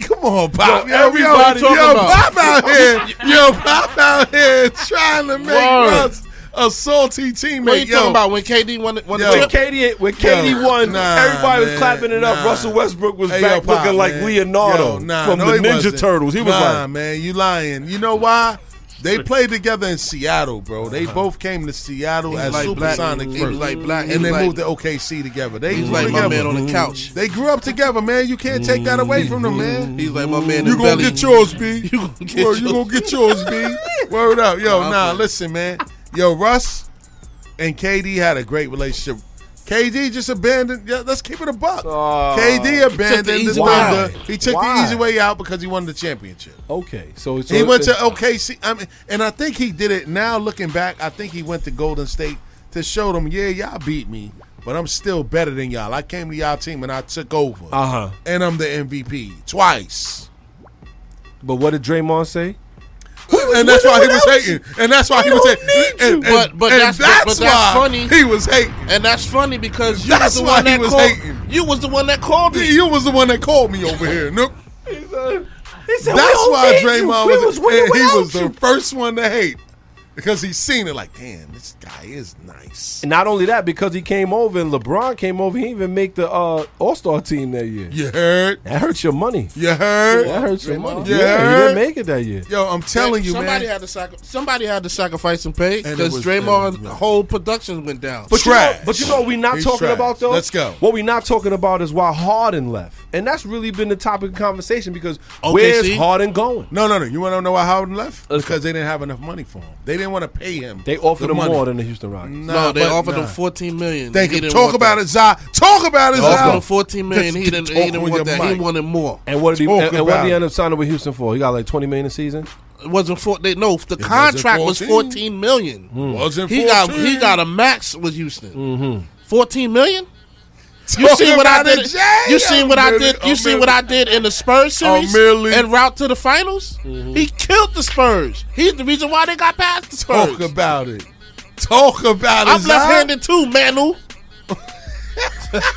Come on, Pop. Yo, Yo, everybody yo, yo, about- Pop out here. Yo, Pop out here trying to make Word. Us a salty teammate. What are you yo, talking about when KD won, the- won Yo. When? KD when KD Yo, won, nah, everybody was clapping it up. nah. Russell Westbrook was Hey, back yo, Pop, looking like man. Leonardo Yo, nah, from no, the Ninja wasn't. Turtles. He was nah, like, man, you lying. You know why? They played together in Seattle, bro. They uh-huh. both came to Seattle He as was like black- he first, was like black- and they like- moved to OKC together. They He's grew like my man on the mm-hmm. couch. They grew up together, man. You can't take that away from them, man. Mm-hmm. He's like my man. You in gonna belly. get yours, B. You gonna get Word, you yours. gonna get yours, B. Word up, yo. Nah, Nah, listen, man. Yo, Russ and KD had a great relationship. KD just abandoned. Yeah, let's keep it a buck. KD abandoned the Thunder. He took Why? the easy way out because he won the championship. okay, so, so he went to OKC. I mean, and I think he did it. Now looking back, I think he went to Golden State to show them, yeah, y'all beat me, but I'm still better than y'all. I came to y'all team and I took over, uh huh. and I'm the MVP twice. But what did Draymond say? And that's why he was hating. And that's why he was hating. And, and- But but and that's, but that's why funny. He was hating. And that's funny because you That's was the why one he that was called. hating. You was the one that called me. You was the one that called me over here. Nope. He said, That's "We don't why need you. Draymond was, and he was the first one to hate because he's seen it like, damn, this guy is nice. And not only that, because he came over and LeBron came over, he even make the uh, All Star team that year. You heard? That hurts your money. You heard? That hurts your money. You Yeah, he didn't make it that year. Yo, I'm telling you, somebody man. had to sacri- somebody had to sacrifice some pay because was- Draymond's yeah. whole production went down. But you, know, but you know what we not He's talking trash. about though? Let's go. What we not talking about is why Harden left. And that's really been the topic of conversation because OKC? where's Harden going? No, no, no. You want to know why Harden left? Because they didn't have enough money for him. They didn't want to pay him. They offered the him money. more than the Houston Rockets. Nah, no, they but- offered nah. him fourteen million. They He can talk about that. it, Zai. Talk about it, They offered him fourteen million. He didn't. He didn't want your that. He wanted more. And what did he Talk and, and what did he end up signing with Houston for? He got like twenty million a season? It wasn't four. They, no, the wasn't contract was fourteen million. Hmm. Wasn't He got he got a max with Houston. Mm-hmm. Fourteen million. You Talk see what I did? You see what I did? You I'm see what I did in the Spurs series merely- en route to the finals? Mm-hmm. He killed the Spurs. He's the reason why they got past the Spurs. Talk about it. Talk about it, I'm Zai. left-handed too, Manu.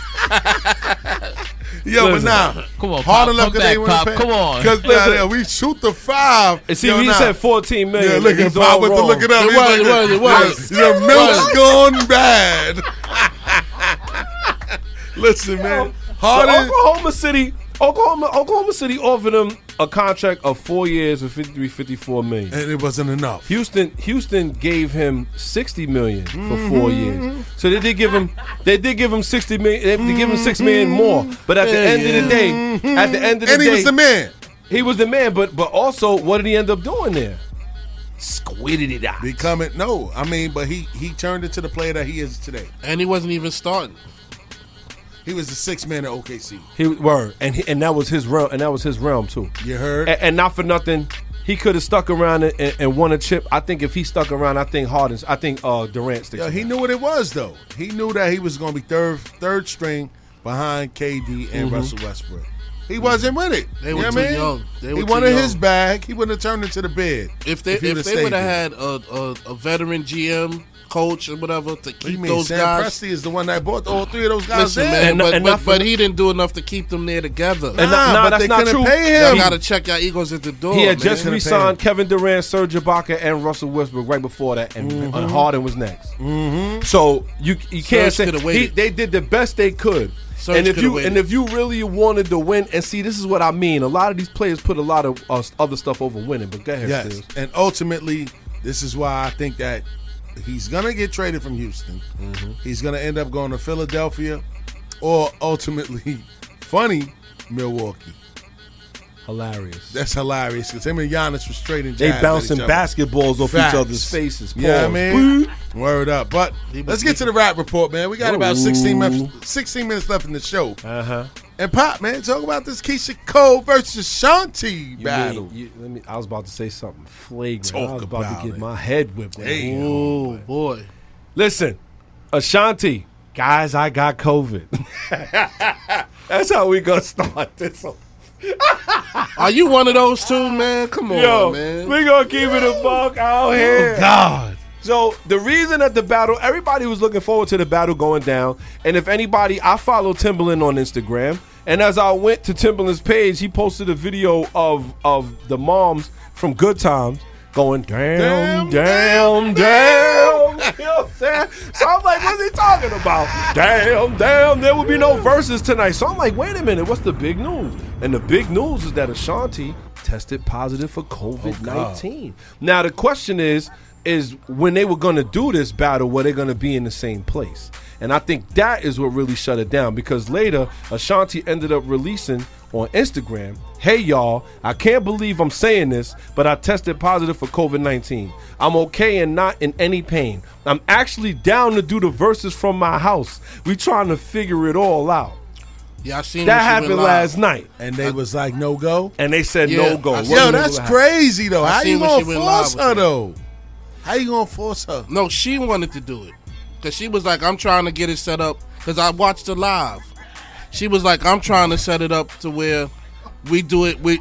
Yo, but now, Come on, Harden Pop, left come 'cause they back, wouldn't pay- come on. Cause Listen. yeah, we shoot the five. And see, Yo, he nah. said fourteen million. Yeah, look at He's Pop with the look it up. It was, like, it was, it was. The milk's gone bad. Listen, man. So Oklahoma City, Oklahoma, Oklahoma City offered him a contract of four years with 53, 54 million. And it wasn't enough. Houston, Houston gave him sixty million for Mm-hmm. four years. So they did give him, they did give him sixty million. They did give him six million more. But at the Yeah, end of the day, at the end of the And day, he was the man. He was the man. But but also, what did he end up doing there? Squitted it out. Becoming no, I mean, but he he turned into the player that he is today. And he wasn't even starting. He was the sixth man at OKC. He were, and he, and that was his realm, and that was his realm too. You heard? And, and not for nothing, he could have stuck around and, and, and won a chip. I think if he stuck around, I think Harden's, I think uh, Durant sticks. Yo, he around. knew what it was though. He knew that he was going to be third third string behind KD and Mhm. Russell Westbrook. He wasn't with it. They You were know too I mean? young. They he were too wanted young. his bag. He wouldn't have turned into the bed. If they he if, they would have had a, a, a veteran GM, coach, or whatever to What do you keep mean? those Sam guys. Presti is the one that bought all three of those guys Listen, in. man, And- but, and but, not but he didn't do enough to keep them there together. And nah, nah, but that's they not couldn't true. pay Y'all him. gotta check your egos at the door. He had man. just couldn't re-signed. Kevin Durant, Serge Ibaka, and Russell Westbrook right before that, and, Mm-hmm. and Harden was next. So you you can't Serge say he, they did the best they could. Serge and if you waited. and if you really wanted to win, and see, this is what I mean. A lot of these players put a lot of uh, other stuff over winning. But go ahead, Yes, Stills. and ultimately, this is why I think that he's gonna get traded from Houston. Mm-hmm. He's gonna end up going to Philadelphia, or ultimately, funny Milwaukee. Hilarious. That's hilarious because him and Giannis was straight in. They bouncing each basketballs off Facts. each other's faces. Yeah, Pause. man. Word up. But let's get to the rap report, man. We got about 16 minutes, 16 minutes left in the show. Uh huh. And Pop, man, talk about this Keyshia Cole versus Shanti You battle. mean- you- let me. I was about to say something flagrant. Talk I was about about to get it. my head whipped. Oh boy. Listen, Ashanti, guys, I got COVID. That's how we gonna start this. Are you one of those two, man? Come on, Yo, man. we gonna keep it a buck out oh, here. Oh God. So the reason that the battle, everybody was looking forward to the battle going down. And if anybody, I follow Timbaland on Instagram, and as I went to Timbaland's page, he posted a video of of the moms from Good Times going damn, damn, damn. You know what I'm saying? So I'm like, what's he talking about? Damn, damn, there will be no Verzuz tonight. So I'm like, wait a minute, what's the big news? And the big news is that Ashanti tested positive for COVID 19. now the question is, is when they were gonna do this battle, were they gonna be in the same place? And I think that is what really shut it down because later Ashanti ended up releasing on Instagram, hey y'all, I can't believe I'm saying this, but I tested positive for COVID 19. I'm okay and not in any pain. I'm actually down to do the Verzuz from my house. We trying to figure it all out. Yeah, I seen that when she happened live. last night. And they was like, no go? And they said Yeah, no go. I It seen wasn't Yo, that's to crazy though. I How you gonna force her though? How you gonna force her? No, she wanted to do it because she was like, "I'm trying to get it set up." Because I watched it live. She was like, "I'm trying to set it up to where we do it with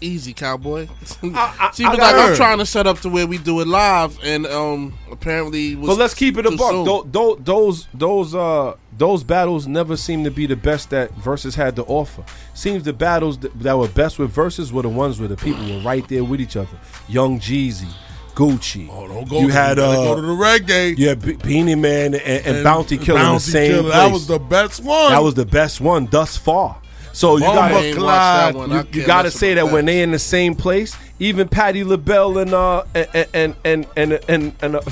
easy cowboy." she was like, "I'm trying to set up to where we do it live," and um, apparently, it was But let's keep it a buck. soon. Tho- tho- Those those uh those battles never seem to be the best that Verzuz had to offer. Seems the battles that, that were best with Verzuz were the ones where the people were right there with each other. Young Jeezy, Gucci. Oh, don't go you to- had you uh, go to the reggae. Yeah, Be- Beenie Man and, and, Bounty Killer in the same Killer, place. That was the best one. That was the best one thus far. So you Bomba got ain't watched that one. I you, you can't got to say that that. when they in the same place, even Patti LaBelle and uh and and and and and, and uh,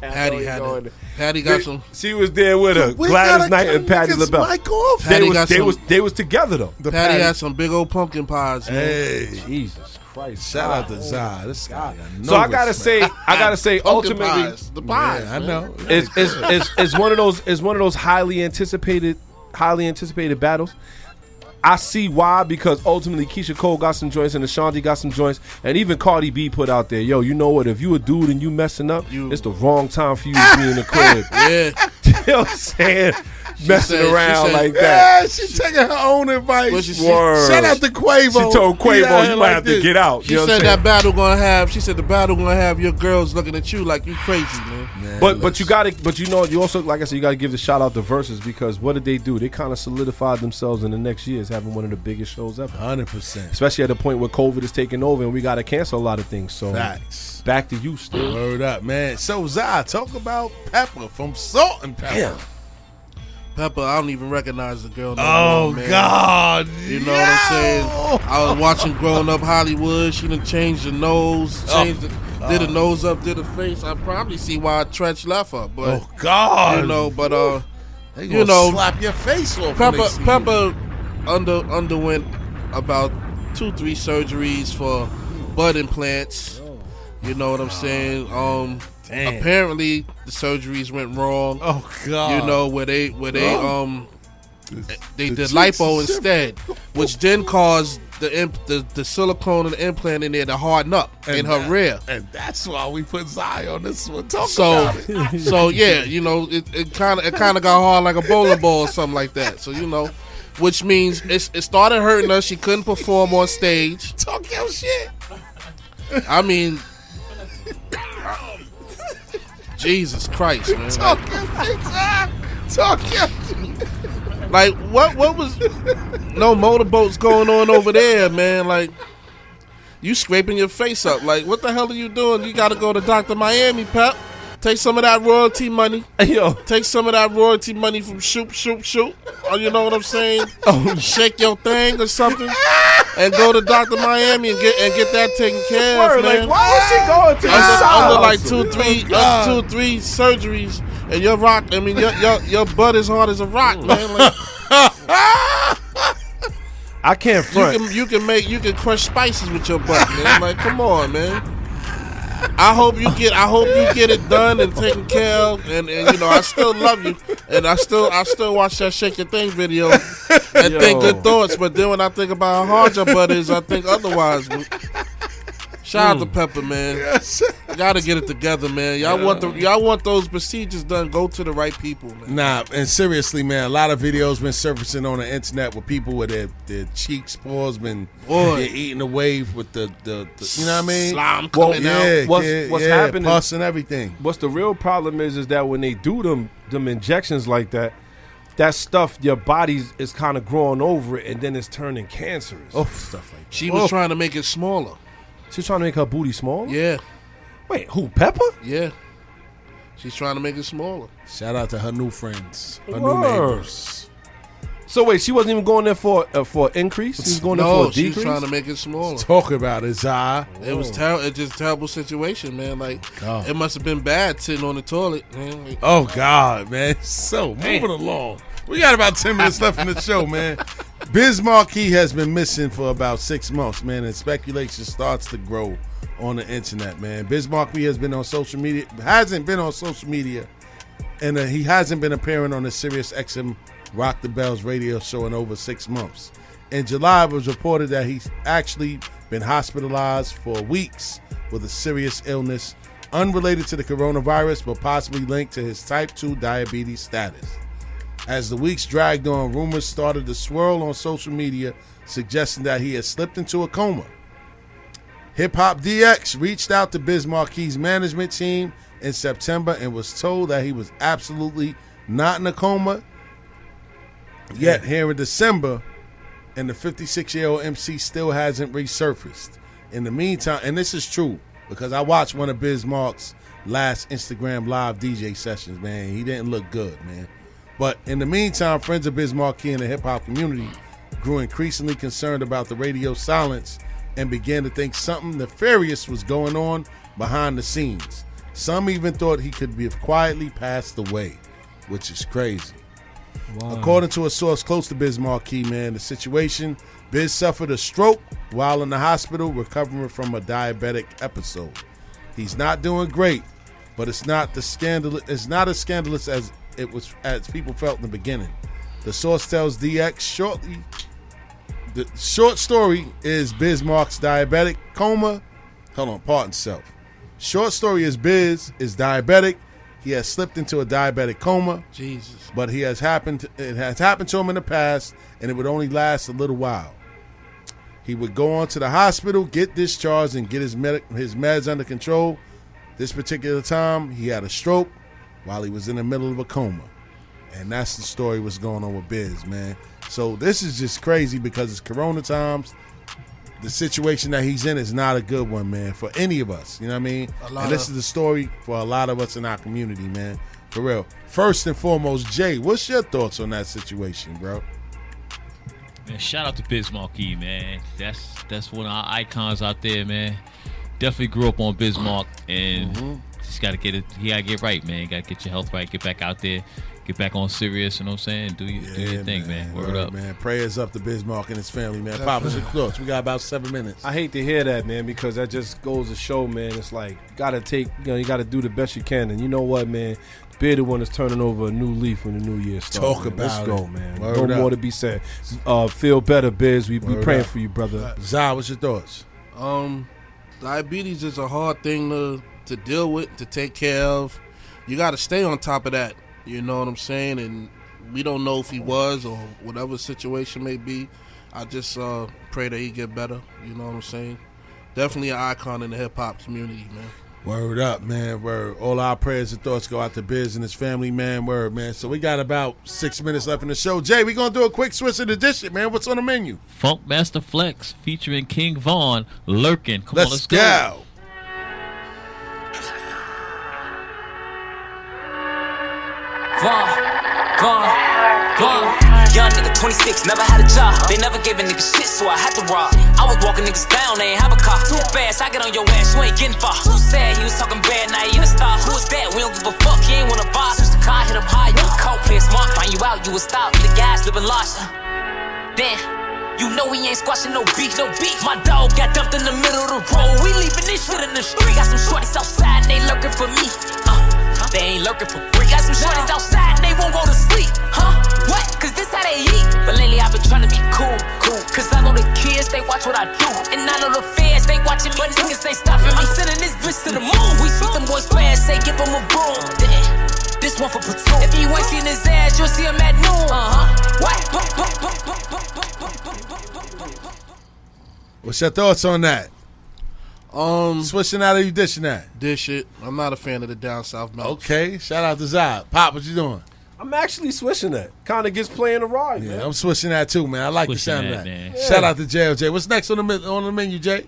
Patti had going it. Patti got some. She was there with her, We Gladys Knight and Patti niggas LaBelle. mic off. They was got they some- was they was together though. The Patti Patti- had some big old pumpkin pies. Man. Hey, Jesus Christ! shout out to Zai. This guy. got no So I gotta respect. say, I gotta say, ultimately, pies. The pies. Yeah, I know. is is is is one of those is one of those highly anticipated highly anticipated battles. I see why because ultimately Keyshia Cole got some joints and Ashanti got some joints and even Cardi B put out there, yo, you know what? If you a dude and you messing up, You- it's the wrong time for you to be in the crib. Yeah. you know what I'm saying? Messing said- around said- like that. Yeah, she taking her own advice. What she- she- Shout out to Quavo. She told Quavo, you might like have to get out. She you know said that battle gonna have. She said the battle gonna have your girls looking at you like you crazy, man. Man, But but you got to but you know you also like I said you got to give the shout out to Verzuz because what did they do? They kind of solidified themselves in the next year as having one of the biggest shows ever. hundred percent. Especially at the point where COVID is taking over and we got to cancel a lot of things. So Facts. back to you, still. Word up, man. So Zai, talk about Pepa from Salt-N-Pepa. Damn. Pepa, I don't even recognize the girl. No Oh more. God. You know what I'm saying? I was watching Growing Up Hollywood. She done changed the nose, changed the, did the nose up, did the face. I probably see why Treach left her, but Oh God. you know, but uh, They you know, slap your face off. Pepa they see you. Pepa under underwent about two three surgeries for butt implants. You know what I'm saying? Um, Damn. apparently the surgeries went wrong. Oh God. You know where they where they Oh. um they the did lipo instead, which then caused the imp, the the silicone and the implant in there to harden up in her that- rear. And that's why we put Zai on this one. Talk So, about it. so yeah, you know, it it kind of it kind of got hard like a bowling ball or something like that. So you know, which means it, it started hurting her. She couldn't perform on stage. Talk your shit. I mean, Jesus Christ, man! Talk Like, your shit, Zai. Talk like, what what was no motorboats going on over there, man? Like. You scraping your face up. Like, what the hell are you doing? You got to go to Dr. Miami, Pep. Take some of that royalty money. Yo, Take some of that royalty money from shoot, shoot, shoot. Oh, you know what I'm saying? Oh, shake your thing or something, ah! And go to Doctor Miami and get and get that taken care of, Word, man. like why was she going to the under, side under like hustle? two, three, Oh, uh, two, three surgeries, and your rock. I mean, your your your butt is hard as a rock, man. Like, I can't you front. can you can make you can crush spices with your butt, man. Like, come on, man. I hope you get I hope you get it done and taken care of, and, and you know I still love you, and I still I still watch that shake your thing video and think good thoughts. But then when I think about how hard your butt is, I think otherwise. Shout out Mm. to Pepa, man. Gotta get it together, man. Y'all want the y'all want those procedures done. Go to the right people, man. Nah, and seriously, man, a lot of videos been surfacing on the internet with people with their, their cheeks, paws been Boy. get eaten away with the, the, the you know what I mean? Slime Well, coming yeah, out. what's, yeah, what's yeah, happening? pus and everything. What's the real problem is is that when they do them them injections like that, that stuff your body's is kind of growing over it and then it's turning cancerous. Oh, stuff like that. She was Oh. trying to make it smaller. She's trying to make her booty small. Yeah, Wait, who? Pepa? yeah. She's trying to make it smaller. Shout out to her new friends, her new Word. neighbors. So wait, she wasn't even going there for uh, for increase. She was going there No, for a she's decrease. trying to make it smaller. Talk about it, Zah. It was terrible. It's just a terrible situation, man. Like God. it must have been bad sitting on the toilet. Man. Like, Oh God, man. So moving along. We got about ten minutes left in the show, man. Biz Markie has been missing for about six months, man, and speculation starts to grow on the internet, man. Biz Markie has been on social media, hasn't been on social media, and uh, he hasn't been appearing on the Sirius XM Rock the Bells radio show in over six months. In July, it was reported that he's actually been hospitalized for weeks with a serious illness unrelated to the coronavirus, but possibly linked to his type 2 diabetes status. As the weeks dragged on, rumors started to swirl on social media suggesting that he had slipped into a coma. Hip Hop DX reached out to Biz Markie's management team in September and was told that he was absolutely not in a coma. Yet here in December, and the 56 year old MC still hasn't resurfaced. In the meantime, and this is true because I watched one of Biz Mark's last Instagram live DJ sessions, man. He didn't look good, man. But in the meantime, friends of Biz Markie in the hip hop community grew increasingly concerned about the radio silence and began to think something nefarious was going on behind the scenes. Some even thought he could have quietly passed away, which is crazy. Wow. According to a source close to Biz Markie, man, the situation Biz suffered a stroke while in the hospital recovering from a diabetic episode. He's not doing great, but it's not the scandal. It's not as scandalous as it was as people felt in the beginning. The source tells DX shortly. The short story is Bismarck's diabetic coma. Hold on, pardon self. Short story is Biz is diabetic. He has slipped into a diabetic coma. Jesus. But he has happened. It has happened to him in the past, and it would only last a little while. He would go on to the hospital, get discharged, and get his med- his meds under control. This particular time, he had a stroke while he was in the middle of a coma, and that's the story what's going on with Biz, man. So this is just crazy because it's Corona times. The situation that he's in is not a good one, man, for any of us. You know what I mean? And this of- is the story for a lot of us in our community, man. For real. First and foremost, Jay, what's your thoughts on that situation, bro? Man, shout out to Biz Markie, man. That's that's one of our icons out there, man. Definitely grew up on Biz Markie, and Mm-hmm. Just gotta get it. He gotta get right, man. Gotta get your health right. Get back out there. Get back on Sirius. You know what I'm saying? Do your, do your thing, man. Word, Word, up. man. Prayers up to Biz Markie and his family, man. Papa, your thoughts. We got about seven minutes. I hate to hear that, man, because that just goes to show, man. It's like you gotta take, you know, you gotta do the best you can, and you know what, man. The bearded one is turning over a new leaf when the new year starts. Talk man. Let's about go, man. Word no up. more to be said. Uh, feel better, Biz. We, we Word praying up. for you, brother. Zah, what's your thoughts? Um, diabetes is a hard thing to to deal with, to take care of. You got to stay on top of that. You know what I'm saying? And we don't know if he was or whatever situation may be. I just uh, pray that he get better. You know what I'm saying? Definitely an icon in the hip hop community, man. Word up, man. Word. All our prayers and thoughts go out to Biz and his family, man. Word, man. So we got about six minutes left in the show. Jay, we gonna do a quick switch of the dish, man. What's on the menu? Funk Master Flex featuring King Von lurking. Come Let's on, let's go. go. Von, Von, Von. Young nigga, 26, never had a job. They never gave a nigga shit, so I had to rob. I was walking niggas down, they ain't have a car. Too fast, I get on your ass, you ain't getting far. Too sad, he was talking bad, now he in the star. Who is that? We don't give a fuck, he ain't wanna boss. Switch the car, hit up high, you a cold play smart. Find you out, you a stop. The guys living lost. Damn. You know we ain't squashing no beef, no beef. My dog got dumped in the middle of the road. We leaving this shit in the street. Got some shorties outside and they lurking for me. Uh, they ain't lurking for free. Got some shorties outside and they won't go to sleep. Huh? What? Cause this how they eat. But lately I've been trying to be cool, cool. Cause I know the kids, they watch what I do. And I know the fans, they watch watching, but niggas ain't stopping me. I'm sending this bitch to the moon. We shoot them boys fast, say give him a boom. This one for platoon. If you ain't seen his ass, you'll see him at noon. Uh huh. What? What's your thoughts on that? Um, switching out, or you dishing that? Dish it. I'm not a fan of the down south mouth. Okay, shout out to Zod. Pop, what you doing? I'm actually switching that. Kind of gets playing the ride, Yeah, man. I'm switching that too, man. I like the Switching sound of that, that. man. Shout out to JLJ. What's next on the men- on the menu, Jay?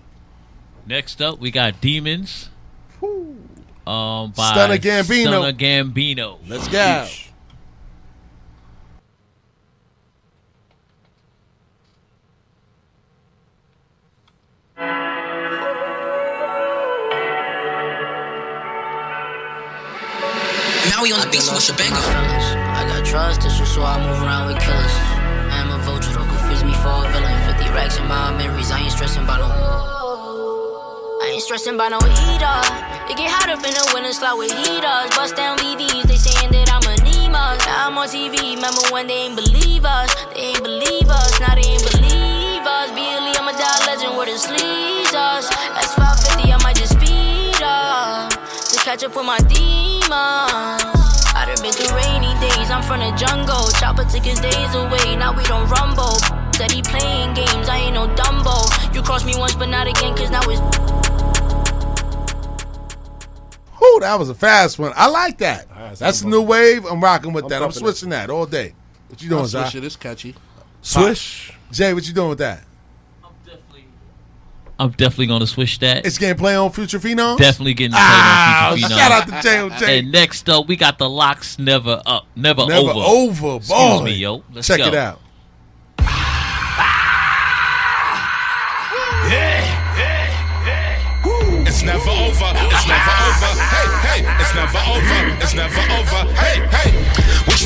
Next up, we got Demons. Um, by Stunna Gambino. Stunna Gambino. Let's go. Now we on the beat, so what's your banger? I got trust issues, so I move around with killers. I am a vulture, don't confuse me for a villain. 50 racks in my memories, I ain't stressing about no. I ain't stressing about no heater. It get hot up in the winter slot with heaters. Bust down BVs, they saying that I'm anemic. Now I'm on TV, remember when they ain't believe us? They ain't believe us, now they ain't catch up with my demons. I done been through rainy days, I'm from the jungle. Chopper took his days away, now we don't rumble. Steady playing games, I ain't no Dumbo. You crossed me once, but not again, cause now it's. Whew, that was a fast one. I like that. Alright, That's so the new wave. I'm rocking with I'm that. I'm bumping switching that all day. What you doing, I'll Zai? switch it. It's catchy. Swish. Jay, what you doing with that? I'm definitely gonna switch that. It's getting play on Future Phenom? Definitely getting played Ah, on Future Phenom. shout out to JOJ. And next up, we got the locks never up, never, Never over. over, Excuse boy. me, yo. Let's Check go. it out. It's never over. It's never over. Hey, hey. It's never over. It's never over. Hey, hey.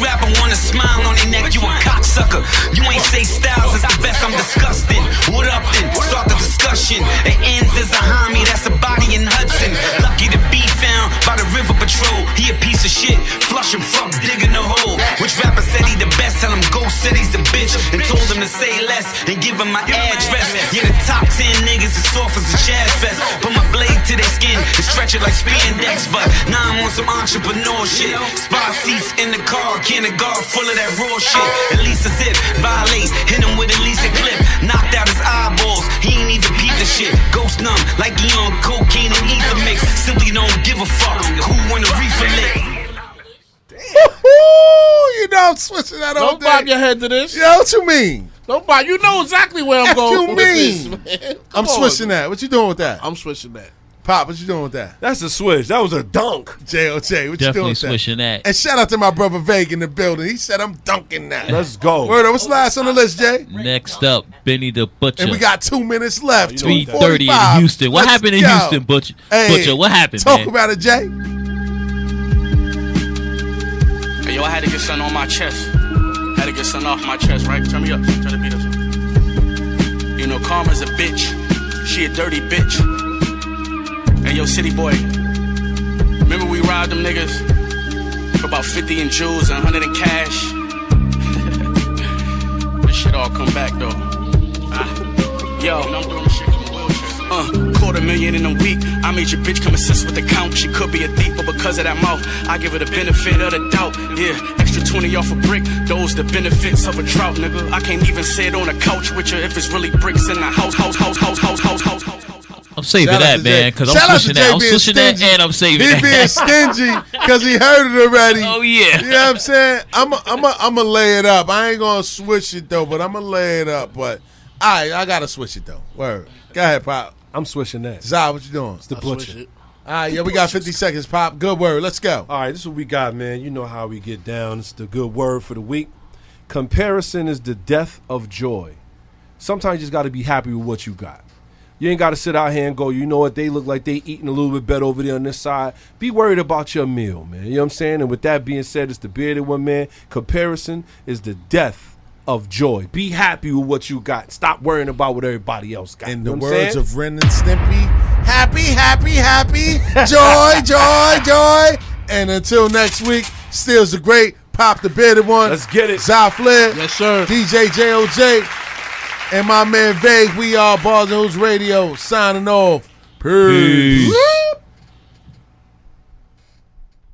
Rapper wanna smile on their neck? You a cocksucker. You ain't say styles is the best. I'm disgusting. What up then? Start the discussion. It ends as a homie. That's a body in Hudson. Lucky to be found by the River Patrol. He a piece of shit. Flush him, fuck, digging the hole. Which rapper said he the best? Tell him Ghost said he's the bitch. And told him to say less and give him my address. Yeah, the top 10 niggas is soft as a jazz fest. Put my blade to their skin and stretch it like spandex. But now I'm on some entrepreneur shit. Spot seats in the car, can of guard full of that raw shit. At least a zip, violate, hit him with at least a clip. Knocked out his eyeballs, he ain't even peep the shit. Ghost numb, like he on cocaine and ether mix. Simply don't give a fuck. Who wanna reefer lick? Woo-hoo! You know I'm switching that all Don't bob your head to this. Yeah, what you mean? Don't bob. You know exactly where I'm F going you with mean? this, man. I'm on. switching that. What you doing with that? I'm switching that. Pop, what you doing with that? That's a switch. That was a dunk. JOJ, what you doing Definitely with that? switching that. And shout out to my brother Vague in the building. He said I'm dunking that. Let's go. Word up, what's last on the list, Jay? Next up, Benny the Butcher. And we got two minutes left. Oh, three thirty in Houston. What Let's happened in go. Houston, Butcher? Hey, Butcher, what happened, Talk man? about it, Jay. Hey, yo, I had to get something on my chest. Had to get something off my chest, right? Turn me up. Turn the beat up. You know, Karma's a bitch. She a dirty bitch. Hey, yo, city boy. Remember we robbed them niggas for about 50 in jewels and 100 in cash? this shit all come back, though. Ah. Yo, I'm doing shit from wheelchair. Uh, quarter million in a week. I made your bitch come assist with the count. She could be a thief, but because of that mouth, I give her the benefit of the doubt. Yeah, extra 20 off a brick. Those the benefits of a drought, nigga. I can't even sit on a couch with you if it's really bricks in the house, house, house, house, house, house, house. I'm saving Shout that, man, because I'm switching that. I'm being switching that, stingy. and I'm saving He that. being stingy because he heard it already. Oh, yeah. You know what I'm saying? I'm i I'm i I'm gonna lay it up. I ain't gonna switch it though, but I'm gonna lay it up. But all right, I gotta switch it though. Word. Go ahead, Pop. I'm switching that. Zai, what you doing? It's the butcher. All right, yeah, we got 50 seconds, Pop. Good word. Let's go. All right, this is what we got, man. You know how we get down. It's the good word for the week. Comparison is the death of joy. Sometimes you just got to be happy with what you got. You ain't got to sit out here and go, you know what, they look like they eating a little bit better over there on this side. Be worried about your meal, man. You know what I'm saying? And with that being said, it's the bearded one, man. Comparison is the death of joy. Be happy with what you got. Stop worrying about what everybody else got. In You the know what words of Ren and Stimpy, happy, happy, happy, joy, joy, joy. And until next week, Steals the Great, Pop the Bearded One. Let's get it. Zy Flair. Yes, sir. DJ JOJ. And my man Vague, we are Bars and Hoops Radio, signing off. Peace.